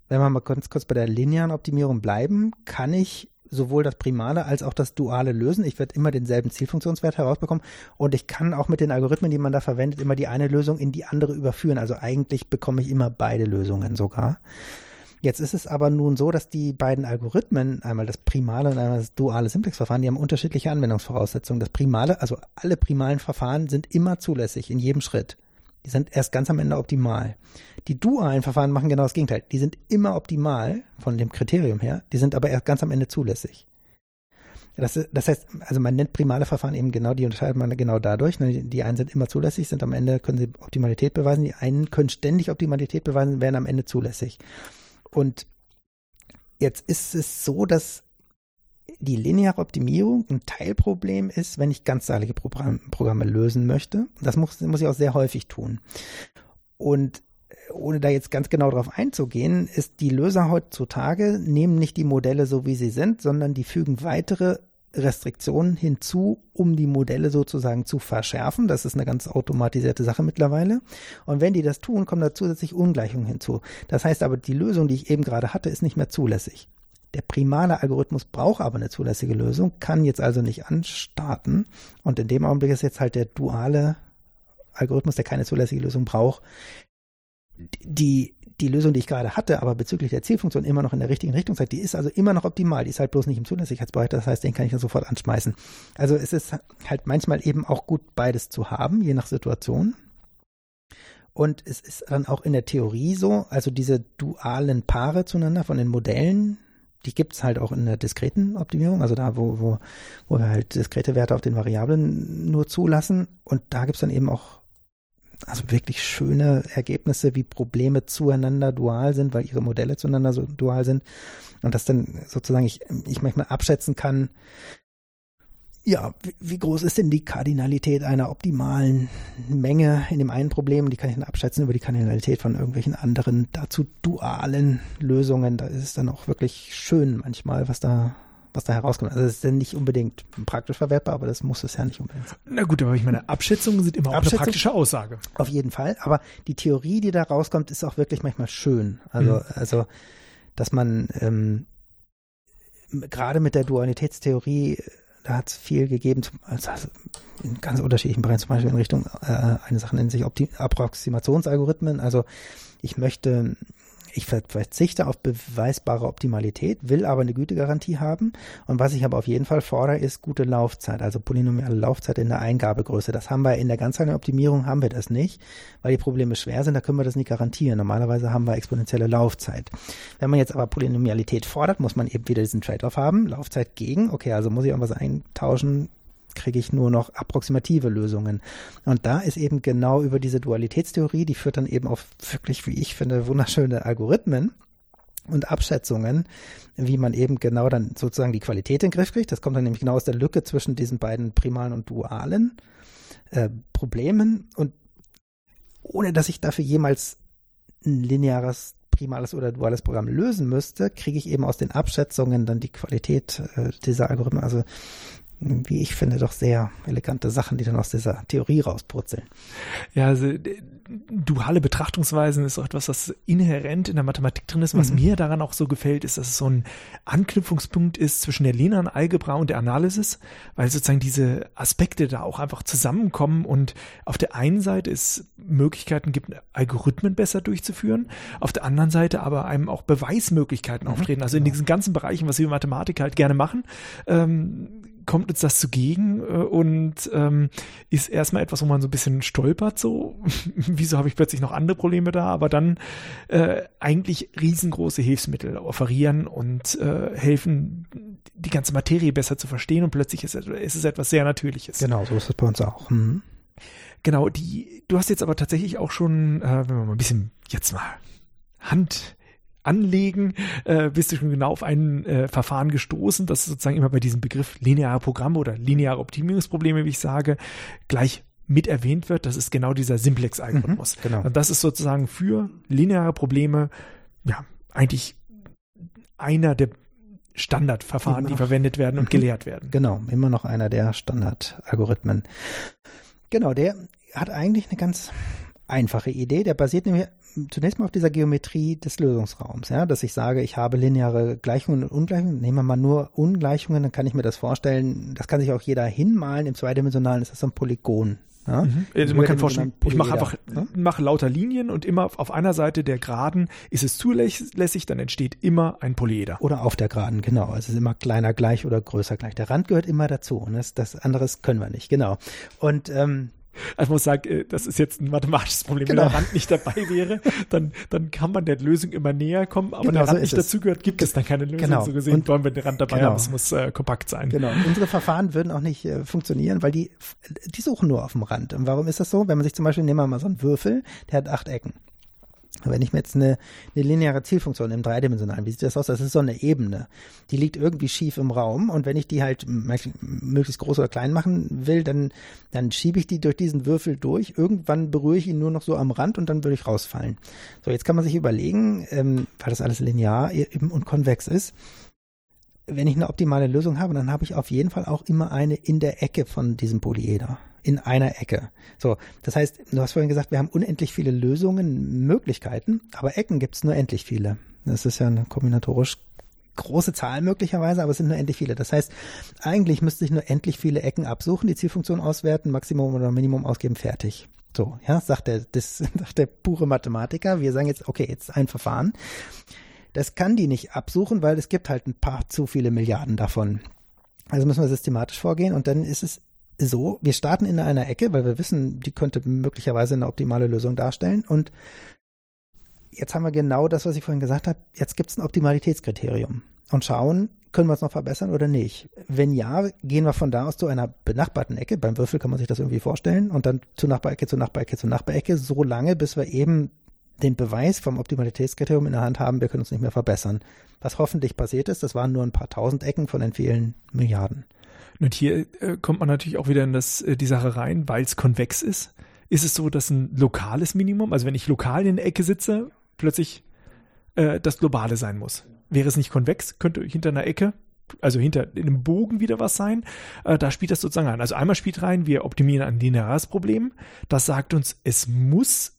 wenn wir mal kurz, kurz bei der linearen Optimierung bleiben, kann ich sowohl das Primale als auch das Duale lösen. Ich werde immer denselben Zielfunktionswert herausbekommen und ich kann auch mit den Algorithmen, die man da verwendet, immer die eine Lösung in die andere überführen. Also eigentlich bekomme ich immer beide Lösungen sogar. Jetzt ist es aber nun so, dass die beiden Algorithmen, einmal das primale und einmal das duale Simplex-Verfahren, die haben unterschiedliche Anwendungsvoraussetzungen. Das primale, also alle primalen Verfahren sind immer zulässig in jedem Schritt. Die sind erst ganz am Ende optimal. Die dualen Verfahren machen genau das Gegenteil. Die sind immer optimal von dem Kriterium her, die sind aber erst ganz am Ende zulässig. Das, das heißt, also man nennt primale Verfahren eben genau, die unterscheidet man genau dadurch. Ne? Die einen sind immer zulässig, sind am Ende, können sie Optimalität beweisen. Die einen können ständig Optimalität beweisen, werden am Ende zulässig. Und jetzt ist es so, dass die lineare Optimierung ein Teilproblem ist, wenn ich ganzzahlige Programm, Programme lösen möchte. Das muss, muss ich auch sehr häufig tun. Und ohne da jetzt ganz genau drauf einzugehen, ist die Löser heutzutage nehmen nicht die Modelle so wie sie sind, sondern die fügen weitere Restriktionen hinzu, um die Modelle sozusagen zu verschärfen. Das ist eine ganz automatisierte Sache mittlerweile. Und wenn die das tun, kommen da zusätzlich Ungleichungen hinzu. Das heißt aber, die Lösung, die ich eben gerade hatte, ist nicht mehr zulässig. Der primale Algorithmus braucht aber eine zulässige Lösung, kann jetzt also nicht anstarten. Und in dem Augenblick ist jetzt halt der duale Algorithmus, der keine zulässige Lösung braucht, die, die Lösung, die ich gerade hatte, aber bezüglich der Zielfunktion immer noch in der richtigen Richtung zeigt, die ist also immer noch optimal. Die ist halt bloß nicht im Zulässigkeitsbereich. Das heißt, den kann ich dann sofort anschmeißen. Also es ist halt manchmal eben auch gut, beides zu haben, je nach Situation. Und es ist dann auch in der Theorie so, also diese dualen Paare zueinander von den Modellen, die gibt es halt auch in der diskreten Optimierung, also da, wo, wo, wo wir halt diskrete Werte auf den Variablen nur zulassen. Und da gibt es dann eben auch also wirklich schöne Ergebnisse, wie Probleme zueinander dual sind, weil ihre Modelle zueinander so dual sind. Und das dann sozusagen ich, ich manchmal abschätzen kann, ja, wie groß ist denn die Kardinalität einer optimalen Menge in dem einen Problem? Die kann ich dann abschätzen über die Kardinalität von irgendwelchen anderen dazu dualen Lösungen. Da ist es dann auch wirklich schön manchmal, was da was da herauskommt. Also es ist dann nicht unbedingt praktisch verwertbar, aber das muss es ja nicht unbedingt sein. Na gut, aber ich meine, Abschätzungen sind immer auch eine praktische Aussage. Auf jeden Fall, aber die Theorie, die da rauskommt, ist auch wirklich manchmal schön. Also, mhm. also dass man ähm, gerade mit der Dualitätstheorie da hat es viel gegeben, also in ganz unterschiedlichen Bereichen, zum Beispiel in Richtung, äh, eine Sache nennt sich Optim Approximationsalgorithmen. Also ich möchte ich verzichte auf beweisbare Optimalität, will aber eine Gütegarantie haben. Und was ich aber auf jeden Fall fordere, ist gute Laufzeit, also polynomiale Laufzeit in der Eingabegröße. Das haben wir in der ganzheitlichen Optimierung haben wir das nicht, weil die Probleme schwer sind, da können wir das nicht garantieren. Normalerweise haben wir exponentielle Laufzeit. Wenn man jetzt aber Polynomialität fordert, muss man eben wieder diesen Trade-off haben. Laufzeit gegen, okay, also muss ich irgendwas eintauschen, kriege ich nur noch approximative Lösungen. Und da ist eben genau über diese Dualitätstheorie, die führt dann eben auf wirklich, wie ich finde, wunderschöne Algorithmen und Abschätzungen, wie man eben genau dann sozusagen die Qualität in den Griff kriegt. Das kommt dann nämlich genau aus der Lücke zwischen diesen beiden primalen und dualen äh, Problemen und ohne dass ich dafür jemals ein lineares primales oder duales Programm lösen müsste, kriege ich eben aus den Abschätzungen dann die Qualität äh, dieser Algorithmen. Also wie ich finde, doch sehr elegante Sachen, die dann aus dieser Theorie rauspurzeln. Ja, also duale Betrachtungsweisen ist auch etwas, was inhärent in der Mathematik drin ist. Was mhm. mir daran auch so gefällt, ist, dass es so ein Anknüpfungspunkt ist zwischen der linearen Algebra und der Analysis, weil sozusagen diese Aspekte da auch einfach zusammenkommen und auf der einen Seite es Möglichkeiten gibt, Algorithmen besser durchzuführen, auf der anderen Seite aber einem auch Beweismöglichkeiten mhm. auftreten. Also in genau. diesen ganzen Bereichen, was wir Mathematiker halt gerne machen, ähm, kommt uns das zugegen äh, und ähm, ist erstmal etwas, wo man so ein bisschen stolpert, so, wieso habe ich plötzlich noch andere Probleme da, aber dann äh, eigentlich riesengroße Hilfsmittel offerieren und äh, helfen, die ganze Materie besser zu verstehen und plötzlich ist, ist es etwas sehr Natürliches. Genau, so ist es bei uns auch. Mhm. Genau, die, du hast jetzt aber tatsächlich auch schon, äh, wenn wir mal ein bisschen jetzt mal Hand anlegen, äh, bist du schon genau auf ein äh, Verfahren gestoßen, das sozusagen immer bei diesem Begriff lineare Programme oder lineare Optimierungsprobleme, wie ich sage, gleich mit erwähnt wird. Das ist genau dieser Simplex-Algorithmus. Mhm, genau. Und das ist sozusagen für lineare Probleme, ja, eigentlich einer der Standardverfahren, die verwendet werden und mhm. gelehrt werden. Genau, immer noch einer der Standardalgorithmen. Genau, der hat eigentlich eine ganz einfache Idee. Der basiert nämlich zunächst mal auf dieser Geometrie des Lösungsraums, ja, dass ich sage, ich habe lineare Gleichungen und Ungleichungen. Nehmen wir mal nur Ungleichungen, dann kann ich mir das vorstellen. Das kann sich auch jeder hinmalen. Im zweidimensionalen ist das ein Polygon. Ja? Mhm. Also man kann vorstellen, ich mache einfach ja? mache lauter Linien und immer auf einer Seite der Geraden ist es zulässig, dann entsteht immer ein Polyeder. Oder auf der Geraden, genau. Es ist immer kleiner gleich oder größer gleich. Der Rand gehört immer dazu und das, das anderes können wir nicht, genau. Und ähm, also ich muss sagen, äh, das ist jetzt ein mathematisches Problem. Genau. Wenn der Rand nicht dabei wäre, dann, dann kann man der Lösung immer näher kommen, aber genau, der Rand so nicht dazugehört, gibt es dann keine Lösung. Genau. So gesehen und, wollen wir den Rand dabei genau. haben, es muss äh, kompakt sein. Genau. Unsere Verfahren würden auch nicht äh, funktionieren, weil die, die suchen nur auf dem Rand. Und warum ist das so? Wenn man sich zum Beispiel, nehmen wir mal so einen Würfel, der hat acht Ecken. Wenn ich mir jetzt eine, eine lineare Zielfunktion im dreidimensionalen, wie sieht das aus? Das ist so eine Ebene. Die liegt irgendwie schief im Raum und wenn ich die halt möglichst groß oder klein machen will, dann, dann schiebe ich die durch diesen Würfel durch. Irgendwann berühre ich ihn nur noch so am Rand und dann würde ich rausfallen. So, jetzt kann man sich überlegen, ähm, weil das alles linear eben und konvex ist, wenn ich eine optimale Lösung habe, dann habe ich auf jeden Fall auch immer eine in der Ecke von diesem Polyeder in einer Ecke. So, das heißt, du hast vorhin gesagt, wir haben unendlich viele Lösungen, Möglichkeiten, aber Ecken gibt es nur endlich viele. Das ist ja eine kombinatorisch große Zahl möglicherweise, aber es sind nur endlich viele. Das heißt, eigentlich müsste ich nur endlich viele Ecken absuchen, die Zielfunktion auswerten, Maximum oder Minimum ausgeben, fertig. So, ja, sagt der, das sagt der pure Mathematiker. Wir sagen jetzt, okay, jetzt ein Verfahren. Das kann die nicht absuchen, weil es gibt halt ein paar zu viele Milliarden davon. Also müssen wir systematisch vorgehen und dann ist es so, wir starten in einer Ecke, weil wir wissen, die könnte möglicherweise eine optimale Lösung darstellen und jetzt haben wir genau das, was ich vorhin gesagt habe. Jetzt gibt es ein Optimalitätskriterium und schauen, können wir es noch verbessern oder nicht? Wenn ja, gehen wir von da aus zu einer benachbarten Ecke. Beim Würfel kann man sich das irgendwie vorstellen und dann zu Nachbarecke, zu Nachbarecke, zu Nachbarecke, so lange, bis wir eben den Beweis vom Optimalitätskriterium in der Hand haben, wir können uns nicht mehr verbessern. Was hoffentlich passiert ist, das waren nur ein paar tausend Ecken von den vielen Milliarden. Und hier äh, kommt man natürlich auch wieder in das, äh, die Sache rein, weil es konvex ist. Ist es so, dass ein lokales Minimum, also wenn ich lokal in der Ecke sitze, plötzlich äh, das globale sein muss? Wäre es nicht konvex, könnte hinter einer Ecke, also hinter in einem Bogen wieder was sein. Äh, da spielt das sozusagen rein. Also einmal spielt rein, wir optimieren ein lineares Problem. Das sagt uns, es muss,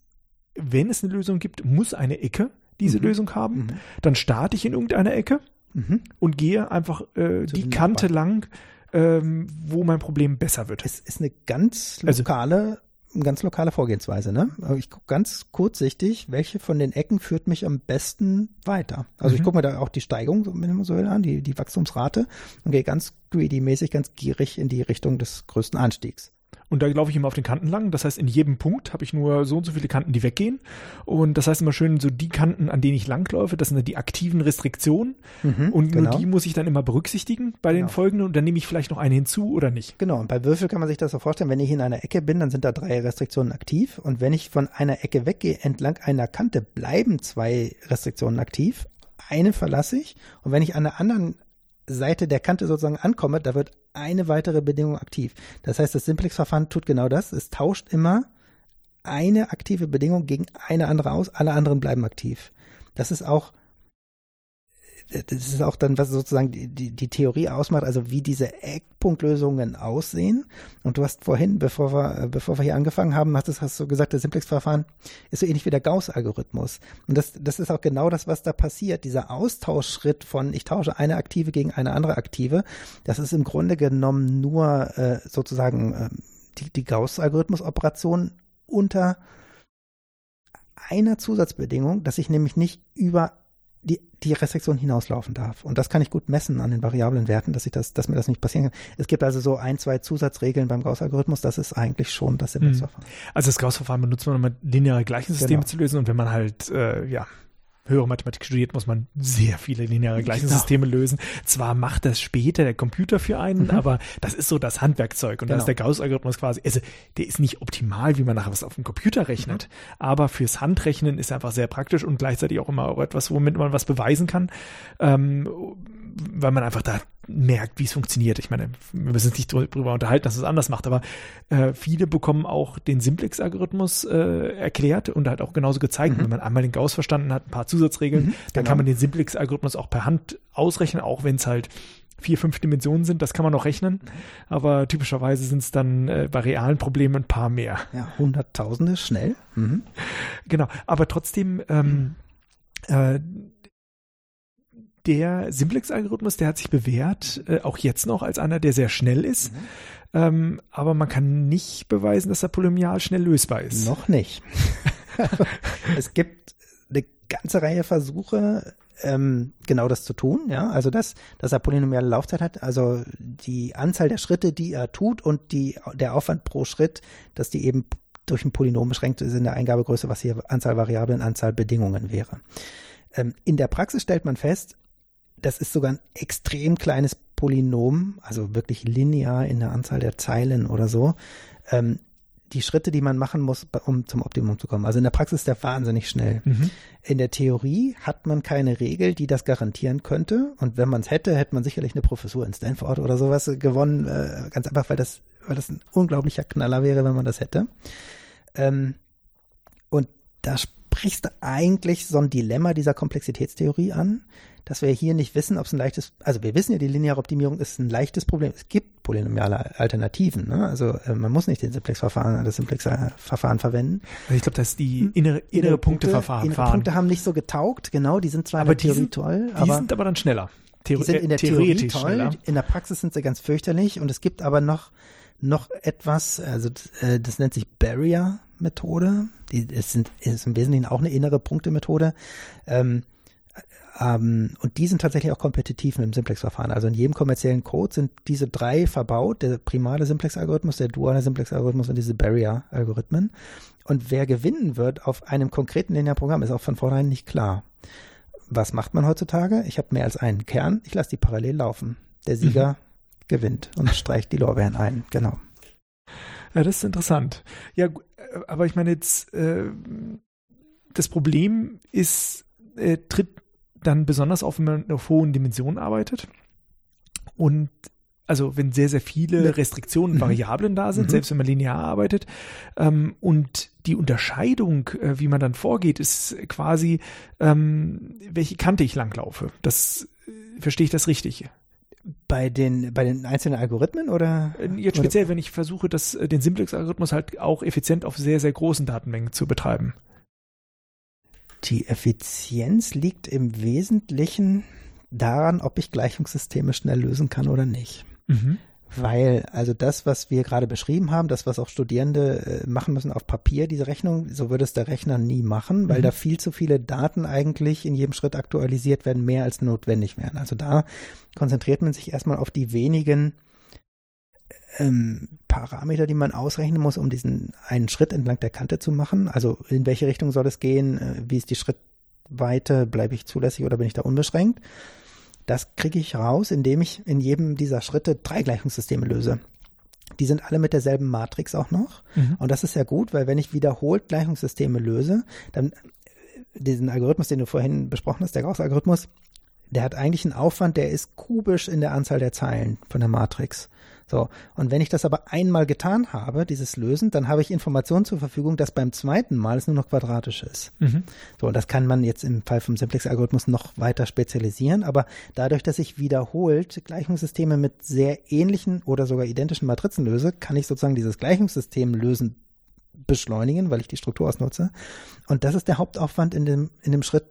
wenn es eine Lösung gibt, muss eine Ecke diese mhm. Lösung haben. Mhm. Dann starte ich in irgendeiner Ecke mhm. und gehe einfach äh, die Kante lang, ähm, wo mein Problem besser wird. Es ist eine ganz also lokale also, ganz lokale Vorgehensweise, ne? Ich gucke ganz kurzsichtig, welche von den Ecken führt mich am besten weiter. Also mhm. ich gucke mir da auch die Steigung, so an, die, die Wachstumsrate und gehe ganz greedy-mäßig, ganz gierig in die Richtung des größten Anstiegs. Und da laufe ich immer auf den Kanten lang. Das heißt, in jedem Punkt habe ich nur so und so viele Kanten, die weggehen. Und das heißt immer schön, so die Kanten, an denen ich langläufe, das sind dann die aktiven Restriktionen. Mhm, und genau. nur die muss ich dann immer berücksichtigen bei den genau. folgenden. Und dann nehme ich vielleicht noch eine hinzu oder nicht. Genau. Und bei Würfel kann man sich das so vorstellen, wenn ich in einer Ecke bin, dann sind da drei Restriktionen aktiv. Und wenn ich von einer Ecke weggehe, entlang einer Kante bleiben zwei Restriktionen aktiv. Eine verlasse ich. Und wenn ich an einer anderen Seite der Kante sozusagen ankomme, da wird eine weitere Bedingung aktiv. Das heißt, das Simplex-Verfahren tut genau das. Es tauscht immer eine aktive Bedingung gegen eine andere aus, alle anderen bleiben aktiv. Das ist auch das ist auch dann, was sozusagen die, die, die Theorie ausmacht, also wie diese Eckpunktlösungen aussehen. Und du hast vorhin, bevor wir, bevor wir hier angefangen haben, hast, du, hast du gesagt, das Simplex-Verfahren ist so ähnlich wie der Gauss-Algorithmus. Und das, das ist auch genau das, was da passiert. Dieser Austauschschritt von, ich tausche eine Aktive gegen eine andere Aktive, das ist im Grunde genommen nur äh, sozusagen äh, die, die Gauss-Algorithmus-Operation unter einer Zusatzbedingung, dass ich nämlich nicht über die, die Restriktion hinauslaufen darf. Und das kann ich gut messen an den variablen Werten, dass ich das, dass mir das nicht passieren kann. Es gibt also so ein, zwei Zusatzregeln beim Gauss-Algorithmus, das ist eigentlich schon das. Mhm. Also das Gauss-Verfahren benutzt man, um lineare Gleichungssysteme genau. zu lösen und wenn man halt, äh, ja, höhere Mathematik studiert, muss man sehr viele lineare Gleichungssysteme genau. lösen. Zwar macht das später der Computer für einen, mhm. aber das ist so das Handwerkzeug. Und genau. da ist der Gauss-Algorithmus quasi, also der ist nicht optimal, wie man nachher was auf dem Computer rechnet, mhm. aber fürs Handrechnen ist er einfach sehr praktisch und gleichzeitig auch immer etwas, womit man was beweisen kann, ähm, weil man einfach da merkt, wie es funktioniert. Ich meine, wir müssen uns nicht darüber unterhalten, dass es anders macht, aber äh, viele bekommen auch den Simplex-Algorithmus äh, erklärt und halt auch genauso gezeigt. Mhm. Wenn man einmal den Gauss verstanden hat, ein paar Zusatzregeln, mhm, dann genau. kann man den Simplex-Algorithmus auch per Hand ausrechnen, auch wenn es halt vier, fünf Dimensionen sind, das kann man noch rechnen. Mhm. Aber typischerweise sind es dann äh, bei realen Problemen ein paar mehr. Ja, Hunderttausende schnell. Mhm. Genau, aber trotzdem ähm, äh, der Simplex-Algorithmus, der hat sich bewährt, äh, auch jetzt noch als einer, der sehr schnell ist. Mhm. Ähm, aber man kann nicht beweisen, dass er polynomial schnell lösbar ist. Noch nicht. es gibt eine ganze Reihe Versuche, ähm, genau das zu tun, ja, also dass, dass er polynomiale Laufzeit hat, also die Anzahl der Schritte, die er tut und die, der Aufwand pro Schritt, dass die eben durch ein Polynom beschränkt ist in der Eingabegröße, was hier Anzahl Variablen, Anzahl Bedingungen wäre. Ähm, in der Praxis stellt man fest, das ist sogar ein extrem kleines Polynom, also wirklich linear in der Anzahl der Zeilen oder so. Ähm, die Schritte, die man machen muss, um zum Optimum zu kommen. Also in der Praxis ist der wahnsinnig schnell. Mhm. In der Theorie hat man keine Regel, die das garantieren könnte. Und wenn man es hätte, hätte man sicherlich eine Professur in Stanford oder sowas gewonnen. Äh, ganz einfach, weil das, weil das ein unglaublicher Knaller wäre, wenn man das hätte. Ähm, und da sprichst du eigentlich so ein Dilemma dieser Komplexitätstheorie an, dass wir hier nicht wissen, ob es ein leichtes, also wir wissen ja, die lineare Optimierung ist ein leichtes Problem. Es gibt polynomiale Alternativen. Ne? Also äh, man muss nicht den Simplex-Verfahren, das Simplex-Verfahren verwenden. Also ich glaube, das ist die hm. innere, innere, Punkteverfahren. Innere Punkte haben nicht so getaugt, genau, die sind zwar aber in der Theorie sind, toll. Die sind aber dann schneller. die sind in der Theorie toll, schneller. in der Praxis sind sie ganz fürchterlich und es gibt aber noch noch etwas, also äh, das nennt sich Barrier-Methode. Die es sind ist im Wesentlichen auch eine innere Punkte-Methode. Ähm, ähm, und die sind tatsächlich auch kompetitiv mit dem Simplex-Verfahren. Also in jedem kommerziellen Code sind diese drei verbaut, der primale Simplex-Algorithmus, der duale Simplex-Algorithmus und diese Barrier-Algorithmen. Und wer gewinnen wird auf einem konkreten Linearprogramm, ist auch von vornherein nicht klar. Was macht man heutzutage? Ich habe mehr als einen Kern, ich lasse die parallel laufen. Der Sieger mhm. gewinnt und streicht die Lorbeeren ein. Genau. Ja, das ist interessant. Ja, äh, aber ich meine jetzt, äh, das Problem ist, äh, tritt dann besonders auf, wenn man auf hohen Dimensionen arbeitet. Und also wenn sehr, sehr viele Restriktionen, mhm. Variablen da sind, mhm. selbst wenn man linear arbeitet. Ähm, und die Unterscheidung, äh, wie man dann vorgeht, ist quasi, ähm, welche Kante ich langlaufe. Das äh, verstehe ich das richtig. Bei den, bei den einzelnen Algorithmen oder? Äh, jetzt speziell, oder? wenn ich versuche, das, äh, den Simplex-Algorithmus halt auch effizient auf sehr, sehr großen Datenmengen zu betreiben. Die Effizienz liegt im Wesentlichen daran, ob ich Gleichungssysteme schnell lösen kann oder nicht. Mhm. Weil, also das, was wir gerade beschrieben haben, das, was auch Studierende äh, machen müssen auf Papier, diese Rechnung, so würde es der Rechner nie machen, weil mhm. da viel zu viele Daten eigentlich in jedem Schritt aktualisiert werden, mehr als notwendig wären. Also da konzentriert man sich erstmal auf die wenigen ähm, Parameter, die man ausrechnen muss, um diesen einen Schritt entlang der Kante zu machen. Also in welche Richtung soll es gehen? Äh, wie ist die Schrittweite? Bleibe ich zulässig oder bin ich da unbeschränkt? Das kriege ich raus, indem ich in jedem dieser Schritte drei Gleichungssysteme löse. Die sind alle mit derselben Matrix auch noch. Mhm. Und das ist ja gut, weil wenn ich wiederholt Gleichungssysteme löse, dann äh, diesen Algorithmus, den du vorhin besprochen hast, der Gauss-Algorithmus, der hat eigentlich einen Aufwand, der ist kubisch in der Anzahl der Zeilen von der Matrix. So. Und wenn ich das aber einmal getan habe, dieses Lösen, dann habe ich Informationen zur Verfügung, dass beim zweiten Mal es nur noch quadratisch ist. Mhm. So. Und das kann man jetzt im Fall vom Simplex-Algorithmus noch weiter spezialisieren. Aber dadurch, dass ich wiederholt Gleichungssysteme mit sehr ähnlichen oder sogar identischen Matrizen löse, kann ich sozusagen dieses Gleichungssystem lösen beschleunigen, weil ich die Struktur ausnutze. Und das ist der Hauptaufwand in dem, in dem Schritt,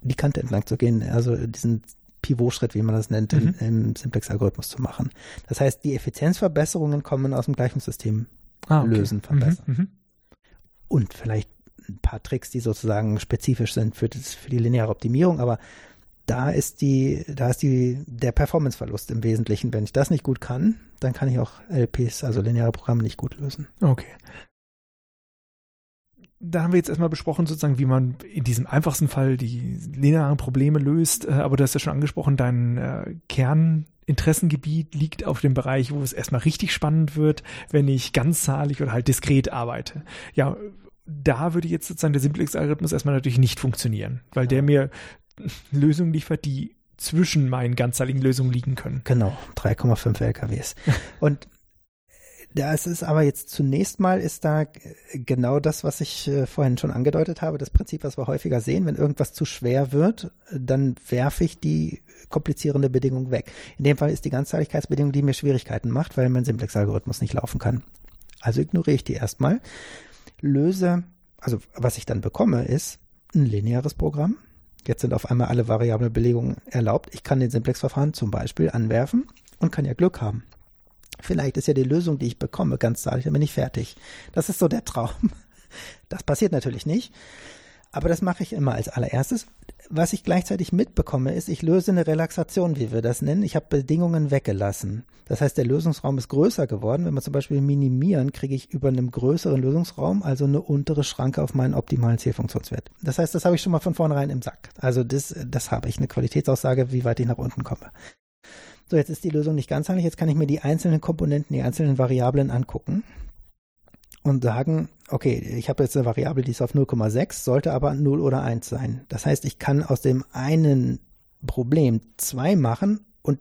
die Kante entlang zu gehen, also diesen Pivotschritt, wie man das nennt, mhm. im, im Simplex-Algorithmus zu machen. Das heißt, die Effizienzverbesserungen kommen aus dem Gleichungssystem ah, okay. lösen, verbessern. Mhm, mhm. Und vielleicht ein paar Tricks, die sozusagen spezifisch sind für, das, für die lineare Optimierung, aber da ist die, da ist die, der Performanceverlust im Wesentlichen. Wenn ich das nicht gut kann, dann kann ich auch LPs, also lineare Programme, nicht gut lösen. Okay da haben wir jetzt erstmal besprochen, sozusagen, wie man in diesem einfachsten Fall die linearen Probleme löst. Äh, aber du hast ja schon angesprochen, dein äh, Kerninteressengebiet liegt auf dem Bereich, wo es erstmal richtig spannend wird, wenn ich ganzzahlig oder halt diskret arbeite. Ja, da würde jetzt sozusagen der Simplex-Algorithmus erstmal natürlich nicht funktionieren, weil der mir Lösungen liefert, die zwischen meinen ganzzahligen Lösungen liegen können. Genau, 3,5 LKWs. Und das ist aber jetzt zunächst mal ist da genau das, was ich äh, vorhin schon angedeutet habe, das Prinzip, was wir häufiger sehen, wenn irgendwas zu schwer wird, dann werfe ich die komplizierende Bedingung weg. In dem Fall ist die Ganzzahligkeitsbedingung, die mir Schwierigkeiten macht, weil mein Simplex-Algorithmus nicht laufen kann. Also ignoriere ich die erstmal, löse, also was ich dann bekomme, ist ein lineares Programm. Jetzt sind auf einmal alle variable Belegungen erlaubt. Ich kann den Simplex-Verfahren zum Beispiel anwerfen und kann ja Glück haben. Vielleicht ist ja die Lösung, die ich bekomme, ganz zahlig, dann bin ich fertig. Das ist so der Traum. Das passiert natürlich nicht. Aber das mache ich immer als allererstes. Was ich gleichzeitig mitbekomme, ist, ich löse eine Relaxation, wie wir das nennen. Ich habe Bedingungen weggelassen. Das heißt, der Lösungsraum ist größer geworden. Wenn wir zum Beispiel minimieren, kriege ich über einem größeren Lösungsraum also eine untere Schranke auf meinen optimalen Zielfunktionswert. Das heißt, das habe ich schon mal von vornherein im Sack. Also das, das habe ich, eine Qualitätsaussage, wie weit ich nach unten komme. So, jetzt ist die Lösung nicht ganz heilig. Jetzt kann ich mir die einzelnen Komponenten, die einzelnen Variablen angucken und sagen, okay, ich habe jetzt eine Variable, die ist auf 0,6, sollte aber 0 oder 1 sein. Das heißt, ich kann aus dem einen Problem zwei machen und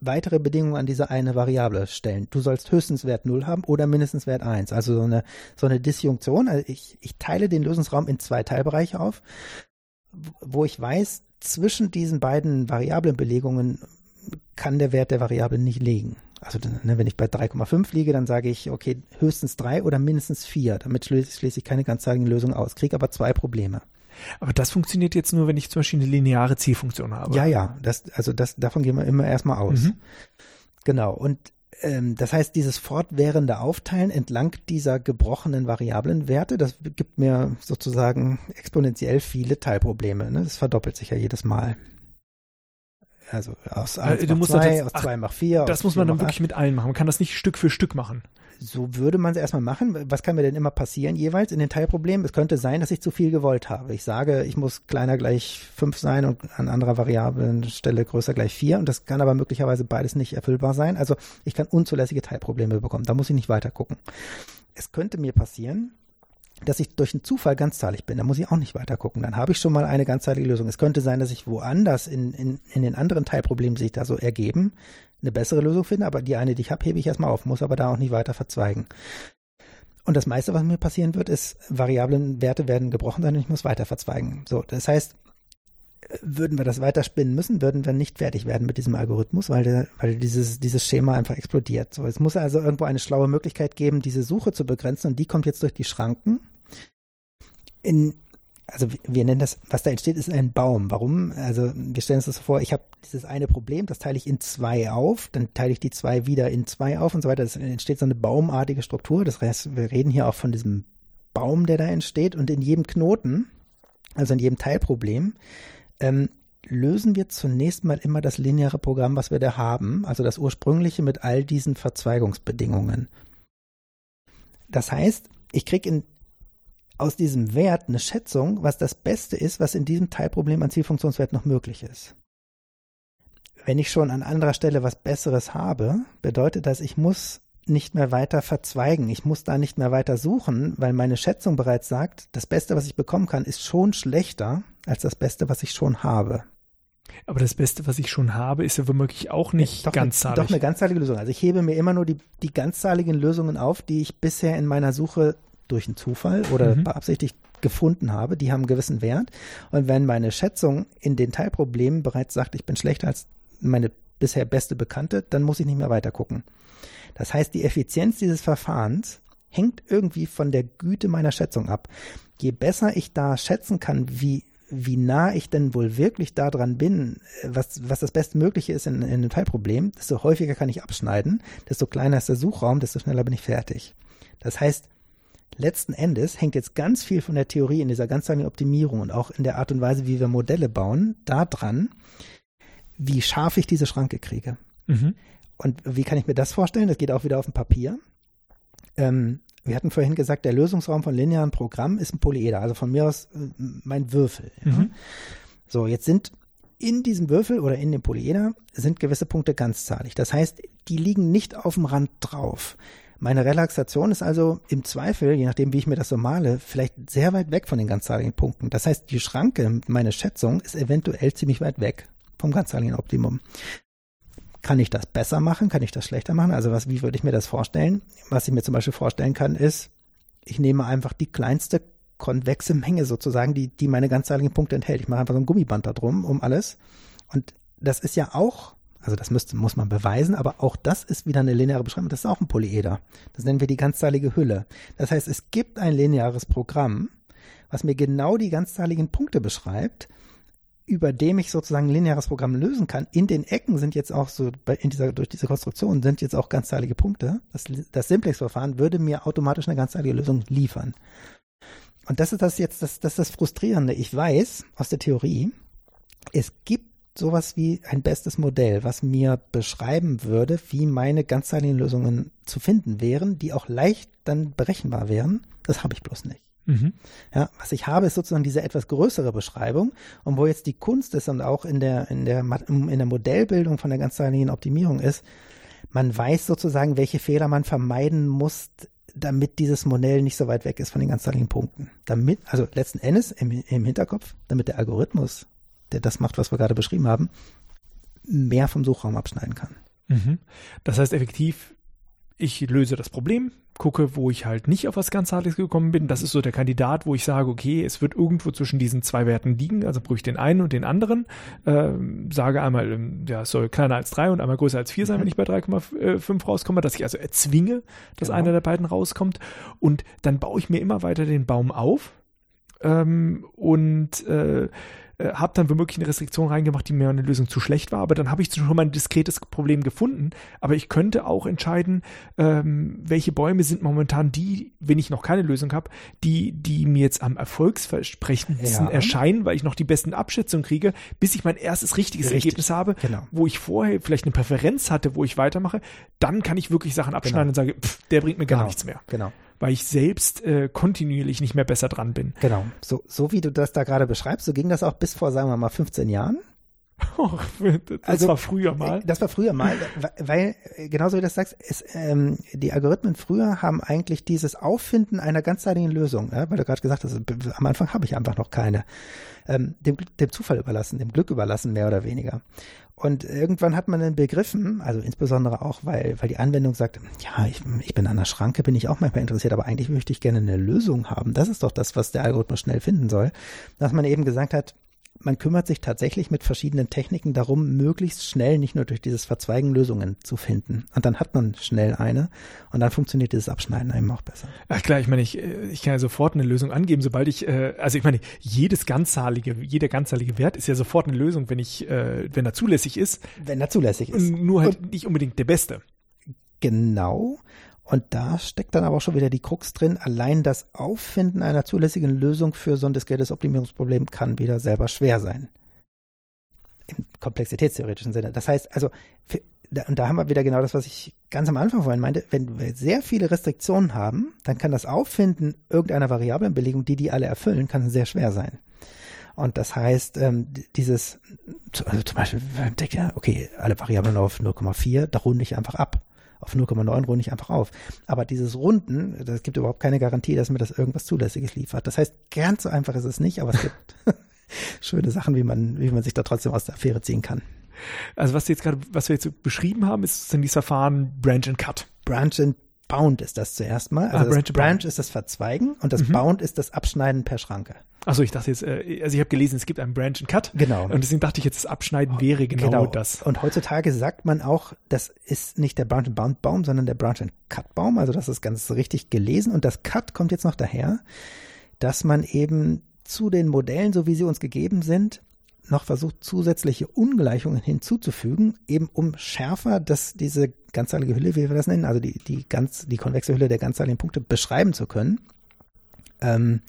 weitere Bedingungen an diese eine Variable stellen. Du sollst höchstens Wert 0 haben oder mindestens Wert 1. Also so eine, so eine Disjunktion. Also ich, ich teile den Lösungsraum in zwei Teilbereiche auf, wo ich weiß, zwischen diesen beiden Variablenbelegungen kann der Wert der Variable nicht liegen. Also ne, wenn ich bei 3,5 liege, dann sage ich, okay, höchstens 3 oder mindestens 4. Damit schließe ich keine ganzzahligen Lösungen aus, kriege aber zwei Probleme. Aber das funktioniert jetzt nur, wenn ich zum Beispiel eine lineare Zielfunktion habe. Ja, ja, das, also das, davon gehen wir immer erstmal aus. Mhm. Genau. Und ähm, das heißt, dieses fortwährende Aufteilen entlang dieser gebrochenen Variablenwerte, das gibt mir sozusagen exponentiell viele Teilprobleme. Ne? Das verdoppelt sich ja jedes Mal. Also aus 1 äh, macht 2, aus 2 macht 4. Das muss man dann wirklich mit allen machen. Man kann das nicht Stück für Stück machen. So würde man es erstmal machen. Was kann mir denn immer passieren jeweils in den Teilproblemen? Es könnte sein, dass ich zu viel gewollt habe. Ich sage, ich muss kleiner gleich 5 sein und an anderer Variablenstelle größer gleich 4. Und das kann aber möglicherweise beides nicht erfüllbar sein. Also ich kann unzulässige Teilprobleme bekommen. Da muss ich nicht weiter gucken. Es könnte mir passieren, dass ich durch einen Zufall ganzzahlig bin. Da muss ich auch nicht weiter gucken. Dann habe ich schon mal eine ganzzahlige Lösung. Es könnte sein, dass ich woanders in, in, in den anderen Teilproblemen, die sich da so ergeben, eine bessere Lösung finde, aber die eine, die ich habe, hebe ich erstmal auf, muss aber da auch nicht weiter verzweigen. Und das meiste, was mir passieren wird, ist, Variablenwerte werden gebrochen sein und ich muss weiter verzweigen. So, das heißt, würden wir das weiter spinnen müssen, würden wir nicht fertig werden mit diesem Algorithmus, weil, der, weil dieses, dieses Schema einfach explodiert. So, es muss also irgendwo eine schlaue Möglichkeit geben, diese Suche zu begrenzen und die kommt jetzt durch die Schranken in, also wir nennen das, was da entsteht, ist ein Baum. Warum? Also wir stellen uns das vor, ich habe dieses eine Problem, das teile ich in zwei auf, dann teile ich die zwei wieder in zwei auf und so weiter. Es entsteht so eine baumartige Struktur. Das heißt, wir reden hier auch von diesem Baum, der da entsteht und in jedem Knoten, also in jedem Teilproblem, ähm, lösen wir zunächst mal immer das lineare Programm, was wir da haben, also das ursprüngliche mit all diesen Verzweigungsbedingungen. Das heißt, ich kriege aus diesem Wert eine Schätzung, was das Beste ist, was in diesem Teilproblem an Zielfunktionswert noch möglich ist. Wenn ich schon an anderer Stelle was Besseres habe, bedeutet das, ich muss nicht mehr weiter verzweigen. Ich muss da nicht mehr weiter suchen, weil meine Schätzung bereits sagt, das Beste, was ich bekommen kann, ist schon schlechter als das Beste, was ich schon habe. Aber das Beste, was ich schon habe, ist ja womöglich auch nicht doch ganzzahlig. Eine, doch eine ganzzahlige Lösung. Also ich hebe mir immer nur die, die ganzzahligen Lösungen auf, die ich bisher in meiner Suche durch einen Zufall oder mhm. beabsichtigt gefunden habe, die haben einen gewissen Wert. Und wenn meine Schätzung in den Teilproblemen bereits sagt, ich bin schlechter als meine bisher beste Bekannte, dann muss ich nicht mehr weiter gucken. Das heißt, die Effizienz dieses Verfahrens hängt irgendwie von der Güte meiner Schätzung ab. Je besser ich da schätzen kann, wie, wie nah ich denn wohl wirklich daran bin, was, was das Bestmögliche ist in, in einem Teilproblem, desto häufiger kann ich abschneiden, desto kleiner ist der Suchraum, desto schneller bin ich fertig. Das heißt, letzten Endes hängt jetzt ganz viel von der Theorie in dieser ganzheitlichen Optimierung und auch in der Art und Weise, wie wir Modelle bauen, daran, wie scharf ich diese Schranke kriege. Mhm. Und wie kann ich mir das vorstellen? Das geht auch wieder auf dem Papier. Ähm, wir hatten vorhin gesagt, der Lösungsraum von linearen Programmen ist ein Polyeder, also von mir aus äh, mein Würfel. Mhm. So, jetzt sind in diesem Würfel oder in dem Polyeder sind gewisse Punkte ganzzahlig. Das heißt, die liegen nicht auf dem Rand drauf. Meine Relaxation ist also im Zweifel, je nachdem, wie ich mir das so male, vielleicht sehr weit weg von den ganzzahligen Punkten. Das heißt, die Schranke, meine Schätzung, ist eventuell ziemlich weit weg vom ganzzahligen Optimum. Kann ich das besser machen? Kann ich das schlechter machen? Also was, wie würde ich mir das vorstellen? Was ich mir zum Beispiel vorstellen kann, ist, ich nehme einfach die kleinste konvexe Menge sozusagen, die, die meine ganzzahligen Punkte enthält. Ich mache einfach so ein Gummiband da drum um alles. Und das ist ja auch also das müsste, muss man beweisen, aber auch das ist wieder eine lineare Beschreibung. Das ist auch ein Polyeder. Das nennen wir die ganzzahlige Hülle. Das heißt, es gibt ein lineares Programm, was mir genau die ganzzahligen Punkte beschreibt, über dem ich sozusagen ein lineares Programm lösen kann. In den Ecken sind jetzt auch so, in dieser, durch diese Konstruktion sind jetzt auch ganzzahlige Punkte. Das, das Simplex-Verfahren würde mir automatisch eine ganzzahlige Lösung liefern. Und das ist das jetzt, das, das ist das Frustrierende. Ich weiß aus der Theorie, es gibt sowas wie ein bestes Modell, was mir beschreiben würde, wie meine ganzzeitigen Lösungen zu finden wären, die auch leicht dann berechenbar wären. Das habe ich bloß nicht. Mhm. Ja, was ich habe, ist sozusagen diese etwas größere Beschreibung und wo jetzt die Kunst ist und auch in der, in der, in der Modellbildung von der ganzzeitigen Optimierung ist, man weiß sozusagen, welche Fehler man vermeiden muss, damit dieses Modell nicht so weit weg ist von den ganzzeitigen Punkten. Damit, also letzten Endes im, im Hinterkopf, damit der Algorithmus der das macht, was wir gerade beschrieben haben, mehr vom Suchraum abschneiden kann. Mhm. Das heißt effektiv, ich löse das Problem, gucke, wo ich halt nicht auf was ganzheitliches gekommen bin. Das ist so der Kandidat, wo ich sage, okay, es wird irgendwo zwischen diesen zwei Werten liegen, also prüfe ich den einen und den anderen, äh, sage einmal, ähm, ja, es soll kleiner als drei und einmal größer als vier sein, mhm. wenn ich bei 3,5 rauskomme, dass ich also erzwinge, dass genau. einer der beiden rauskommt und dann baue ich mir immer weiter den Baum auf ähm, und äh, äh, habe dann womöglich eine Restriktion reingemacht, die mir eine Lösung zu schlecht war, aber dann habe ich schon mal ein diskretes Problem gefunden. Aber ich könnte auch entscheiden, ähm, welche Bäume sind momentan die, wenn ich noch keine Lösung habe, die, die mir jetzt am erfolgsversprechendsten ja. erscheinen, weil ich noch die besten Abschätzungen kriege, bis ich mein erstes richtiges Richtig. Ergebnis habe, genau. wo ich vorher vielleicht eine Präferenz hatte, wo ich weitermache, dann kann ich wirklich Sachen abschneiden genau. und sage, pff, der bringt mir gar genau. nichts mehr. Genau weil ich selbst äh, kontinuierlich nicht mehr besser dran bin. Genau. So, so wie du das da gerade beschreibst, so ging das auch bis vor, sagen wir mal, 15 Jahren. Das also, war früher mal. Das war früher mal, weil, genauso wie du das sagst, ist, ähm, die Algorithmen früher haben eigentlich dieses Auffinden einer ganzseitigen Lösung, ja, weil du gerade gesagt hast, am Anfang habe ich einfach noch keine, ähm, dem, dem Zufall überlassen, dem Glück überlassen, mehr oder weniger. Und irgendwann hat man dann begriffen, also insbesondere auch, weil, weil die Anwendung sagt, ja, ich, ich bin an der Schranke, bin ich auch manchmal interessiert, aber eigentlich möchte ich gerne eine Lösung haben. Das ist doch das, was der Algorithmus schnell finden soll. Dass man eben gesagt hat, man kümmert sich tatsächlich mit verschiedenen Techniken darum, möglichst schnell nicht nur durch dieses Verzweigen Lösungen zu finden. Und dann hat man schnell eine und dann funktioniert dieses Abschneiden eben auch besser. Ach klar, ich meine, ich, äh, ich kann ja sofort eine Lösung angeben, sobald ich, äh, also ich meine, jedes ganzzahlige, jeder ganzzahlige Wert ist ja sofort eine Lösung, wenn ich, äh, wenn er zulässig ist. Wenn er zulässig ist. Nur halt und nicht unbedingt der beste. Genau. Und da steckt dann aber auch schon wieder die Krux drin. Allein das Auffinden einer zulässigen Lösung für so ein diskretes Optimierungsproblem kann wieder selber schwer sein. Im komplexitätstheoretischen Sinne. Das heißt, also, für, da, und da haben wir wieder genau das, was ich ganz am Anfang vorhin meinte. Wenn wir sehr viele Restriktionen haben, dann kann das Auffinden irgendeiner Variablenbelegung, die die alle erfüllen, kann sehr schwer sein. Und das heißt, ähm, dieses, also zum Beispiel, okay, alle Variablen auf 0,4, da runde ich einfach ab auf 0,9 runde ich einfach auf. Aber dieses Runden, das gibt überhaupt keine Garantie, dass mir das irgendwas Zulässiges liefert. Das heißt, ganz so einfach ist es nicht, aber es gibt schöne Sachen, wie man, wie man sich da trotzdem aus der Affäre ziehen kann. Also was jetzt gerade, was wir jetzt beschrieben haben, ist dann dieses Verfahren Branch and Cut. Branch and Bound ist das zuerst mal. Also ah, Branch, Branch ist das Verzweigen und das mhm. Bound ist das Abschneiden per Schranke. Achso, ich dachte jetzt, äh, also ich habe gelesen, es gibt einen Branch and Cut. Genau. Und deswegen dachte ich jetzt, das Abschneiden wäre genau, genau. das. Und heutzutage sagt man auch, das ist nicht der Branch and Bound Baum, sondern der Branch and Cut Baum. Also das ist ganz richtig gelesen. Und das Cut kommt jetzt noch daher, dass man eben zu den Modellen, so wie sie uns gegeben sind, noch versucht, zusätzliche Ungleichungen hinzuzufügen, eben um schärfer dass diese ganzzahlige Hülle, wie wir das nennen, also die, die ganz, die konvexe Hülle der ganzzahligen Punkte beschreiben zu können. Ähm,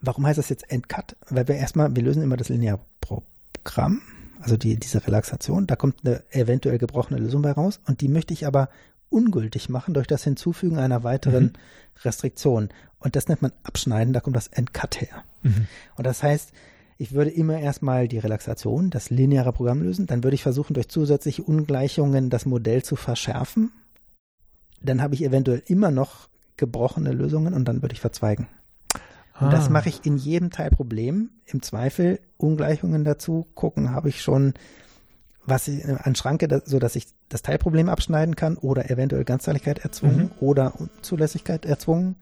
Warum heißt das jetzt Endcut? Weil wir erstmal, wir lösen immer das Linearprogramm, also die, diese Relaxation, da kommt eine eventuell gebrochene Lösung bei raus und die möchte ich aber ungültig machen durch das Hinzufügen einer weiteren mhm. Restriktion. Und das nennt man Abschneiden, da kommt das Endcut her. Mhm. Und das heißt, ich würde immer erstmal die Relaxation, das lineare Programm lösen, dann würde ich versuchen, durch zusätzliche Ungleichungen das Modell zu verschärfen. Dann habe ich eventuell immer noch gebrochene Lösungen und dann würde ich verzweigen. Und das ah. mache ich in jedem Teilproblem. Im Zweifel Ungleichungen dazu gucken, habe ich schon was an Schranke, so dass ich das Teilproblem abschneiden kann oder eventuell Ganzzahligkeit erzwungen mhm. oder Unzulässigkeit erzwungen.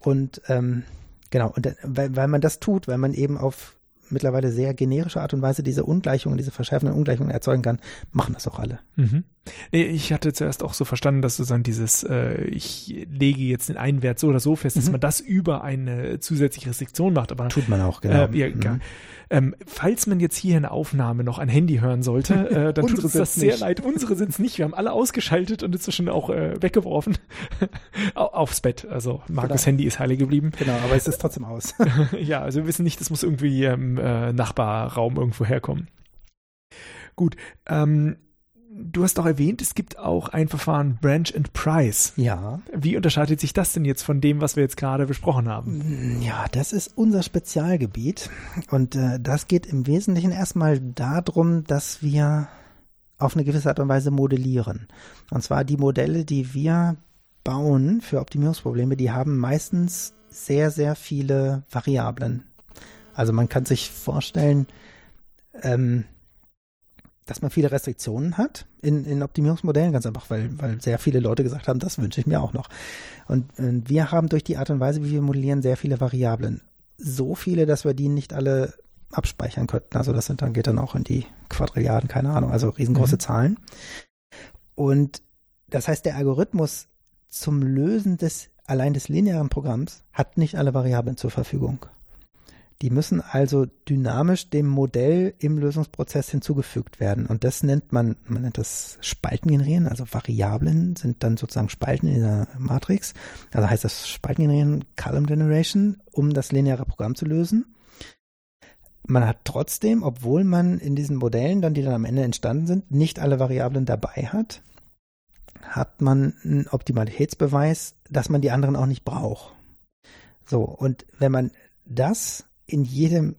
Und ähm, genau, und weil, weil man das tut, weil man eben auf mittlerweile sehr generische Art und Weise diese Ungleichungen, diese verschärfenden Ungleichungen erzeugen kann, machen das auch alle. Mhm. Ich hatte zuerst auch so verstanden, dass sozusagen dieses, äh, ich lege jetzt den einen Wert so oder so fest, mhm. dass man das über eine zusätzliche Restriktion macht. Aber tut man auch, genau. Äh, ja, mhm. Ähm, falls man jetzt hier in der Aufnahme noch ein Handy hören sollte, äh, dann tut uns das sehr nicht. leid. Unsere sind es nicht. Wir haben alle ausgeschaltet und inzwischen auch äh, weggeworfen. Aufs Bett. Also Markus. Handy ist heile geblieben. Genau, aber es ist trotzdem aus. ja, also wir wissen nicht, das muss irgendwie im äh, Nachbarraum irgendwo herkommen. Gut. Ähm, du hast auch erwähnt, es gibt auch ein Verfahren Branch and Price. Ja. Wie unterscheidet sich das denn jetzt von dem, was wir jetzt gerade besprochen haben? Ja, das ist unser Spezialgebiet. Und äh, das geht im Wesentlichen erstmal darum, dass wir auf eine gewisse Art und Weise modellieren. Und zwar die Modelle, die wir bauen für Optimierungsprobleme, die haben meistens sehr, sehr viele Variablen. Also man kann sich vorstellen, ähm, dass man viele Restriktionen hat in, in Optimierungsmodellen, ganz einfach, weil, weil sehr viele Leute gesagt haben, das wünsche ich mir auch noch. Und, und wir haben durch die Art und Weise, wie wir modellieren, sehr viele Variablen. So viele, dass wir die nicht alle abspeichern könnten. Also das sind dann, geht dann auch in die Quadrilliarden, keine Ahnung, also riesengroße mhm. Zahlen. Und das heißt, der Algorithmus zum Lösen des allein des linearen Programms hat nicht alle Variablen zur Verfügung. Die müssen also dynamisch dem Modell im Lösungsprozess hinzugefügt werden. Und das nennt man, man nennt das Spalten generieren. Also Variablen sind dann sozusagen Spalten in der Matrix. Also heißt das Spalten generieren, Column Generation, um das lineare Programm zu lösen. Man hat trotzdem, obwohl man in diesen Modellen dann, die dann am Ende entstanden sind, nicht alle Variablen dabei hat, hat man einen Optimalitätsbeweis, dass man die anderen auch nicht braucht. So, und wenn man das in jedem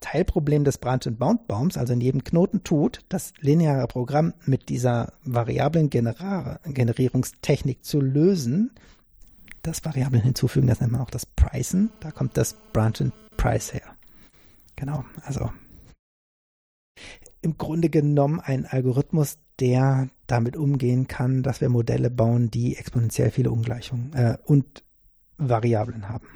Teilproblem des Branch- and Bound-Baums, also in jedem Knoten tut, das lineare Programm mit dieser Variablen-Generierungstechnik zu lösen, das Variablen hinzufügen, das nennt man auch das Pricen, da kommt das Branch and Price her. Genau, also im Grunde genommen ein Algorithmus, der damit umgehen kann, dass wir Modelle bauen, die exponentiell viele Ungleichungen äh, und Variablen haben.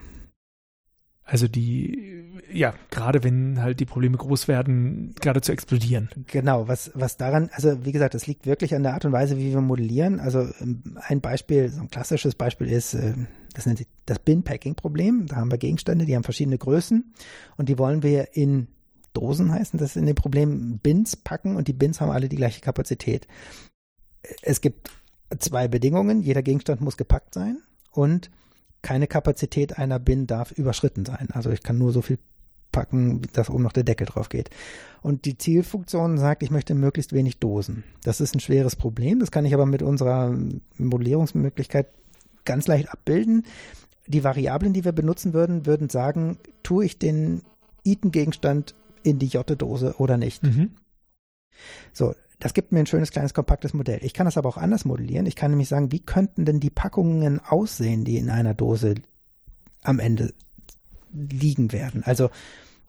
Also die, ja, gerade wenn halt die Probleme groß werden, gerade zu explodieren. Genau, was, was daran, also wie gesagt, das liegt wirklich an der Art und Weise, wie wir modellieren. Also ähm, ein Beispiel, so ein klassisches Beispiel ist, äh, das nennt sich das Bin-Packing-Problem. Da haben wir Gegenstände, die haben verschiedene Größen und die wollen wir in Dosen heißen das in dem Problem Bins packen und die Bins haben alle die gleiche Kapazität. Es gibt zwei Bedingungen. Jeder Gegenstand muss gepackt sein und keine Kapazität einer Bin darf überschritten sein. Also ich kann nur so viel packen, dass oben noch der Deckel drauf geht. Und die Zielfunktion sagt, ich möchte möglichst wenig Dosen. Das ist ein schweres Problem. Das kann ich aber mit unserer Modellierungsmöglichkeit ganz leicht abbilden. Die Variablen, die wir benutzen würden, würden sagen, tue ich den Iten-Gegenstand in die Jotte-Dose oder nicht. Mhm. So, das gibt mir ein schönes, kleines, kompaktes Modell. Ich kann das aber auch anders modellieren. Ich kann nämlich sagen, wie könnten denn die Packungen aussehen, die in einer Dose am Ende liegen werden. Also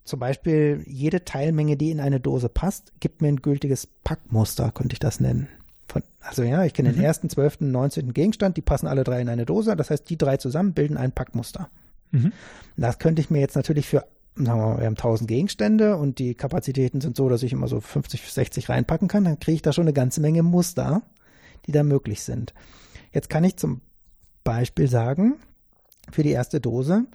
zum Beispiel jede Teilmenge, die in eine Dose passt, gibt mir ein gültiges Packmuster, könnte ich das nennen. Von, also ja, ich kenne mhm. den ersten, zwölften, neunzehnten Gegenstand, die passen alle drei in eine Dose. Das heißt, die drei zusammen bilden ein Packmuster. Mhm. Das könnte ich mir jetzt natürlich für sagen wir wir haben 1000 Gegenstände und die Kapazitäten sind so, dass ich immer so 50, 60 reinpacken kann, dann kriege ich da schon eine ganze Menge Muster, die da möglich sind. Jetzt kann ich zum Beispiel sagen, für die erste Dose,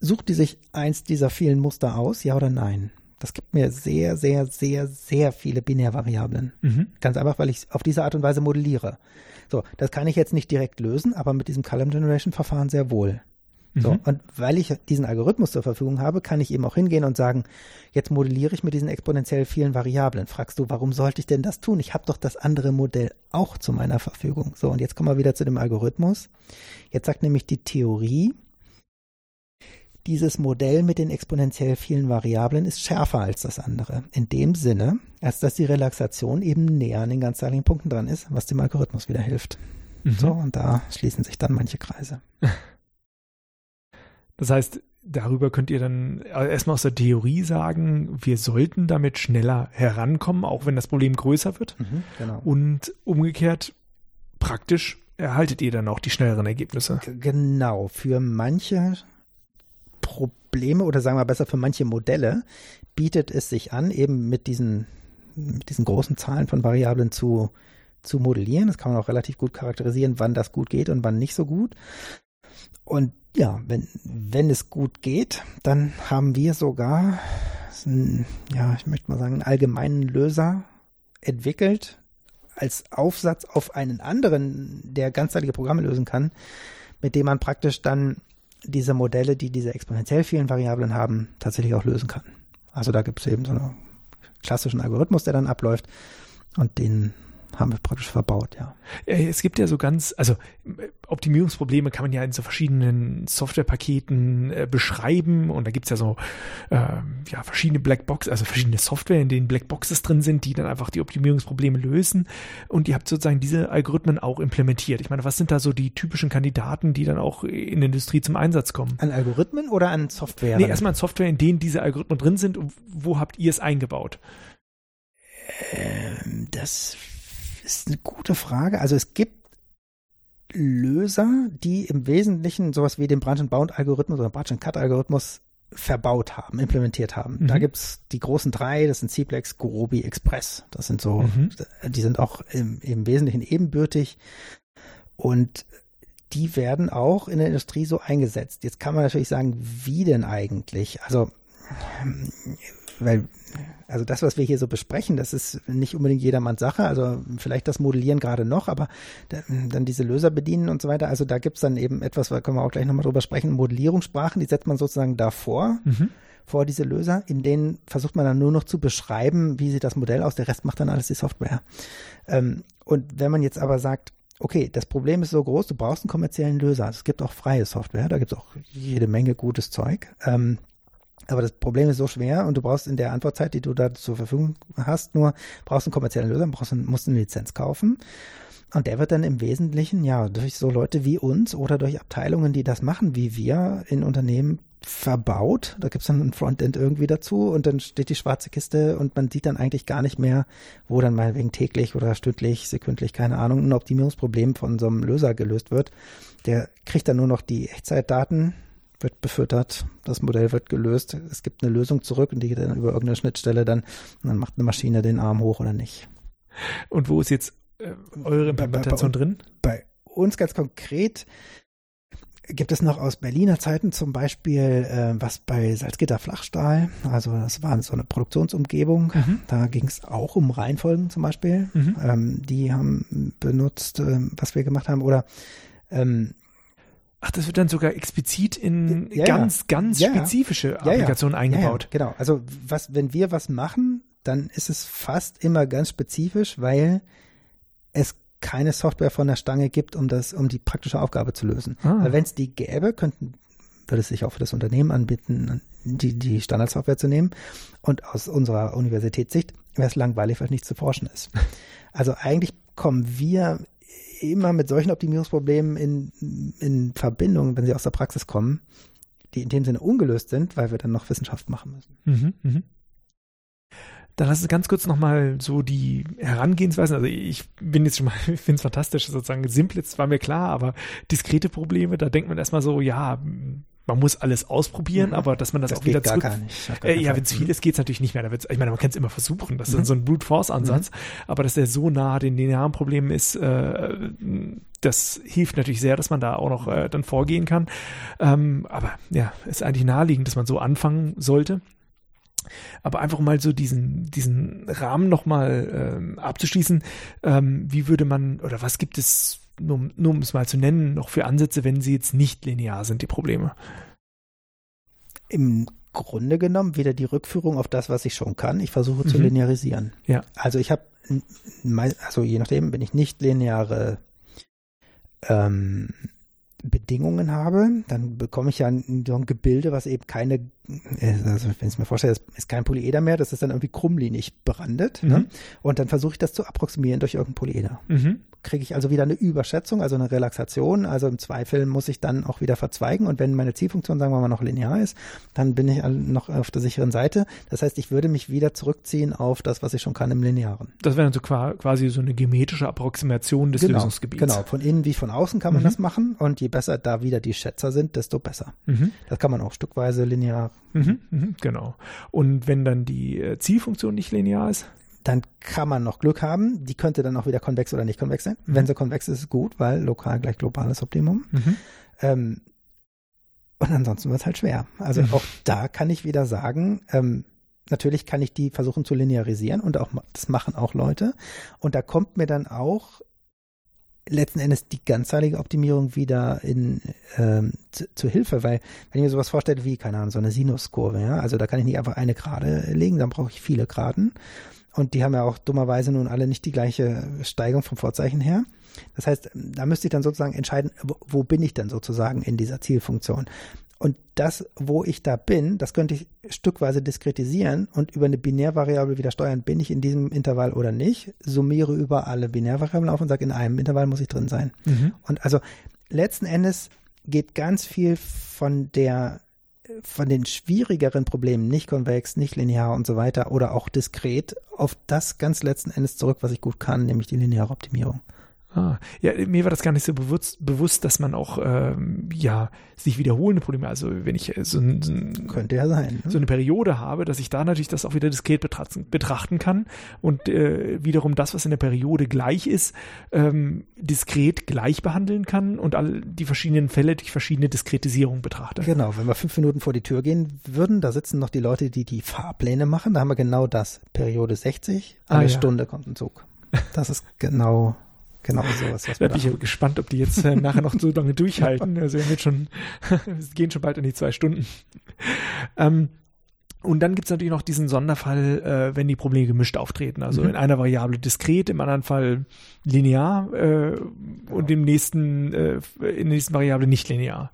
sucht die sich eins dieser vielen Muster aus, ja oder nein? Das gibt mir sehr, sehr, sehr, sehr viele Binärvariablen. Mhm. Ganz einfach, weil ich auf diese Art und Weise modelliere. So, das kann ich jetzt nicht direkt lösen, aber mit diesem Column Generation Verfahren sehr wohl. So, mhm. und weil ich diesen Algorithmus zur Verfügung habe, kann ich eben auch hingehen und sagen, jetzt modelliere ich mit diesen exponentiell vielen Variablen. Fragst du, warum sollte ich denn das tun? Ich habe doch das andere Modell auch zu meiner Verfügung. So, und jetzt kommen wir wieder zu dem Algorithmus. Jetzt sagt nämlich die Theorie, dieses Modell mit den exponentiell vielen Variablen ist schärfer als das andere. In dem Sinne, als dass die Relaxation eben näher an den ganzteiligen Punkten dran ist, was dem Algorithmus wieder hilft. Mhm. So, und da schließen sich dann manche Kreise. Das heißt, darüber könnt ihr dann erstmal aus der Theorie sagen, wir sollten damit schneller herankommen, auch wenn das Problem größer wird. Mhm, genau. Und umgekehrt, praktisch erhaltet ihr dann auch die schnelleren Ergebnisse. Genau, für manche Probleme oder sagen wir besser für manche Modelle bietet es sich an, eben mit diesen, mit diesen großen Zahlen von Variablen zu, zu modellieren. Das kann man auch relativ gut charakterisieren, wann das gut geht und wann nicht so gut. Und ja, wenn, wenn es gut geht, dann haben wir sogar, ja, ich möchte mal sagen, einen allgemeinen Löser entwickelt als Aufsatz auf einen anderen, der ganzteilige Programme lösen kann, mit dem man praktisch dann diese Modelle, die diese exponentiell vielen Variablen haben, tatsächlich auch lösen kann. Also da gibt es eben so einen klassischen Algorithmus, der dann abläuft und den haben wir praktisch verbaut, ja. Es gibt ja so ganz, also Optimierungsprobleme kann man ja in so verschiedenen Softwarepaketen äh, beschreiben und da gibt's ja so äh, ja, verschiedene Blackboxes, also verschiedene Software, in denen Blackboxes drin sind, die dann einfach die Optimierungsprobleme lösen und ihr habt sozusagen diese Algorithmen auch implementiert. Ich meine, was sind da so die typischen Kandidaten, die dann auch in der Industrie zum Einsatz kommen? An Algorithmen oder an Software? Nee, erstmal an Software, in denen diese Algorithmen drin sind und wo habt ihr es eingebaut? Ähm, das ist eine gute Frage. Also es gibt Löser, die im Wesentlichen sowas wie den Branch and Bound Algorithmus oder Branch and Cut Algorithmus verbaut haben, implementiert haben. Mhm. Da gibt's die großen drei, das sind Cplex, Gurobi, Express. Das sind so, mhm. die sind auch im, im Wesentlichen ebenbürtig. Und die werden auch in der Industrie so eingesetzt. Jetzt kann man natürlich sagen, wie denn eigentlich? Also, weil, also das, was wir hier so besprechen, das ist nicht unbedingt jedermanns Sache. Also vielleicht das Modellieren gerade noch, aber dann diese Löser bedienen und so weiter. Also da gibt's dann eben etwas, da können wir auch gleich nochmal drüber sprechen, Modellierungssprachen, die setzt man sozusagen davor. Mhm vor diese Löser, in denen versucht man dann nur noch zu beschreiben, wie sieht das Modell aus, der Rest macht dann alles die Software. Ähm, und wenn man jetzt aber sagt, okay, das Problem ist so groß, du brauchst einen kommerziellen Löser. Es gibt auch freie Software, da gibt es auch jede Menge gutes Zeug. Ähm, aber das Problem ist so schwer und du brauchst in der Antwortzeit, die du da zur Verfügung hast, nur brauchst einen kommerziellen Löser, brauchst, musst eine Lizenz kaufen. Und der wird dann im Wesentlichen, ja, durch so Leute wie uns oder durch Abteilungen, die das machen wie wir in Unternehmen verbaut. Da gibt's dann ein Frontend irgendwie dazu und dann steht die schwarze Kiste und man sieht dann eigentlich gar nicht mehr, wo dann mal wegen täglich oder stündlich, sekündlich, keine Ahnung, ein Optimierungsproblem von so einem Löser gelöst wird. Der kriegt dann nur noch die Echtzeitdaten, wird befüttert, das Modell wird gelöst, es gibt eine Lösung zurück und die geht dann über irgendeine Schnittstelle dann und dann macht eine Maschine den Arm hoch oder nicht. Und wo ist jetzt äh, eure Implementation bei, bei, drin? Bei uns ganz konkret gibt es noch aus Berliner Zeiten zum Beispiel äh, was bei Salzgitter Flachstahl. Also das war so eine Produktionsumgebung. Mhm. Da ging es auch um Reihenfolgen zum Beispiel. Mhm. Ähm, die haben benutzt, äh, was wir gemacht haben. Oder ähm, Ach, das wird dann sogar explizit in ja, ganz, ganz ja, spezifische Applikationen eingebaut. genau. Also was, wenn wir was machen, dann ist es fast immer ganz spezifisch, weil es keine Software von der Stange gibt, um das, um die praktische Aufgabe zu lösen. Ah. Weil wenn es die gäbe, könnten, würde es sich auch für das Unternehmen anbieten, die, die Standardsoftware zu nehmen. Und aus unserer Universitätssicht wäre es langweilig, weil nichts zu forschen ist. Also eigentlich kommen wir immer mit solchen Optimierungsproblemen in, in Verbindung, wenn sie aus der Praxis kommen, die in dem Sinne ungelöst sind, weil wir dann noch Wissenschaft machen müssen. Mhm, mh. Dann lass uns ganz kurz nochmal so die Herangehensweisen. Also ich bin jetzt schon mal, ich finde es fantastisch, sozusagen Simplets war mir klar, aber diskrete Probleme, da denkt man erstmal so, ja, man muss alles ausprobieren, mhm. aber dass man das, das auch wieder zurück. Gar nicht. Gar äh, ja, wenn es viel ist, geht es natürlich nicht mehr. Da wird's, ich meine, man kann es immer versuchen. Das mhm. ist so ein Brute Force Ansatz, mhm. aber dass der so nah den linearen Problemen ist, äh, das hilft natürlich sehr, dass man da auch noch äh, dann vorgehen kann. Ähm, aber ja, ist eigentlich naheliegend, dass man so anfangen sollte. Aber einfach mal so diesen, diesen Rahmen nochmal ähm, abzuschließen, ähm, wie würde man oder was gibt es, nur, nur um es mal zu nennen, noch für Ansätze, wenn sie jetzt nicht linear sind, die Probleme? Im Grunde genommen wieder die Rückführung auf das, was ich schon kann. Ich versuche mhm. zu linearisieren. Ja. Also ich habe, also je nachdem, wenn ich nicht lineare ähm, Bedingungen habe, dann bekomme ich ja ein, so ein Gebilde, was eben keine, also wenn ich es mir vorstelle, das ist kein Polyeder mehr, das ist dann irgendwie krummlinig berandet. Ne? Mhm. Ne? Und dann versuche ich das zu approximieren durch irgendein Polyeder. Mhm kriege ich also wieder eine Überschätzung, also eine Relaxation. Also im Zweifel muss ich dann auch wieder verzweigen. Und wenn meine Zielfunktion, sagen wir mal, noch linear ist, dann bin ich noch auf der sicheren Seite. Das heißt, ich würde mich wieder zurückziehen auf das, was ich schon kann im Linearen. Das wäre dann so quasi so eine geometrische Approximation des genau, Lösungsgebiets. Genau, von innen wie von außen kann man mhm. das machen. Und je besser da wieder die Schätzer sind, desto besser. Mhm. Das kann man auch stückweise linear. Mhm, mhm genau. Und wenn dann die äh, Zielfunktion nicht linear ist? dann kann man noch Glück haben. Die könnte dann auch wieder konvex oder nicht konvex sein. Mhm. Wenn sie konvex ist, ist gut, weil lokal gleich globales Optimum. Mhm. Ähm, und ansonsten wird es halt schwer. Also mhm. auch da kann ich wieder sagen, ähm, natürlich kann ich die versuchen zu linearisieren und auch das machen auch Leute. Und da kommt mir dann auch letzten Endes die ganzzahlige Optimierung wieder in ähm, zu, zu, Hilfe, weil wenn ich mir sowas vorstelle wie, keine Ahnung, so eine Sinuskurve, ja, also da kann ich nicht einfach eine Gerade legen, dann brauche ich viele Geraden. Und die haben ja auch dummerweise nun alle nicht die gleiche Steigung vom Vorzeichen her. Das heißt, da müsste ich dann sozusagen entscheiden, wo, wo bin ich denn sozusagen in dieser Zielfunktion? Und das, wo ich da bin, das könnte ich stückweise diskretisieren und über eine Binärvariable wieder steuern, bin ich in diesem Intervall oder nicht, summiere über alle Binärvariablen auf und sage, in einem Intervall muss ich drin sein. Mhm. Und also letzten Endes geht ganz viel von der von den schwierigeren Problemen, nicht konvex, nicht linear und so weiter oder auch diskret, auf das ganz letzten Endes zurück, was ich gut kann, nämlich die lineare Optimierung. Ah, ja, mir war das gar nicht so bewusst, bewusst dass man auch ähm, ja sich wiederholende Probleme, also wenn ich so, so, könnte ja sein, ne? so eine Periode habe, dass ich da natürlich das auch wieder diskret betrachten, betrachten kann und äh, wiederum das, was in der Periode gleich ist, ähm, diskret gleich behandeln kann und all die verschiedenen Fälle durch verschiedene Diskretisierungen betrachte. Genau, wenn wir fünf Minuten vor die Tür gehen würden, da sitzen noch die Leute, die die Fahrpläne machen, da haben wir genau das. Periode 60, eine ah, ja. Stunde kommt ein Zug. Das ist genau Genau sowas. Was da bin ich gespannt, ob die jetzt äh, nachher noch so lange durchhalten. Also wir schon, gehen schon bald in die zwei Stunden. Ähm, und dann gibt es natürlich noch diesen Sonderfall, äh, wenn die Probleme gemischt auftreten. Also mhm. in einer Variable diskret, im anderen Fall linear äh, und im nächsten, äh, in der nächsten Variable nicht linear.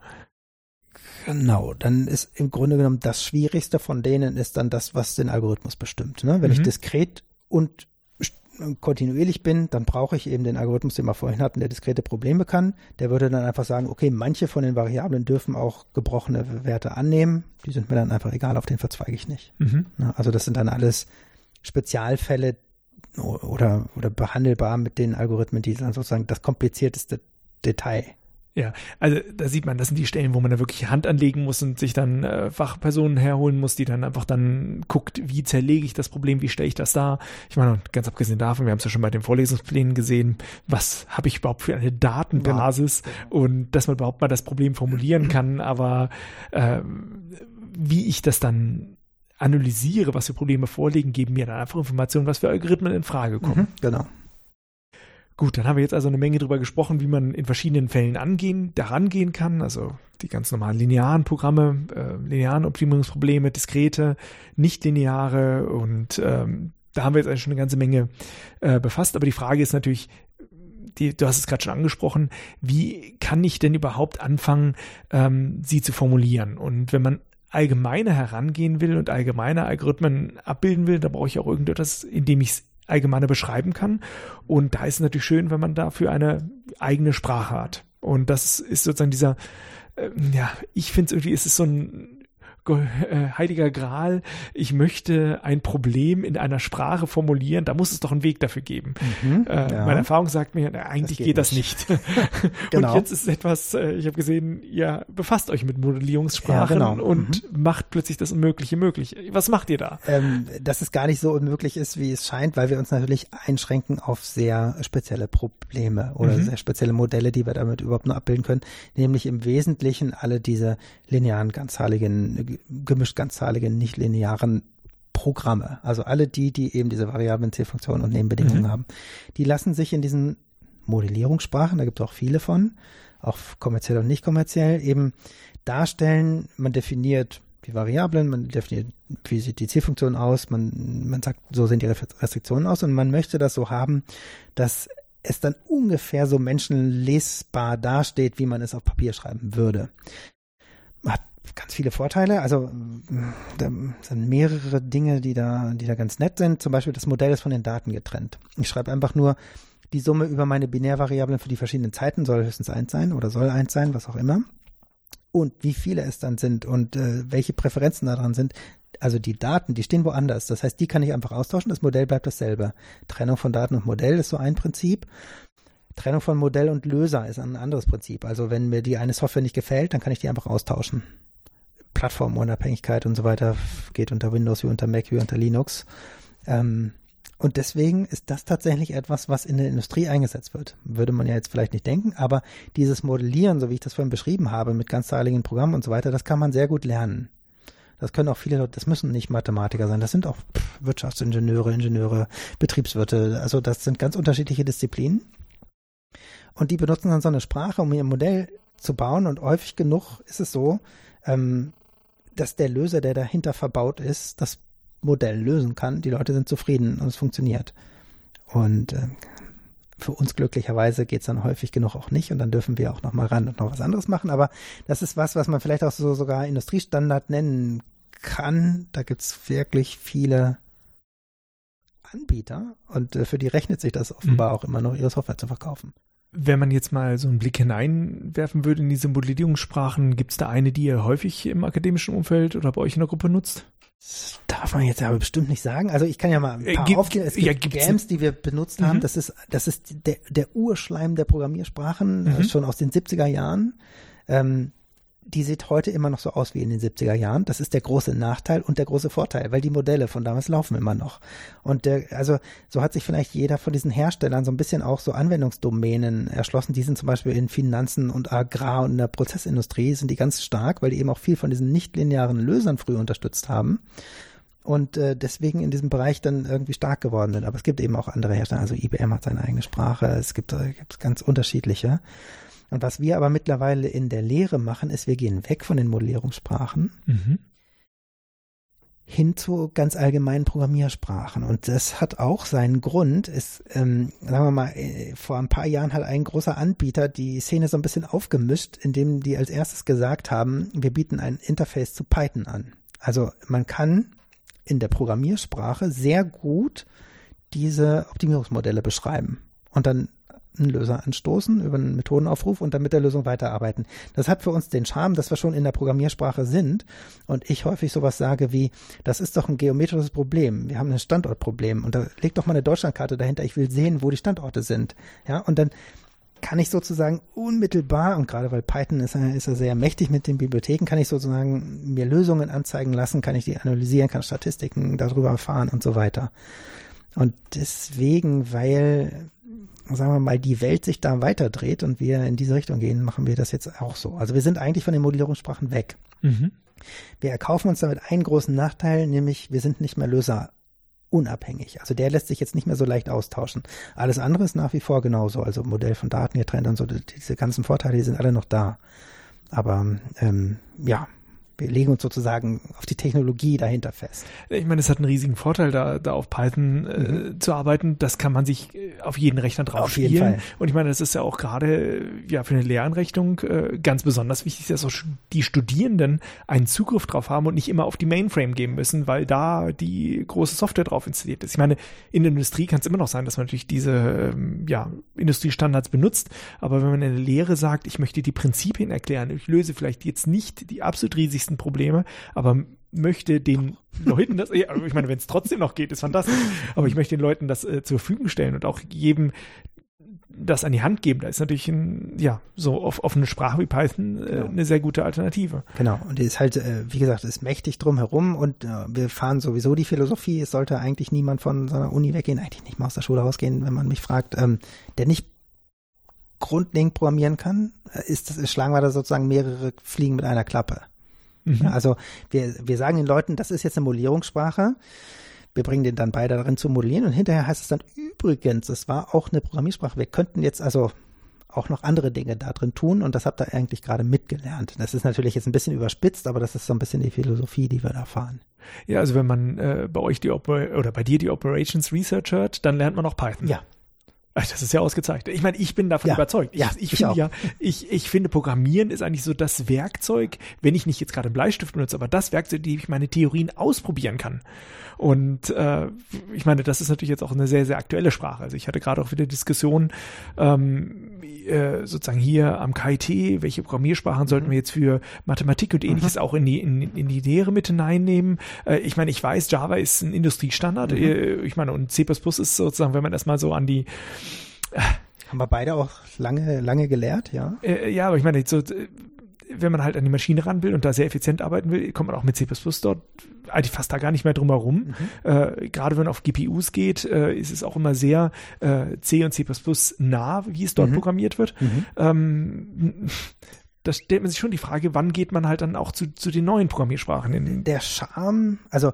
Genau, dann ist im Grunde genommen das Schwierigste von denen ist dann das, was den Algorithmus bestimmt. Ne? Wenn mhm. ich diskret und kontinuierlich bin, dann brauche ich eben den Algorithmus, den wir vorhin hatten, der diskrete Probleme kann. Der würde dann einfach sagen, okay, manche von den Variablen dürfen auch gebrochene Werte annehmen. Die sind mir dann einfach egal, auf den verzweige ich nicht. Mhm. Also das sind dann alles Spezialfälle oder, oder behandelbar mit den Algorithmen, die dann sozusagen das komplizierteste Detail ja, also da sieht man, das sind die Stellen, wo man da wirklich Hand anlegen muss und sich dann äh, Fachpersonen herholen muss, die dann einfach dann guckt, wie zerlege ich das Problem, wie stelle ich das dar. Ich meine, ganz abgesehen davon, wir haben es ja schon bei den Vorlesungsplänen gesehen, was habe ich überhaupt für eine Datenbasis genau. und dass man überhaupt mal das Problem formulieren kann, aber äh, wie ich das dann analysiere, was für Probleme vorliegen, geben mir dann einfach Informationen, was für Algorithmen in Frage kommen. Mhm, genau. Gut, dann haben wir jetzt also eine Menge darüber gesprochen, wie man in verschiedenen Fällen angehen, daran gehen kann. Also die ganz normalen linearen Programme, äh, linearen Optimierungsprobleme, diskrete, nicht lineare und ähm, da haben wir jetzt eigentlich schon eine ganze Menge äh, befasst. Aber die Frage ist natürlich, die, du hast es gerade schon angesprochen, wie kann ich denn überhaupt anfangen, ähm, sie zu formulieren? Und wenn man allgemeiner herangehen will und allgemeine Algorithmen abbilden will, da brauche ich auch irgendetwas, in dem ich es allgemeiner beschreiben kann. Und da ist es natürlich schön, wenn man dafür eine eigene Sprache hat. Und das ist sozusagen dieser, äh, ja, ich finde es irgendwie, ist es so ein heiliger Gral, ich möchte ein Problem in einer Sprache formulieren, da muss es doch einen Weg dafür geben. Mhm, äh, ja. Meine Erfahrung sagt mir, na, eigentlich das geht, geht das nicht. genau. Und jetzt ist etwas, äh, ich habe gesehen, ihr befasst euch mit Modellierungssprachen ja, genau. und mhm. macht plötzlich das Unmögliche möglich. Was macht ihr da? Ähm, dass es gar nicht so unmöglich ist, wie es scheint, weil wir uns natürlich einschränken auf sehr spezielle Probleme oder mhm. sehr spezielle Modelle, die wir damit überhaupt nur abbilden können, nämlich im Wesentlichen alle diese linearen, ganzzahligen gemischt ganzzahlige, nicht linearen Programme. Also alle die, die eben diese variablen C-Funktionen und Nebenbedingungen mhm. haben, die lassen sich in diesen Modellierungssprachen, da gibt es auch viele von, auch kommerziell und nicht kommerziell, eben darstellen. Man definiert die Variablen, man definiert, wie sieht die Zielfunktion aus, man, man sagt, so sehen die Restriktionen aus und man möchte das so haben, dass es dann ungefähr so menschenlesbar dasteht, wie man es auf Papier schreiben würde. Hat ganz viele Vorteile. Also da sind mehrere Dinge, die da, die da ganz nett sind. Zum Beispiel das Modell ist von den Daten getrennt. Ich schreibe einfach nur die Summe über meine Binärvariablen für die verschiedenen Zeiten soll höchstens eins sein oder soll eins sein, was auch immer. Und wie viele es dann sind und äh, welche Präferenzen da dran sind, also die Daten, die stehen woanders. Das heißt, die kann ich einfach austauschen, das Modell bleibt dasselbe. Trennung von Daten und Modell ist so ein Prinzip. Trennung von Modell und Löser ist ein anderes Prinzip. Also wenn mir die eine Software nicht gefällt, dann kann ich die einfach austauschen. Plattformunabhängigkeit und so weiter geht unter Windows wie unter Mac wie unter Linux. Ähm, und deswegen ist das tatsächlich etwas, was in der Industrie eingesetzt wird. Würde man ja jetzt vielleicht nicht denken, aber dieses Modellieren, so wie ich das vorhin beschrieben habe, mit ganzzahligen Programmen und so weiter, das kann man sehr gut lernen. Das können auch viele Leute, das müssen nicht Mathematiker sein, das sind auch Wirtschaftsingenieure, Ingenieure, Betriebswirte, also das sind ganz unterschiedliche Disziplinen. Und die benutzen dann so eine Sprache, um ihr Modell zu bauen und häufig genug ist es so, ähm, dass der Löser, der dahinter verbaut ist, das Modell lösen kann. Die Leute sind zufrieden und es funktioniert. Und äh, für uns glücklicherweise geht es dann häufig genug auch nicht und dann dürfen wir auch noch mal ran und noch was anderes machen. Aber das ist was, was man vielleicht auch so sogar Industriestandard nennen kann. Da gibt es wirklich viele Anbieter und äh, für die rechnet sich das offenbar mhm. auch immer noch, ihre Software zu verkaufen. Wenn man jetzt mal so einen Blick hineinwerfen würde in diese Modellierungssprachen, gibt es da eine, die ihr häufig im akademischen Umfeld oder bei euch in der Gruppe nutzt? Das darf man jetzt aber bestimmt nicht sagen. Also ich kann ja mal ein Äh, paar gibt- aufgehen. Es gibt ja, Games, die wir benutzt haben. Mhm. Das ist, das ist der, der Urschleim der Programmiersprachen, Mhm. äh, schon aus den 70er Jahren. Ähm, die sieht heute immer noch so aus wie in den 70er Jahren. Das ist der große Nachteil und der große Vorteil, weil die Modelle von damals laufen immer noch. Und der, also so hat sich vielleicht jeder von diesen Herstellern so ein bisschen auch so Anwendungsdomänen erschlossen. Die sind zum Beispiel in Finanzen und Agrar und in der Prozessindustrie sind die ganz stark, weil die eben auch viel von diesen nichtlinearen Lösern früh unterstützt haben und äh, deswegen in diesem Bereich dann irgendwie stark geworden sind. Aber es gibt eben auch andere Hersteller, also IBM hat seine eigene Sprache, es gibt, äh, gibt ganz unterschiedliche. Und was wir aber mittlerweile in der Lehre machen, ist, wir gehen weg von den Modellierungssprachen Mhm. hin zu ganz allgemeinen Programmiersprachen. Und das hat auch seinen Grund. Es, ähm, sagen wir mal, äh, vor ein paar Jahren hat ein großer Anbieter die Szene so ein bisschen aufgemischt, indem die als erstes gesagt haben, wir bieten ein Interface zu Python an. Also man kann in der Programmiersprache sehr gut diese Optimierungsmodelle beschreiben und dann einen Löser anstoßen über einen Methodenaufruf und dann mit der Lösung weiterarbeiten. Das hat für uns den Charme, dass wir schon in der Programmiersprache sind und ich häufig sowas sage wie, das ist doch ein geometrisches Problem. Wir haben ein Standortproblem und da legt doch mal eine Deutschlandkarte dahinter. Ich will sehen, wo die Standorte sind. Ja, und dann kann ich sozusagen unmittelbar, und gerade weil Python ist, er- ist er sehr mächtig mit den Bibliotheken, kann ich sozusagen mir Lösungen anzeigen lassen, kann ich die analysieren, kann Statistiken darüber erfahren und so weiter. Und deswegen, weil, sagen wir mal, die Welt sich da weiterdreht und wir in diese Richtung gehen, machen wir das jetzt auch so. Also wir sind eigentlich von den Modellierungssprachen weg. Mhm. Wir erkaufen uns damit einen großen Nachteil, nämlich wir sind nicht mehr Löser unabhängig. Also der lässt sich jetzt nicht mehr so leicht austauschen. Alles andere ist nach wie vor genauso. Also Modell von Daten getrennt und so, die- diese ganzen Vorteile, die sind alle noch da. Aber ähm, ja, wir legen uns sozusagen auf die Technologie dahinter fest. Ich meine, es hat einen riesigen Vorteil, da, da auf Python äh, zu arbeiten. Das kann man sich äh, auf jeden Rechner drauf Mhm. Auf jeden spielen. Fall. Und ich meine, das ist ja auch gerade ja für eine Lehranrechnung äh, ganz besonders wichtig, dass auch die Studierenden einen Zugriff drauf haben und nicht immer auf die Mainframe gehen müssen, weil da die große Software drauf installiert ist. Ich meine, in der Industrie kann es immer noch sein, dass man natürlich diese ähm, ja, Industriestandards benutzt, aber wenn man in der Lehre sagt, ich möchte die Prinzipien erklären, ich löse vielleicht jetzt nicht die absolut riesigsten Probleme, aber möchte den Leuten das, ja, ich meine, wenn es trotzdem noch geht, ist fantastisch, aber ich möchte den Leuten das äh, zur Verfügung stellen und auch jedem das an die Hand geben. Da ist natürlich ein, ja, so auf, eine Sprache wie Python äh, Genau. eine sehr gute Alternative. Genau. Und die ist halt, äh, wie gesagt, ist mächtig drumherum und äh, wir fahren sowieso die Philosophie. Es sollte eigentlich niemand von seiner Uni weggehen, eigentlich nicht mal aus der Schule rausgehen, wenn man mich fragt, ähm, der nicht grundlegend programmieren kann, äh, ist das, schlagen wir da sozusagen mehrere Fliegen mit einer Klappe. Mhm. Also wir, wir sagen den Leuten, das ist jetzt eine Modellierungssprache. Wir bringen den dann beide darin zu modellieren und hinterher heißt es dann übrigens, es war auch eine Programmiersprache. Wir könnten jetzt also auch noch andere Dinge da drin tun und das habt ihr eigentlich gerade mitgelernt. Das ist natürlich jetzt ein bisschen überspitzt, aber das ist so ein bisschen die Philosophie, die wir da fahren. Ja, also wenn man äh, bei euch die Oper oder bei dir die Operations Research hört, dann lernt man auch Python. Ja, Das ist ja ausgezeichnet. Ich meine, ich bin davon Ja, überzeugt. Ich, ja, ich, ich finde auch. ja, ich, ich finde Programmieren ist eigentlich so das Werkzeug, wenn ich nicht jetzt gerade einen Bleistift benutze, aber das Werkzeug, die ich meine Theorien ausprobieren kann. Und äh, ich meine, das ist natürlich jetzt auch eine sehr, sehr aktuelle Sprache. Also ich hatte gerade auch wieder Diskussionen ähm, äh, sozusagen hier am KIT, welche Programmiersprachen sollten wir jetzt für Mathematik und ähnliches auch in die, in, in die Lehre mit hineinnehmen. Äh, ich meine, ich weiß, Java ist ein Industriestandard. Äh, ich meine, und C++ ist sozusagen, wenn man das mal so an die haben wir beide auch lange, lange gelehrt, ja. äh, ja, aber ich meine, so, äh, wenn man halt an die Maschine ran will und da sehr effizient arbeiten will, kommt man auch mit C++ dort eigentlich fast da gar nicht mehr drum herum. Äh, gerade wenn man auf GPUs geht, äh, ist es auch immer sehr äh, C und C++ nah, wie es dort Mhm. programmiert wird. Ähm, da stellt man sich schon die Frage, wann geht man halt dann auch zu, zu den neuen Programmiersprachen in. Der Charme, also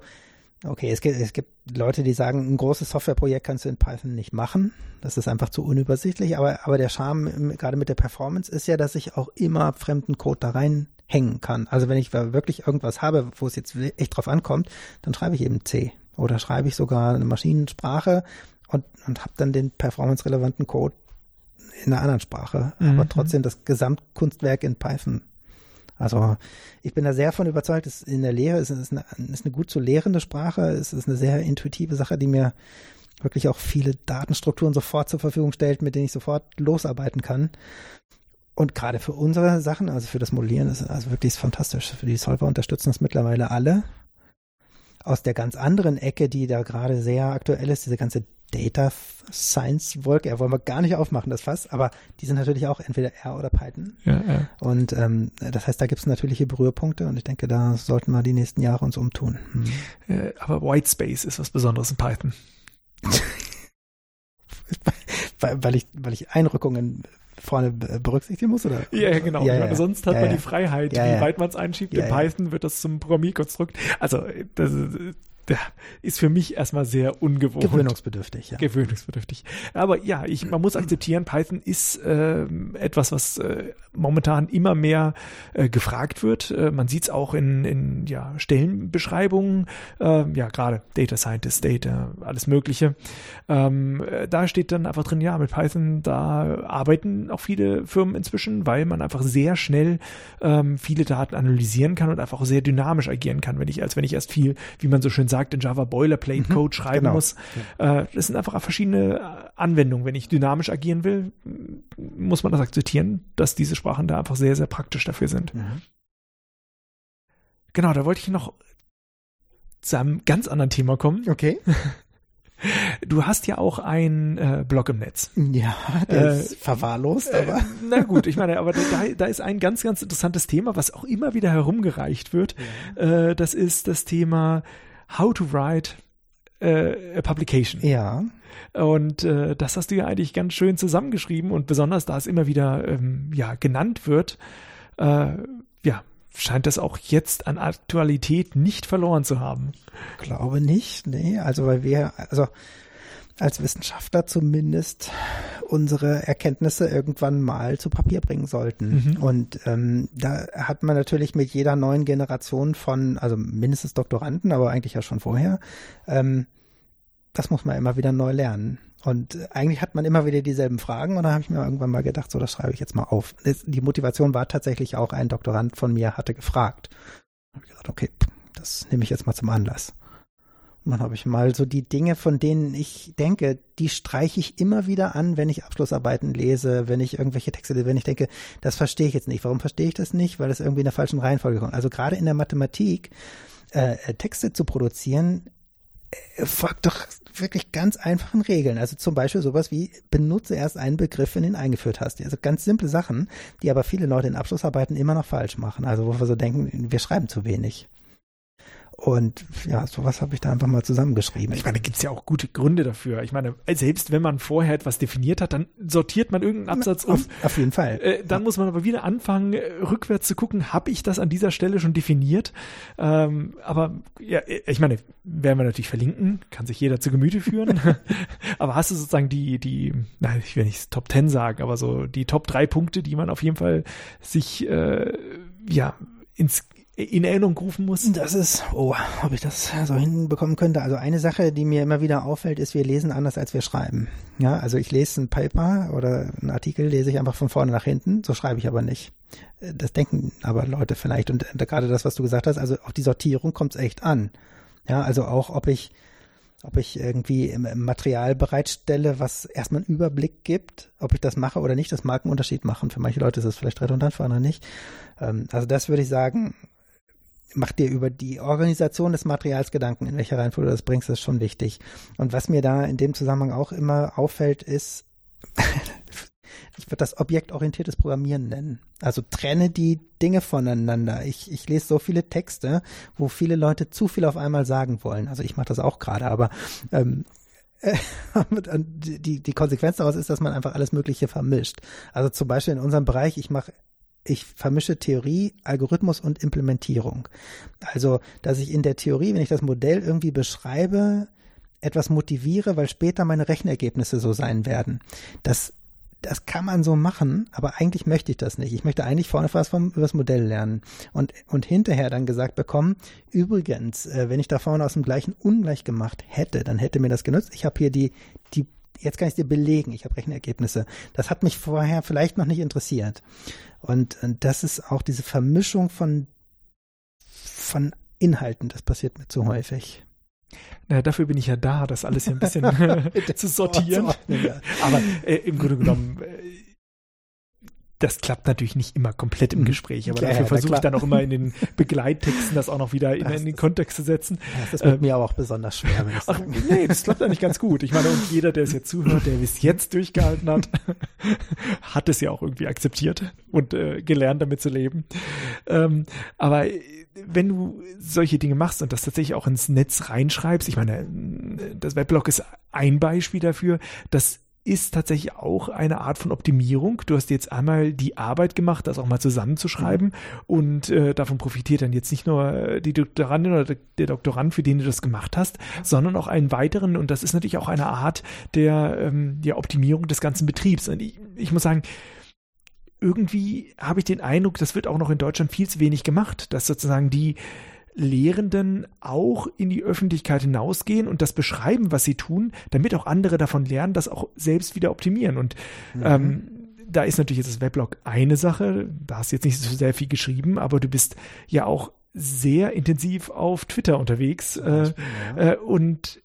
okay, es gibt, es gibt Leute, die sagen, ein großes Softwareprojekt kannst du in Python nicht machen. Das ist einfach zu unübersichtlich, aber, aber der Charme gerade mit der Performance ist ja, dass ich auch immer fremden Code da reinhängen kann. Also wenn ich wirklich irgendwas habe, wo es jetzt echt drauf ankommt, dann schreibe ich eben C oder schreibe ich sogar eine Maschinensprache und, und habe dann den performance-relevanten Code in einer anderen Sprache, Mhm. aber trotzdem das Gesamtkunstwerk in Python. Also ich bin da sehr von überzeugt, dass in der Lehre ist es eine, ist eine gut zu lehrende Sprache, es ist eine sehr intuitive Sache, die mir wirklich auch viele Datenstrukturen sofort zur Verfügung stellt, mit denen ich sofort losarbeiten kann. Und gerade für unsere Sachen, also für das Modellieren, ist also wirklich fantastisch. Für die Solver unterstützen das mittlerweile alle. Aus der ganz anderen Ecke, die da gerade sehr aktuell ist, diese ganze Data Science Wolke, ja, wollen wir gar nicht aufmachen, das Fass, aber die sind natürlich auch entweder R oder Python. Ja, ja. Und ähm, das heißt, da gibt es natürliche Berührpunkte und ich denke, da sollten wir die nächsten Jahre uns umtun. Hm. Äh, aber Whitespace ist was Besonderes in Python. weil, ich, weil ich Einrückungen vorne berücksichtigen muss, oder? Ja, genau. Ja, ja, sonst hat ja, man die Freiheit, wie weit man es einschiebt. In. Python wird das zum Programmierkonstrukt. Also, das ist, für mich erstmal sehr ungewohnt. Gewöhnungsbedürftig, ja. Gewöhnungsbedürftig. Aber ja, ich, man muss akzeptieren, Python ist ähm, etwas, was äh, momentan immer mehr äh, gefragt wird. Äh, man sieht es auch in, in ja, Stellenbeschreibungen, ähm, ja, gerade Data Scientist, Data, alles Mögliche. Ähm, äh, da steht dann einfach drin, ja, mit Python, da arbeiten auch viele Firmen inzwischen, weil man einfach sehr schnell ähm, viele Daten analysieren kann und einfach auch sehr dynamisch agieren kann, wenn ich, als wenn ich erst viel, wie man so schön sagt, in Java Boilerplate Code schreiben genau. muss. Äh, das sind einfach verschiedene äh, Anwendungen. Wenn ich dynamisch agieren will, muss man das akzeptieren, dass diese Sprachen da einfach sehr, sehr praktisch dafür sind. Mhm. Genau, da wollte ich noch zu einem ganz anderen Thema kommen. Okay. Du hast ja auch einen äh, Blog im Netz. Ja, der Äh, ist verwahrlost, Äh, aber. na gut, ich meine, aber da, da ist ein ganz, ganz interessantes Thema, was auch immer wieder herumgereicht wird. Äh, das ist das Thema How to Write äh, a Publication. Ja. Und äh, das hast du ja eigentlich ganz schön zusammengeschrieben und besonders da es immer wieder ähm, ja genannt wird, äh, ja scheint das auch jetzt an Aktualität nicht verloren zu haben. Glaube nicht, nee. Also weil wir, also als Wissenschaftler zumindest unsere Erkenntnisse irgendwann mal zu Papier bringen sollten. Mhm. Und ähm, da hat man natürlich mit jeder neuen Generation von, also mindestens Doktoranden, aber eigentlich ja schon vorher, ähm, das muss man immer wieder neu lernen. Und eigentlich hat man immer wieder dieselben Fragen und da habe ich mir irgendwann mal gedacht, so das schreibe ich jetzt mal auf. Die Motivation war tatsächlich auch, ein Doktorand von mir hatte gefragt. Da habe ich gesagt, okay, das nehme ich jetzt mal zum Anlass. Dann habe ich mal so die Dinge, von denen ich denke, die streiche ich immer wieder an, wenn ich Abschlussarbeiten lese, wenn ich irgendwelche Texte lese, wenn ich denke, das verstehe ich jetzt nicht. Warum verstehe ich das nicht? Weil das irgendwie in der falschen Reihenfolge kommt. Also gerade in der Mathematik äh, äh, Texte zu produzieren, äh, folgt doch wirklich ganz einfachen Regeln. Also zum Beispiel sowas wie, benutze erst einen Begriff, wenn du ihn eingeführt hast. Also ganz simple Sachen, die aber viele Leute in Abschlussarbeiten immer noch falsch machen. Also wo wir so denken, wir schreiben zu wenig. Und ja, sowas habe ich da einfach mal zusammengeschrieben. Ich meine, da gibt's ja auch gute Gründe dafür. Ich meine, selbst wenn man vorher etwas definiert hat, dann sortiert man irgendeinen Absatz um. auf, auf jeden Fall. Äh, dann muss man aber wieder anfangen, äh, rückwärts zu gucken, habe ich das an dieser Stelle schon definiert? Ähm, aber ja, äh, ich meine, werden wir natürlich verlinken, kann sich jeder zu Gemüte führen. aber hast du sozusagen die, die, nein, ich will nicht Top 10 sagen, aber so die Top 3 Punkte, die man auf jeden Fall sich äh, ja ins in Erinnerung rufen muss? Das ist, oh, ob ich das so hinbekommen könnte. Also eine Sache, die mir immer wieder auffällt, ist, wir lesen anders, als wir schreiben. Ja, also ich lese ein Paper oder einen Artikel, lese ich einfach von vorne nach hinten. So schreibe ich aber nicht. Das denken aber Leute vielleicht. Und äh, gerade das, was du gesagt hast, also auf die Sortierung kommt es echt an. Ja, also auch, ob ich, ob ich irgendwie Material bereitstelle, was erstmal einen Überblick gibt, ob ich das mache oder nicht, das mag einen Unterschied machen. Für manche Leute ist es vielleicht redundant, für andere nicht. Ähm, Also das würde ich sagen, mach dir über die Organisation des Materials Gedanken, in welcher Reihenfolge du das bringst, ist schon wichtig. Und was mir da in dem Zusammenhang auch immer auffällt, ist, ich würde das objektorientiertes Programmieren nennen. Also trenne die Dinge voneinander. Ich, ich lese so viele Texte, wo viele Leute zu viel auf einmal sagen wollen. Also ich mache das auch gerade, aber ähm, äh, die, die Konsequenz daraus ist, dass man einfach alles Mögliche vermischt. Also zum Beispiel in unserem Bereich, ich mache ich vermische Theorie, Algorithmus und Implementierung. Also, dass ich in der Theorie, wenn ich das Modell irgendwie beschreibe, etwas motiviere, weil später meine Rechenergebnisse so sein werden. Das, das kann man so machen, aber eigentlich möchte ich das nicht. Ich möchte eigentlich vorne was vom, über das Modell lernen und, und hinterher dann gesagt bekommen, übrigens, äh, wenn ich da vorne aus dem gleichen ungleich gemacht hätte, dann hätte mir das genutzt. Ich habe hier die, die jetzt kann ich dir belegen, ich habe Rechenergebnisse. Das hat mich vorher vielleicht noch nicht interessiert. Und, und das ist auch diese Vermischung von, von Inhalten, das passiert mir zu häufig. Na, dafür bin ich ja da, das alles hier ein bisschen zu sortieren. Aber äh, im Grunde genommen, äh, das klappt natürlich nicht immer komplett im mhm. Gespräch, aber ja, dafür ja, versuche ich dann auch immer in den Begleittexten das auch noch wieder in, in den Kontext zu setzen. Das ist mit ähm, mir aber auch besonders schwer, wenn ich ach, Nee, das klappt eigentlich ganz gut. Ich meine, und jeder, der es jetzt zuhört, der bis jetzt durchgehalten hat, hat es ja auch irgendwie akzeptiert und äh, gelernt, damit zu leben. Ähm, aber wenn du solche Dinge machst und das tatsächlich auch ins Netz reinschreibst, ich meine, das Weblog ist ein Beispiel dafür, dass ist tatsächlich auch eine Art von Optimierung. Du hast jetzt einmal die Arbeit gemacht, das auch mal zusammenzuschreiben mhm. und äh, davon profitiert dann jetzt nicht nur die Doktorandin oder der Doktorand, für den du das gemacht hast, sondern auch einen weiteren und das ist natürlich auch eine Art der, ähm, der Optimierung des ganzen Betriebs. Und ich, ich muss sagen, irgendwie habe ich den Eindruck, das wird auch noch in Deutschland viel zu wenig gemacht, dass sozusagen die Lehrenden auch in die Öffentlichkeit hinausgehen und das beschreiben, was sie tun, damit auch andere davon lernen, das auch selbst wieder optimieren. Und mhm. ähm, da ist natürlich jetzt das Weblog eine Sache, da hast du jetzt nicht so sehr viel geschrieben, aber du bist ja auch sehr intensiv auf Twitter unterwegs äh, ja. äh, und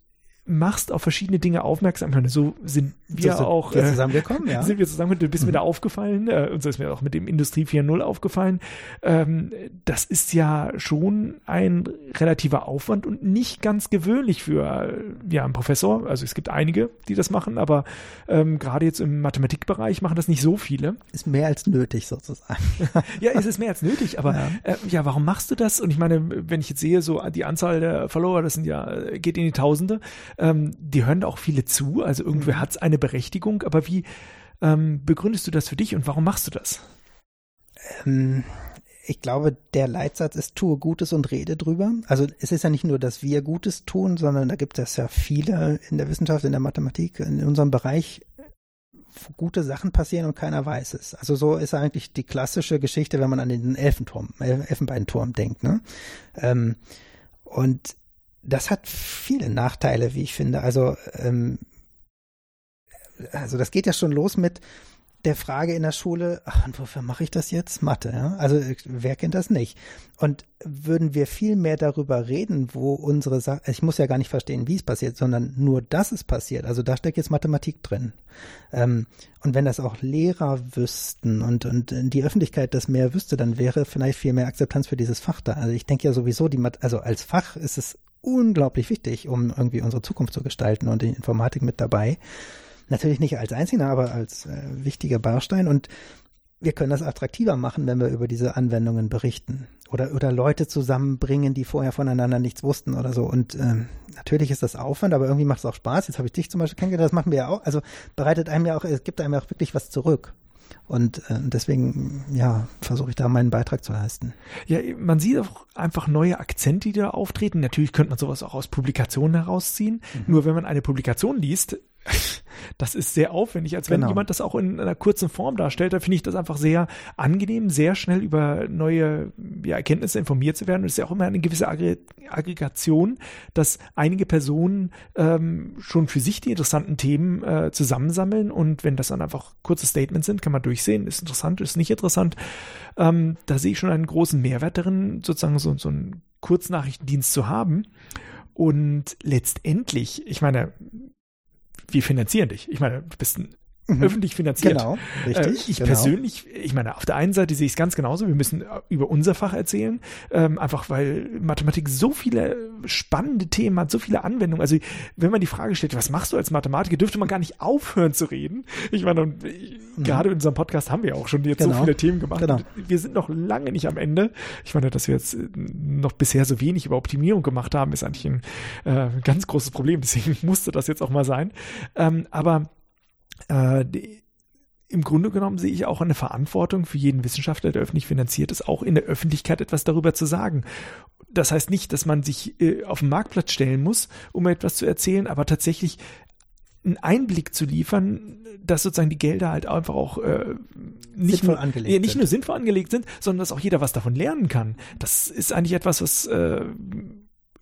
machst auf verschiedene Dinge aufmerksam. So sind wir so auch wir äh, zusammengekommen, ja. Sind wir zusammengekommen, du bist mhm. mir da aufgefallen, äh, und so ist mir auch mit dem Industrie 4.0 aufgefallen. Ähm, das ist ja schon ein relativer Aufwand und nicht ganz gewöhnlich für äh, ja, einen Professor. Also es gibt einige, die das machen, aber ähm, gerade jetzt im Mathematikbereich machen das nicht so viele. Ist mehr als nötig sozusagen. ja, es ist mehr als nötig, aber ja. Äh, ja, warum machst du das? Und ich meine, wenn ich jetzt sehe, so die Anzahl der Follower, das sind ja, geht in die Tausende, ähm, die hören da auch viele zu, also irgendwer mhm. hat es eine Berechtigung, aber wie ähm, begründest du das für dich und warum machst du das? Ähm, ich glaube, der Leitsatz ist, tue Gutes und rede drüber. Also es ist ja nicht nur, dass wir Gutes tun, sondern da gibt es ja viele in der Wissenschaft, in der Mathematik, in unserem Bereich, wo gute Sachen passieren und keiner weiß es. Also so ist eigentlich die klassische Geschichte, wenn man an den Elfenturm, Elfenbeinturm denkt. Ne? Ähm, und das hat viele Nachteile, wie ich finde. Also, ähm, also das geht ja schon los mit der Frage in der Schule, ach, und wofür mache ich das jetzt? Mathe, ja? Also wer kennt das nicht? Und würden wir viel mehr darüber reden, wo unsere Sache, ich muss ja gar nicht verstehen, wie es passiert, sondern nur, dass es passiert. Also da steckt jetzt Mathematik drin. Ähm, und wenn das auch Lehrer wüssten und, und die Öffentlichkeit das mehr wüsste, dann wäre vielleicht viel mehr Akzeptanz für dieses Fach da. Also ich denke ja sowieso, die, also als Fach ist es unglaublich wichtig, um irgendwie unsere Zukunft zu gestalten und die Informatik mit dabei. Natürlich nicht als einziger, aber als äh, wichtiger Baustein und wir können das attraktiver machen, wenn wir über diese Anwendungen berichten oder oder Leute zusammenbringen, die vorher voneinander nichts wussten oder so. Und ähm, natürlich ist das Aufwand, aber irgendwie macht es auch Spaß. Jetzt habe ich dich zum Beispiel kennengelernt, das machen wir ja auch. Also bereitet einem ja auch, es gibt einem ja auch wirklich was zurück. Und äh, deswegen, ja, versuche ich da meinen Beitrag zu leisten. Ja, man sieht auch einfach neue Akzente, die da auftreten. Natürlich könnte man sowas auch aus Publikationen herausziehen. Mhm. Nur wenn man eine Publikation liest, das ist sehr aufwendig, als wenn genau. jemand das auch in einer kurzen Form darstellt. Da finde ich das einfach sehr angenehm, sehr schnell über neue ja, Erkenntnisse informiert zu werden. Und es ist ja auch immer eine gewisse Aggre Aggregation, dass einige Personen ähm, schon für sich die interessanten Themen äh, zusammensammeln. Und wenn das dann einfach kurze Statements sind, kann man durchsehen, ist interessant, ist nicht interessant. Ähm, da sehe ich schon einen großen Mehrwert darin, sozusagen so, so einen Kurznachrichtendienst zu haben. Und letztendlich, ich meine, wir finanzieren dich. Ich meine, du bist ein Mhm. öffentlich finanziert. Genau, richtig. Äh, ich genau. persönlich, ich meine, auf der einen Seite sehe ich es ganz genauso, wir müssen über unser Fach erzählen, ähm, einfach weil Mathematik so viele spannende Themen hat, so viele Anwendungen. Also wenn man die Frage stellt, was machst du als Mathematiker, dürfte man gar nicht aufhören zu reden. Ich meine, und, mhm. gerade in unserem Podcast haben wir auch schon jetzt genau. so viele Themen gemacht. Genau. Wir sind noch lange nicht am Ende. Ich meine, dass wir jetzt noch bisher so wenig über Optimierung gemacht haben, ist eigentlich ein äh, ganz großes Problem. Deswegen musste das jetzt auch mal sein. Ähm, aber äh, die, im Grunde genommen sehe ich auch eine Verantwortung für jeden Wissenschaftler, der öffentlich finanziert ist, auch in der Öffentlichkeit etwas darüber zu sagen. Das heißt nicht, dass man sich äh, auf den Marktplatz stellen muss, um etwas zu erzählen, aber tatsächlich einen Einblick zu liefern, dass sozusagen die Gelder halt einfach auch äh, nicht, sinnvoll angelegt ja, nicht nur sinnvoll angelegt sind, sondern dass auch jeder was davon lernen kann. Das ist eigentlich etwas, was äh,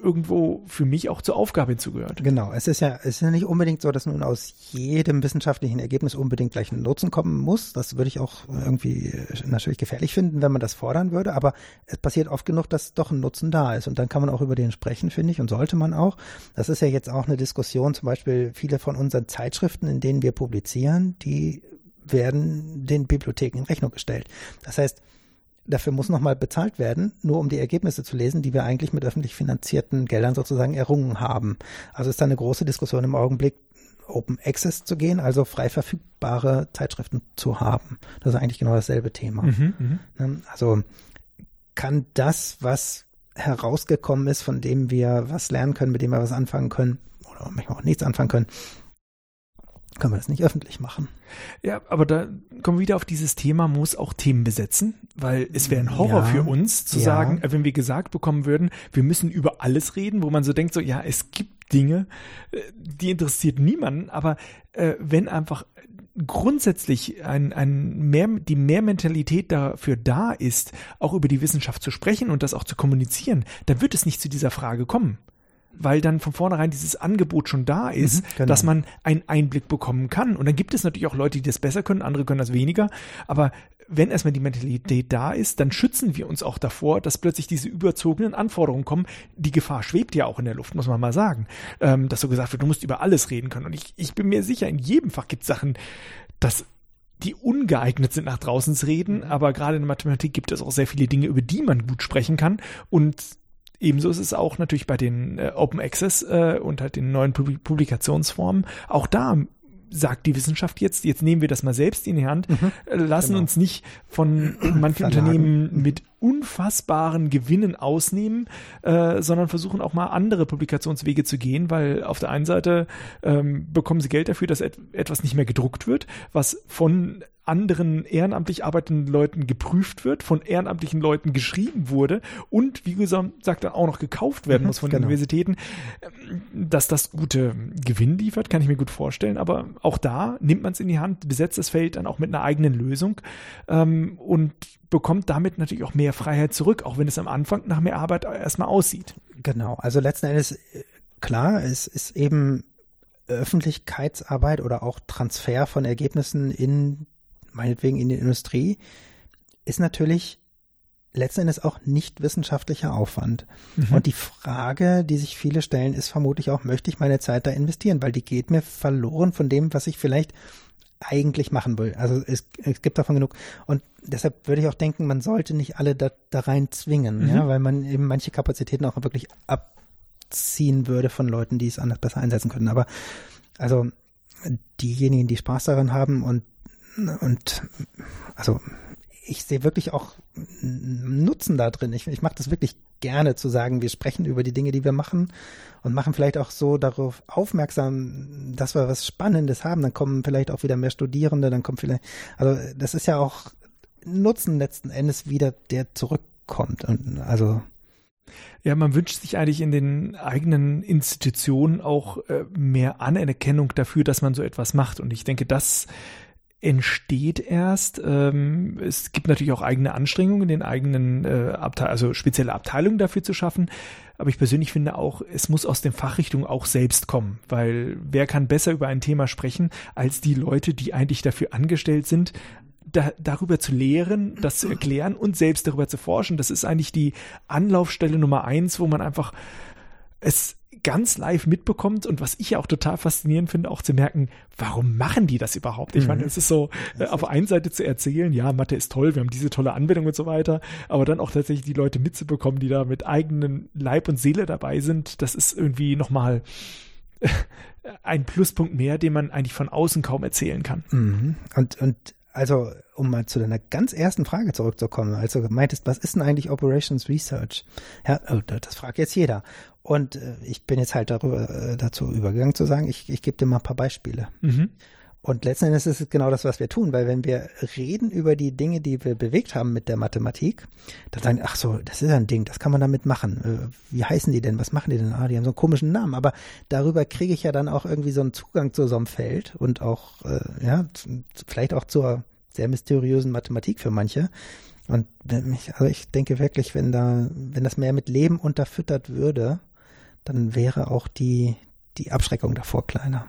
irgendwo für mich auch zur Aufgabe hinzugehört. Genau, es ist ja, es ist ja nicht unbedingt so, dass nun aus jedem wissenschaftlichen Ergebnis unbedingt gleich ein Nutzen kommen muss. Das würde ich auch irgendwie natürlich gefährlich finden, wenn man das fordern würde, aber es passiert oft genug, dass doch ein Nutzen da ist und dann kann man auch über den sprechen, finde ich, und sollte man auch. Das ist ja jetzt auch eine Diskussion, zum Beispiel viele von unseren Zeitschriften, in denen wir publizieren, die werden den Bibliotheken in Rechnung gestellt. Das heißt, dafür muss nochmal bezahlt werden, nur um die Ergebnisse zu lesen, die wir eigentlich mit öffentlich finanzierten Geldern sozusagen errungen haben. Also ist da eine große Diskussion im Augenblick, Open Access zu gehen, also frei verfügbare Zeitschriften zu haben. Das ist eigentlich genau dasselbe Thema. Mhm, mhm. Ne? also kann das, was herausgekommen ist, von dem wir was lernen können, mit dem wir was anfangen können, oder manchmal auch nichts anfangen können, können wir das nicht öffentlich machen. Ja, aber da kommen wir wieder auf dieses Thema, muss auch Themen besetzen, weil es wäre ein Horror ja, für uns zu ja. sagen, äh, wenn wir gesagt bekommen würden, wir müssen über alles reden, wo man so denkt, so, ja, es gibt Dinge, äh, die interessiert niemanden, aber äh, wenn einfach grundsätzlich ein, ein mehr, die Mehrmentalität dafür da ist, auch über die Wissenschaft zu sprechen und das auch zu kommunizieren, dann wird es nicht zu dieser Frage kommen weil dann von vornherein dieses Angebot schon da ist, mhm, genau. dass man einen Einblick bekommen kann. Und dann gibt es natürlich auch Leute, die das besser können, andere können das weniger. Aber wenn erstmal die Mentalität da ist, dann schützen wir uns auch davor, dass plötzlich diese überzogenen Anforderungen kommen. Die Gefahr schwebt ja auch in der Luft, muss man mal sagen. Ähm, dass so gesagt wird, du musst über alles reden können. Und ich, ich bin mir sicher, in jedem Fach gibt es Sachen, dass die ungeeignet sind, nach draußen zu reden. Aber gerade in der Mathematik gibt es auch sehr viele Dinge, über die man gut sprechen kann. Und Ebenso ist es auch natürlich bei den äh, Open Access äh, und halt den neuen Publikationsformen. Auch da sagt die Wissenschaft jetzt, jetzt nehmen wir das mal selbst in die Hand, mhm, äh, lassen genau. uns nicht von manchen Verlagen. Unternehmen mit unfassbaren Gewinnen ausnehmen, äh, sondern versuchen auch mal andere Publikationswege zu gehen, weil auf der einen Seite ähm, bekommen sie Geld dafür, dass et etwas nicht mehr gedruckt wird, was von anderen ehrenamtlich arbeitenden Leuten geprüft wird, von ehrenamtlichen Leuten geschrieben wurde und, wie gesagt, dann auch noch gekauft werden mhm, muss von genau. den Universitäten, dass das gute Gewinn liefert, kann ich mir gut vorstellen. Aber auch da nimmt man es in die Hand, besetzt das Feld dann auch mit einer eigenen Lösung ähm, und bekommt damit natürlich auch mehr Freiheit zurück, auch wenn es am Anfang nach mehr Arbeit erstmal aussieht. Genau, also letzten Endes, äh, klar, es ist eben Öffentlichkeitsarbeit oder auch Transfer von Ergebnissen in meinetwegen in die Industrie, ist natürlich letzten Endes auch nicht wissenschaftlicher Aufwand. Mhm. Und die Frage, die sich viele stellen, ist vermutlich auch, möchte ich meine Zeit da investieren? Weil die geht mir verloren von dem, was ich vielleicht eigentlich machen will. Also es, es gibt davon genug. Und deshalb würde ich auch denken, man sollte nicht alle da, da rein zwingen, mhm. ja, weil man eben manche Kapazitäten auch wirklich abziehen würde von Leuten, die es anders besser einsetzen können. Aber also diejenigen, die Spaß daran haben und und also ich sehe wirklich auch Nutzen da drin. Ich, ich mache das wirklich gerne zu sagen, wir sprechen über die Dinge, die wir machen und machen vielleicht auch so darauf aufmerksam, dass wir was Spannendes haben. Dann kommen vielleicht auch wieder mehr Studierende, dann kommt vielleicht, also das ist ja auch Nutzen letzten Endes wieder, der zurückkommt. Und also ja, man wünscht sich eigentlich in den eigenen Institutionen auch äh, mehr Anerkennung dafür, dass man so etwas macht. Und ich denke, das entsteht erst. Ähm, es gibt natürlich auch eigene Anstrengungen, den eigenen äh, Abteil also spezielle Abteilungen dafür zu schaffen. Aber ich persönlich finde auch, es muss aus den Fachrichtungen auch selbst kommen, weil wer kann besser über ein Thema sprechen als die Leute, die eigentlich dafür angestellt sind, da, darüber zu lehren, das zu erklären und selbst darüber zu forschen. Das ist eigentlich die Anlaufstelle Nummer eins, wo man einfach es ganz live mitbekommt und was ich ja auch total faszinierend finde, auch zu merken, warum machen die das überhaupt? Ich mhm. meine, es ist so, äh, auf einen Seite zu erzählen, ja, Mathe ist toll, wir haben diese tolle Anwendung und so weiter, aber dann auch tatsächlich die Leute mitzubekommen, die da mit eigenen Leib und Seele dabei sind, das ist irgendwie nochmal ein Pluspunkt mehr, den man eigentlich von außen kaum erzählen kann. Mhm. Und, und also um mal zu deiner ganz ersten Frage zurückzukommen, als du meintest, was ist denn eigentlich Operations Research? Ja, oh, das fragt jetzt jeder. Und äh, ich bin jetzt halt darüber, äh, dazu übergegangen zu sagen, ich, ich gebe dir mal ein paar Beispiele. Mhm. Und letzten Endes ist es genau das, was wir tun, weil wenn wir reden über die Dinge, die wir bewegt haben mit der Mathematik, dann sagen, ach so, das ist ein Ding, das kann man damit machen. Äh, wie heißen die denn? Was machen die denn? Ah, die haben so einen komischen Namen. Aber darüber kriege ich ja dann auch irgendwie so einen Zugang zu so einem Feld und auch, äh, ja, vielleicht auch zur sehr mysteriösen Mathematik für manche. Und mich, also ich denke wirklich, wenn da, wenn das mehr mit Leben unterfüttert würde, dann wäre auch die, die Abschreckung davor kleiner.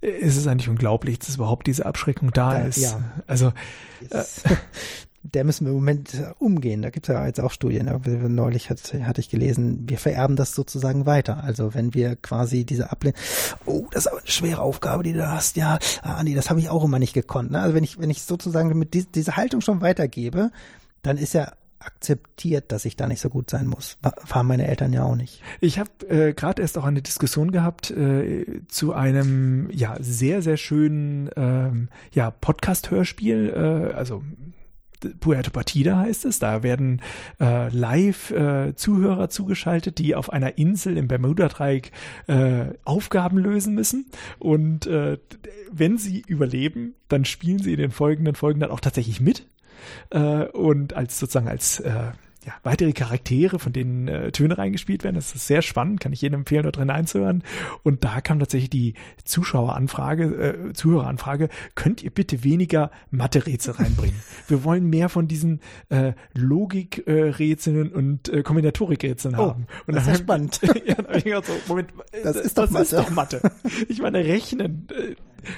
Es ist eigentlich unglaublich, dass überhaupt diese Abschreckung da Ja, ist. ja. Also Ist, der müssen wir im Moment umgehen. Da gibt es ja jetzt auch Studien. Neulich hat, hatte ich gelesen, wir vererben das sozusagen weiter. Also wenn wir quasi diese Ablehnung, oh, das ist aber eine schwere Aufgabe, die du da hast. Ja, ah, Andi, das habe ich auch immer nicht gekonnt. Ne? Also wenn ich, wenn ich sozusagen mit dies, diese Haltung schon weitergebe, dann ist ja akzeptiert, dass ich da nicht so gut sein muss. Wa- Waren meine Eltern ja auch nicht. Ich habe äh, gerade erst auch eine Diskussion gehabt äh, zu einem ja sehr sehr schönen ähm, ja Podcast-Hörspiel, äh, also Puerto Partida heißt es. Da werden äh, live äh, Zuhörer zugeschaltet, die auf einer Insel im Bermuda-Dreieck äh, Aufgaben lösen müssen. Und äh, wenn sie überleben, dann spielen sie in den folgenden Folgen dann auch tatsächlich mit. Äh, und als sozusagen als äh, ja, weitere Charaktere, von denen äh, Töne reingespielt werden. Das ist sehr spannend, kann ich jedem empfehlen, dort drin einzuhören. Und da kam tatsächlich die Zuschaueranfrage, äh, Zuhöreranfrage, könnt ihr bitte weniger Mathe-Rätsel reinbringen? Wir wollen mehr von diesen äh, Logik-Rätseln und äh, Kombinatorik-Rätseln Oh, haben. Und das ist ja spannend. ja, so, Moment, äh, Das ist doch das ist doch Mathe. Ich meine, Rechnen,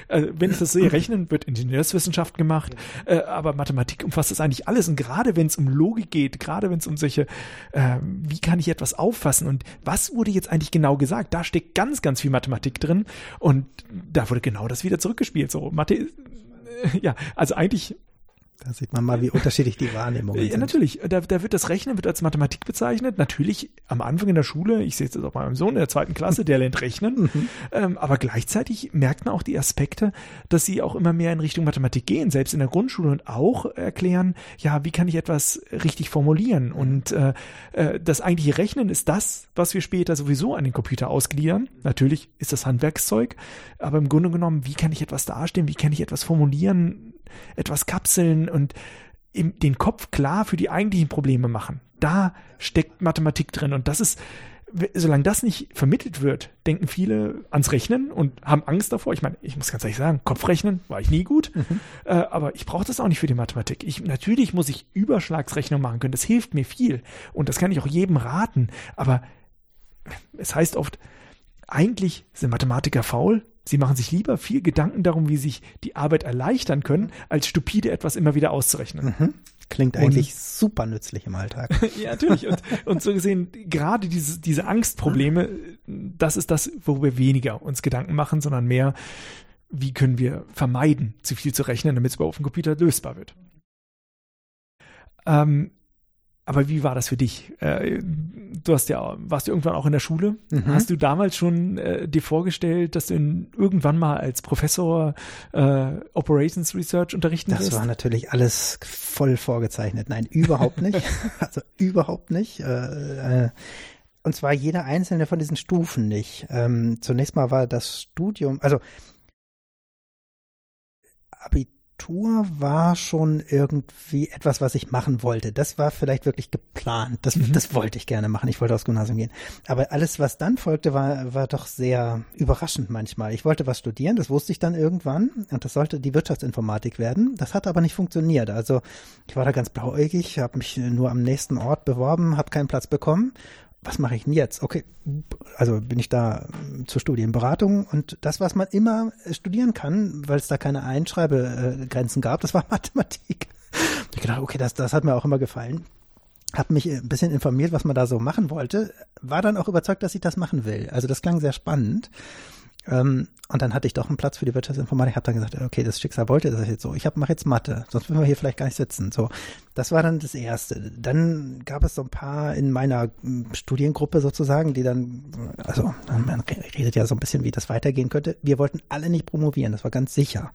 äh, wenn ich das sehe, Rechnen wird Ingenieurswissenschaft gemacht, äh, aber Mathematik umfasst das eigentlich alles. Und gerade wenn es um Logik geht, gerade wenn es um solche, äh, wie kann ich etwas auffassen und was wurde jetzt eigentlich genau gesagt, da steckt ganz, ganz viel Mathematik drin und da wurde genau das wieder zurückgespielt. So, Mathe, äh, ja, also eigentlich Da sieht man mal, wie unterschiedlich die Wahrnehmungen ja, sind. natürlich. Da, da wird das Rechnen wird als Mathematik bezeichnet. Natürlich am Anfang in der Schule, ich sehe es jetzt auch bei meinem Sohn in der zweiten Klasse, der lernt Rechnen. ähm, aber gleichzeitig merkt man auch die Aspekte, dass sie auch immer mehr in Richtung Mathematik gehen, selbst in der Grundschule und auch erklären, ja, wie kann ich etwas richtig formulieren? Und äh, äh, das eigentliche Rechnen ist das, was wir später sowieso an den Computer ausgliedern. Natürlich ist das Handwerkszeug, aber im Grunde genommen, wie kann ich etwas darstellen? Wie kann ich etwas formulieren? Etwas kapseln und im, den Kopf klar für die eigentlichen Probleme machen. Da steckt Mathematik drin und das ist, solange das nicht vermittelt wird, denken viele ans Rechnen und haben Angst davor. Ich meine, ich muss ganz ehrlich sagen, Kopfrechnen war ich nie gut, äh, aber ich brauche das auch nicht für die Mathematik. Ich, natürlich muss ich Überschlagsrechnung machen können, das hilft mir viel und das kann ich auch jedem raten, aber es heißt oft, eigentlich sind Mathematiker faul. Sie machen sich lieber viel Gedanken darum, wie sich die Arbeit erleichtern können, als stupide etwas immer wieder auszurechnen. Mhm. Klingt eigentlich super nützlich im Alltag. Ja, natürlich. Und, und so gesehen, gerade diese, diese Angstprobleme, das ist das, wo wir weniger uns Gedanken machen, sondern mehr, wie können wir vermeiden, zu viel zu rechnen, damit es bei auf dem Computer lösbar wird. Ähm, aber wie war das für dich? Äh, du hast ja, warst du irgendwann auch in der Schule. Mhm. Hast du damals schon äh, dir vorgestellt, dass du in, irgendwann mal als Professor äh, Operations Research unterrichten Das wirst? war natürlich alles voll vorgezeichnet. Nein, überhaupt nicht. also überhaupt nicht. Äh, äh, und zwar jeder einzelne von diesen Stufen nicht. Ähm, zunächst mal war das Studium, also Abitur war schon irgendwie etwas, was ich machen wollte. Das war vielleicht wirklich geplant. Das, Mhm. das wollte ich gerne machen. Ich wollte aufs Gymnasium gehen. Aber alles, was dann folgte, war, war doch sehr überraschend manchmal. Ich wollte was studieren, das wusste ich dann irgendwann. Und das sollte die Wirtschaftsinformatik werden. Das hat aber nicht funktioniert. Also ich war da ganz blauäugig, habe mich nur am nächsten Ort beworben, habe keinen Platz bekommen. Was mache ich denn jetzt? Okay, also bin ich da zur Studienberatung und das, was man immer äh, studieren kann, weil es da keine Einschreibegrenzen gab, das war Mathematik. Ich gedacht, okay, das, das hat mir auch immer gefallen. Hab mich ein bisschen informiert, was man da so machen wollte, war dann auch überzeugt, dass ich das machen will. Also das klang sehr spannend. Ähm, und dann hatte ich doch einen Platz für die Wirtschaftsinformatik. Habe dann gesagt, okay, das Schicksal wollte das jetzt so. Ich mache jetzt Mathe, sonst würden wir hier vielleicht gar nicht sitzen. So, das war dann das Erste. Dann gab es so ein paar in meiner m, Studiengruppe sozusagen, die dann, also man redet ja so ein bisschen, wie das weitergehen könnte. Wir wollten alle nicht promovieren, das war ganz sicher.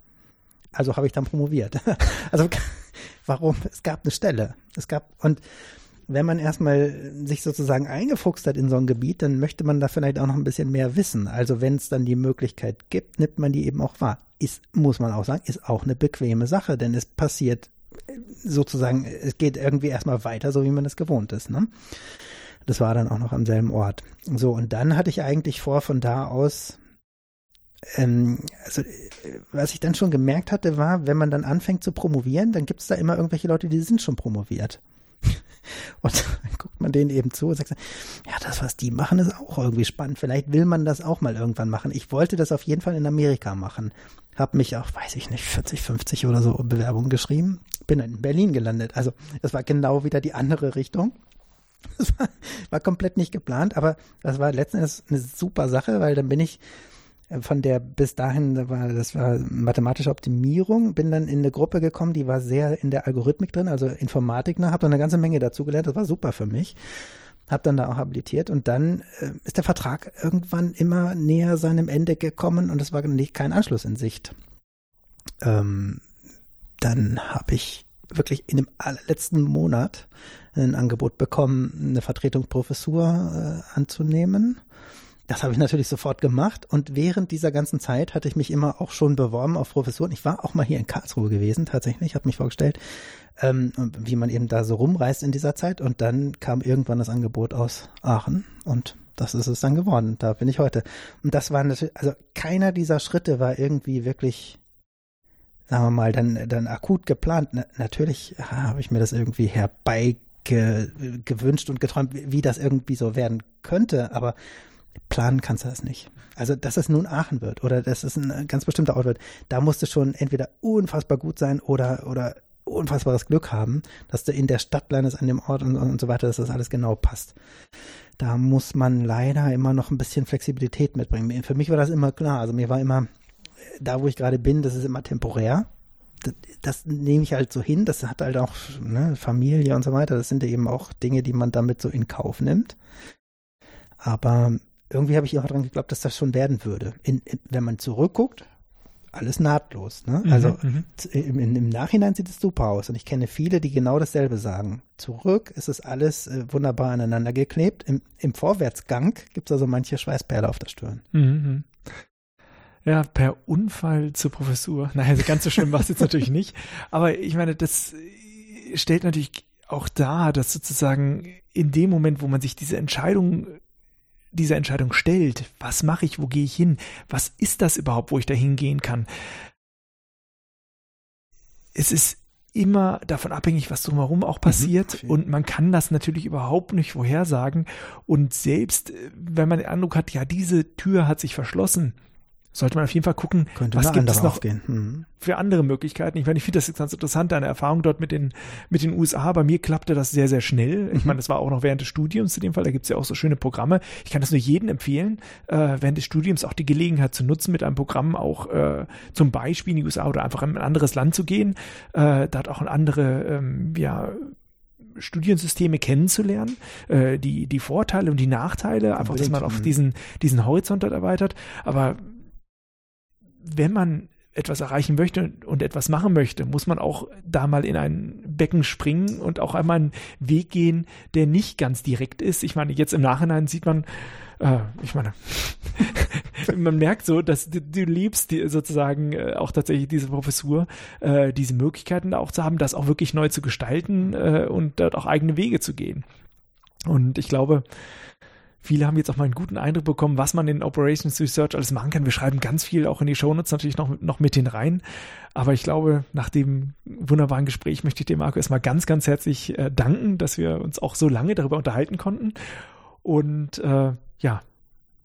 Also habe ich dann promoviert. also warum? Es gab eine Stelle. Es gab und wenn man erstmal sich sozusagen eingefuchst hat in so ein Gebiet, dann möchte man da vielleicht auch noch ein bisschen mehr wissen. Also wenn es dann die Möglichkeit gibt, nimmt man die eben auch wahr. Ist, muss man auch sagen, ist auch eine bequeme Sache, denn es passiert äh, sozusagen, es geht irgendwie erstmal weiter, so wie man es gewohnt ist. Ne? Das war dann auch noch am selben Ort. So, und dann hatte ich eigentlich vor, von da aus ähm, also, äh, was ich dann schon gemerkt hatte, war, wenn man dann anfängt zu promovieren, dann gibt es da immer irgendwelche Leute, die sind schon promoviert. Und dann guckt man denen eben zu und sagt, ja, das, was die machen, ist auch irgendwie spannend. Vielleicht will man das auch mal irgendwann machen. Ich wollte das auf jeden Fall in Amerika machen. Hab mich auch, weiß ich nicht, 40, 50 oder so Bewerbungen geschrieben. Bin in Berlin gelandet. Also das war genau wieder die andere Richtung. Das war, war komplett nicht geplant, aber das war letztendlich eine super Sache, weil dann bin ich von der bis dahin, das war, mathematische Optimierung, bin dann in eine Gruppe gekommen, die war sehr in der Algorithmik drin, also Informatik, ne, habe dann eine ganze Menge dazu gelernt, das war super für mich. Habe dann da auch habilitiert und dann äh, ist der Vertrag irgendwann immer näher seinem Ende gekommen und es war nicht kein Anschluss in Sicht. Ähm, dann habe ich wirklich in dem allerletzten Monat ein Angebot bekommen, eine Vertretung Professur äh, anzunehmen. Das habe ich natürlich sofort gemacht und während dieser ganzen Zeit hatte ich mich immer auch schon beworben auf Professuren. Ich war auch mal hier in Karlsruhe gewesen, tatsächlich, habe mich vorgestellt, ähm, wie man eben da so rumreist in dieser Zeit und dann kam irgendwann das Angebot aus Aachen und das ist es dann geworden. Da bin ich heute. Und das war natürlich, also keiner dieser Schritte war irgendwie wirklich, sagen wir mal, dann, dann akut geplant. Na, natürlich habe ich mir das irgendwie herbeigewünscht und geträumt, wie das irgendwie so werden könnte, aber planen kannst du das nicht. Also, dass es nun Aachen wird oder dass es ein ganz bestimmter Ort wird, da musst du schon entweder unfassbar gut sein oder, oder unfassbares Glück haben, dass du in der Stadt landest, an dem Ort und, und so weiter, dass das alles genau passt. Da muss man leider immer noch ein bisschen Flexibilität mitbringen. Für mich war das immer klar. Also mir war immer, da wo ich gerade bin, das ist immer temporär. Das, nehme ich halt so hin. Das hat halt auch ne, Familie und so weiter. Das sind eben auch Dinge, die man damit so in Kauf nimmt. Aber irgendwie habe ich auch dran geglaubt, dass das schon werden würde. In, in, wenn man zurückguckt, alles nahtlos. Ne? Mhm, also mhm. im, im, Nachhinein sieht es super aus und ich kenne viele, die genau dasselbe sagen. Zurück ist es alles äh, wunderbar aneinander geklebt. Im, im Vorwärtsgang gibt es also manche Schweißperle auf der Stirn. Mhm, mhm. Ja, per Unfall zur Professur. Naja, also ganz so schlimm war es jetzt natürlich nicht. Aber ich meine, das stellt natürlich auch dar, dass sozusagen in dem Moment, wo man sich diese Entscheidung diese Entscheidung stellt, was mache ich, wo gehe ich hin, was ist das überhaupt, wo ich da hingehen kann. Es ist immer davon abhängig, was drumherum auch mhm, passiert mhm, und man kann das natürlich überhaupt nicht vorhersagen und selbst äh, wenn man den Eindruck hat, ja, diese Tür hat sich verschlossen, sollte man auf jeden Fall gucken, Könnte was gibt es noch mhm. für andere Möglichkeiten. Ich meine, ich finde das ganz interessant, eine Erfahrung dort mit den, mit den USA. Bei mir klappte das sehr, sehr schnell. Ich mhm. meine, das war auch noch während des Studiums in dem Fall. Da gibt es ja auch so schöne Programme. Ich kann das nur jedem empfehlen, äh, während des Studiums auch die Gelegenheit zu nutzen, mit einem Programm auch äh, zum Beispiel in die USA oder einfach in ein anderes Land zu gehen, äh, dort auch ein andere, ähm, ja, Studiensysteme kennenzulernen, äh, die, die Vorteile und die Nachteile, einfach, dass man auf diesen, diesen Horizont dort erweitert. Aber wenn man etwas erreichen möchte und etwas machen möchte, muss man auch da mal in ein Becken springen und auch einmal einen Weg gehen, der nicht ganz direkt ist. Ich meine, jetzt im Nachhinein sieht man, äh, ich meine, man merkt so, dass du, du liebst die, sozusagen äh, auch tatsächlich diese Professur, äh, diese Möglichkeiten auch zu haben, das auch wirklich neu zu gestalten äh, und dort auch eigene Wege zu gehen. Und ich glaube, Viele haben jetzt auch mal einen guten Eindruck bekommen, was man in Operations Research alles machen kann. Wir schreiben ganz viel auch in die Shownotes natürlich noch, noch mit rein. Aber ich glaube, nach dem wunderbaren Gespräch möchte ich dir, Marco, erstmal ganz, ganz herzlich äh, danken, dass wir uns auch so lange darüber unterhalten konnten. Und äh, ja,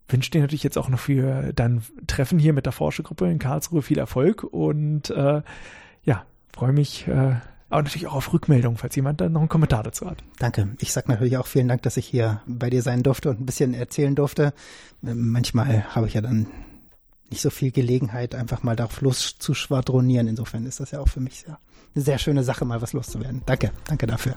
wünsche dir natürlich jetzt auch noch für dein Treffen hier mit der Forschergruppe in Karlsruhe viel Erfolg und äh, ja, freue mich, äh, aber natürlich auch auf Rückmeldung, falls jemand dann noch einen Kommentar dazu hat. Danke. Ich sage natürlich auch vielen Dank, dass ich hier bei dir sein durfte und ein bisschen erzählen durfte. Manchmal habe ich ja dann nicht so viel Gelegenheit, einfach mal darauf los zu schwadronieren. Insofern ist das ja auch für mich sehr, eine sehr schöne Sache, mal was loszuwerden. Danke, danke dafür.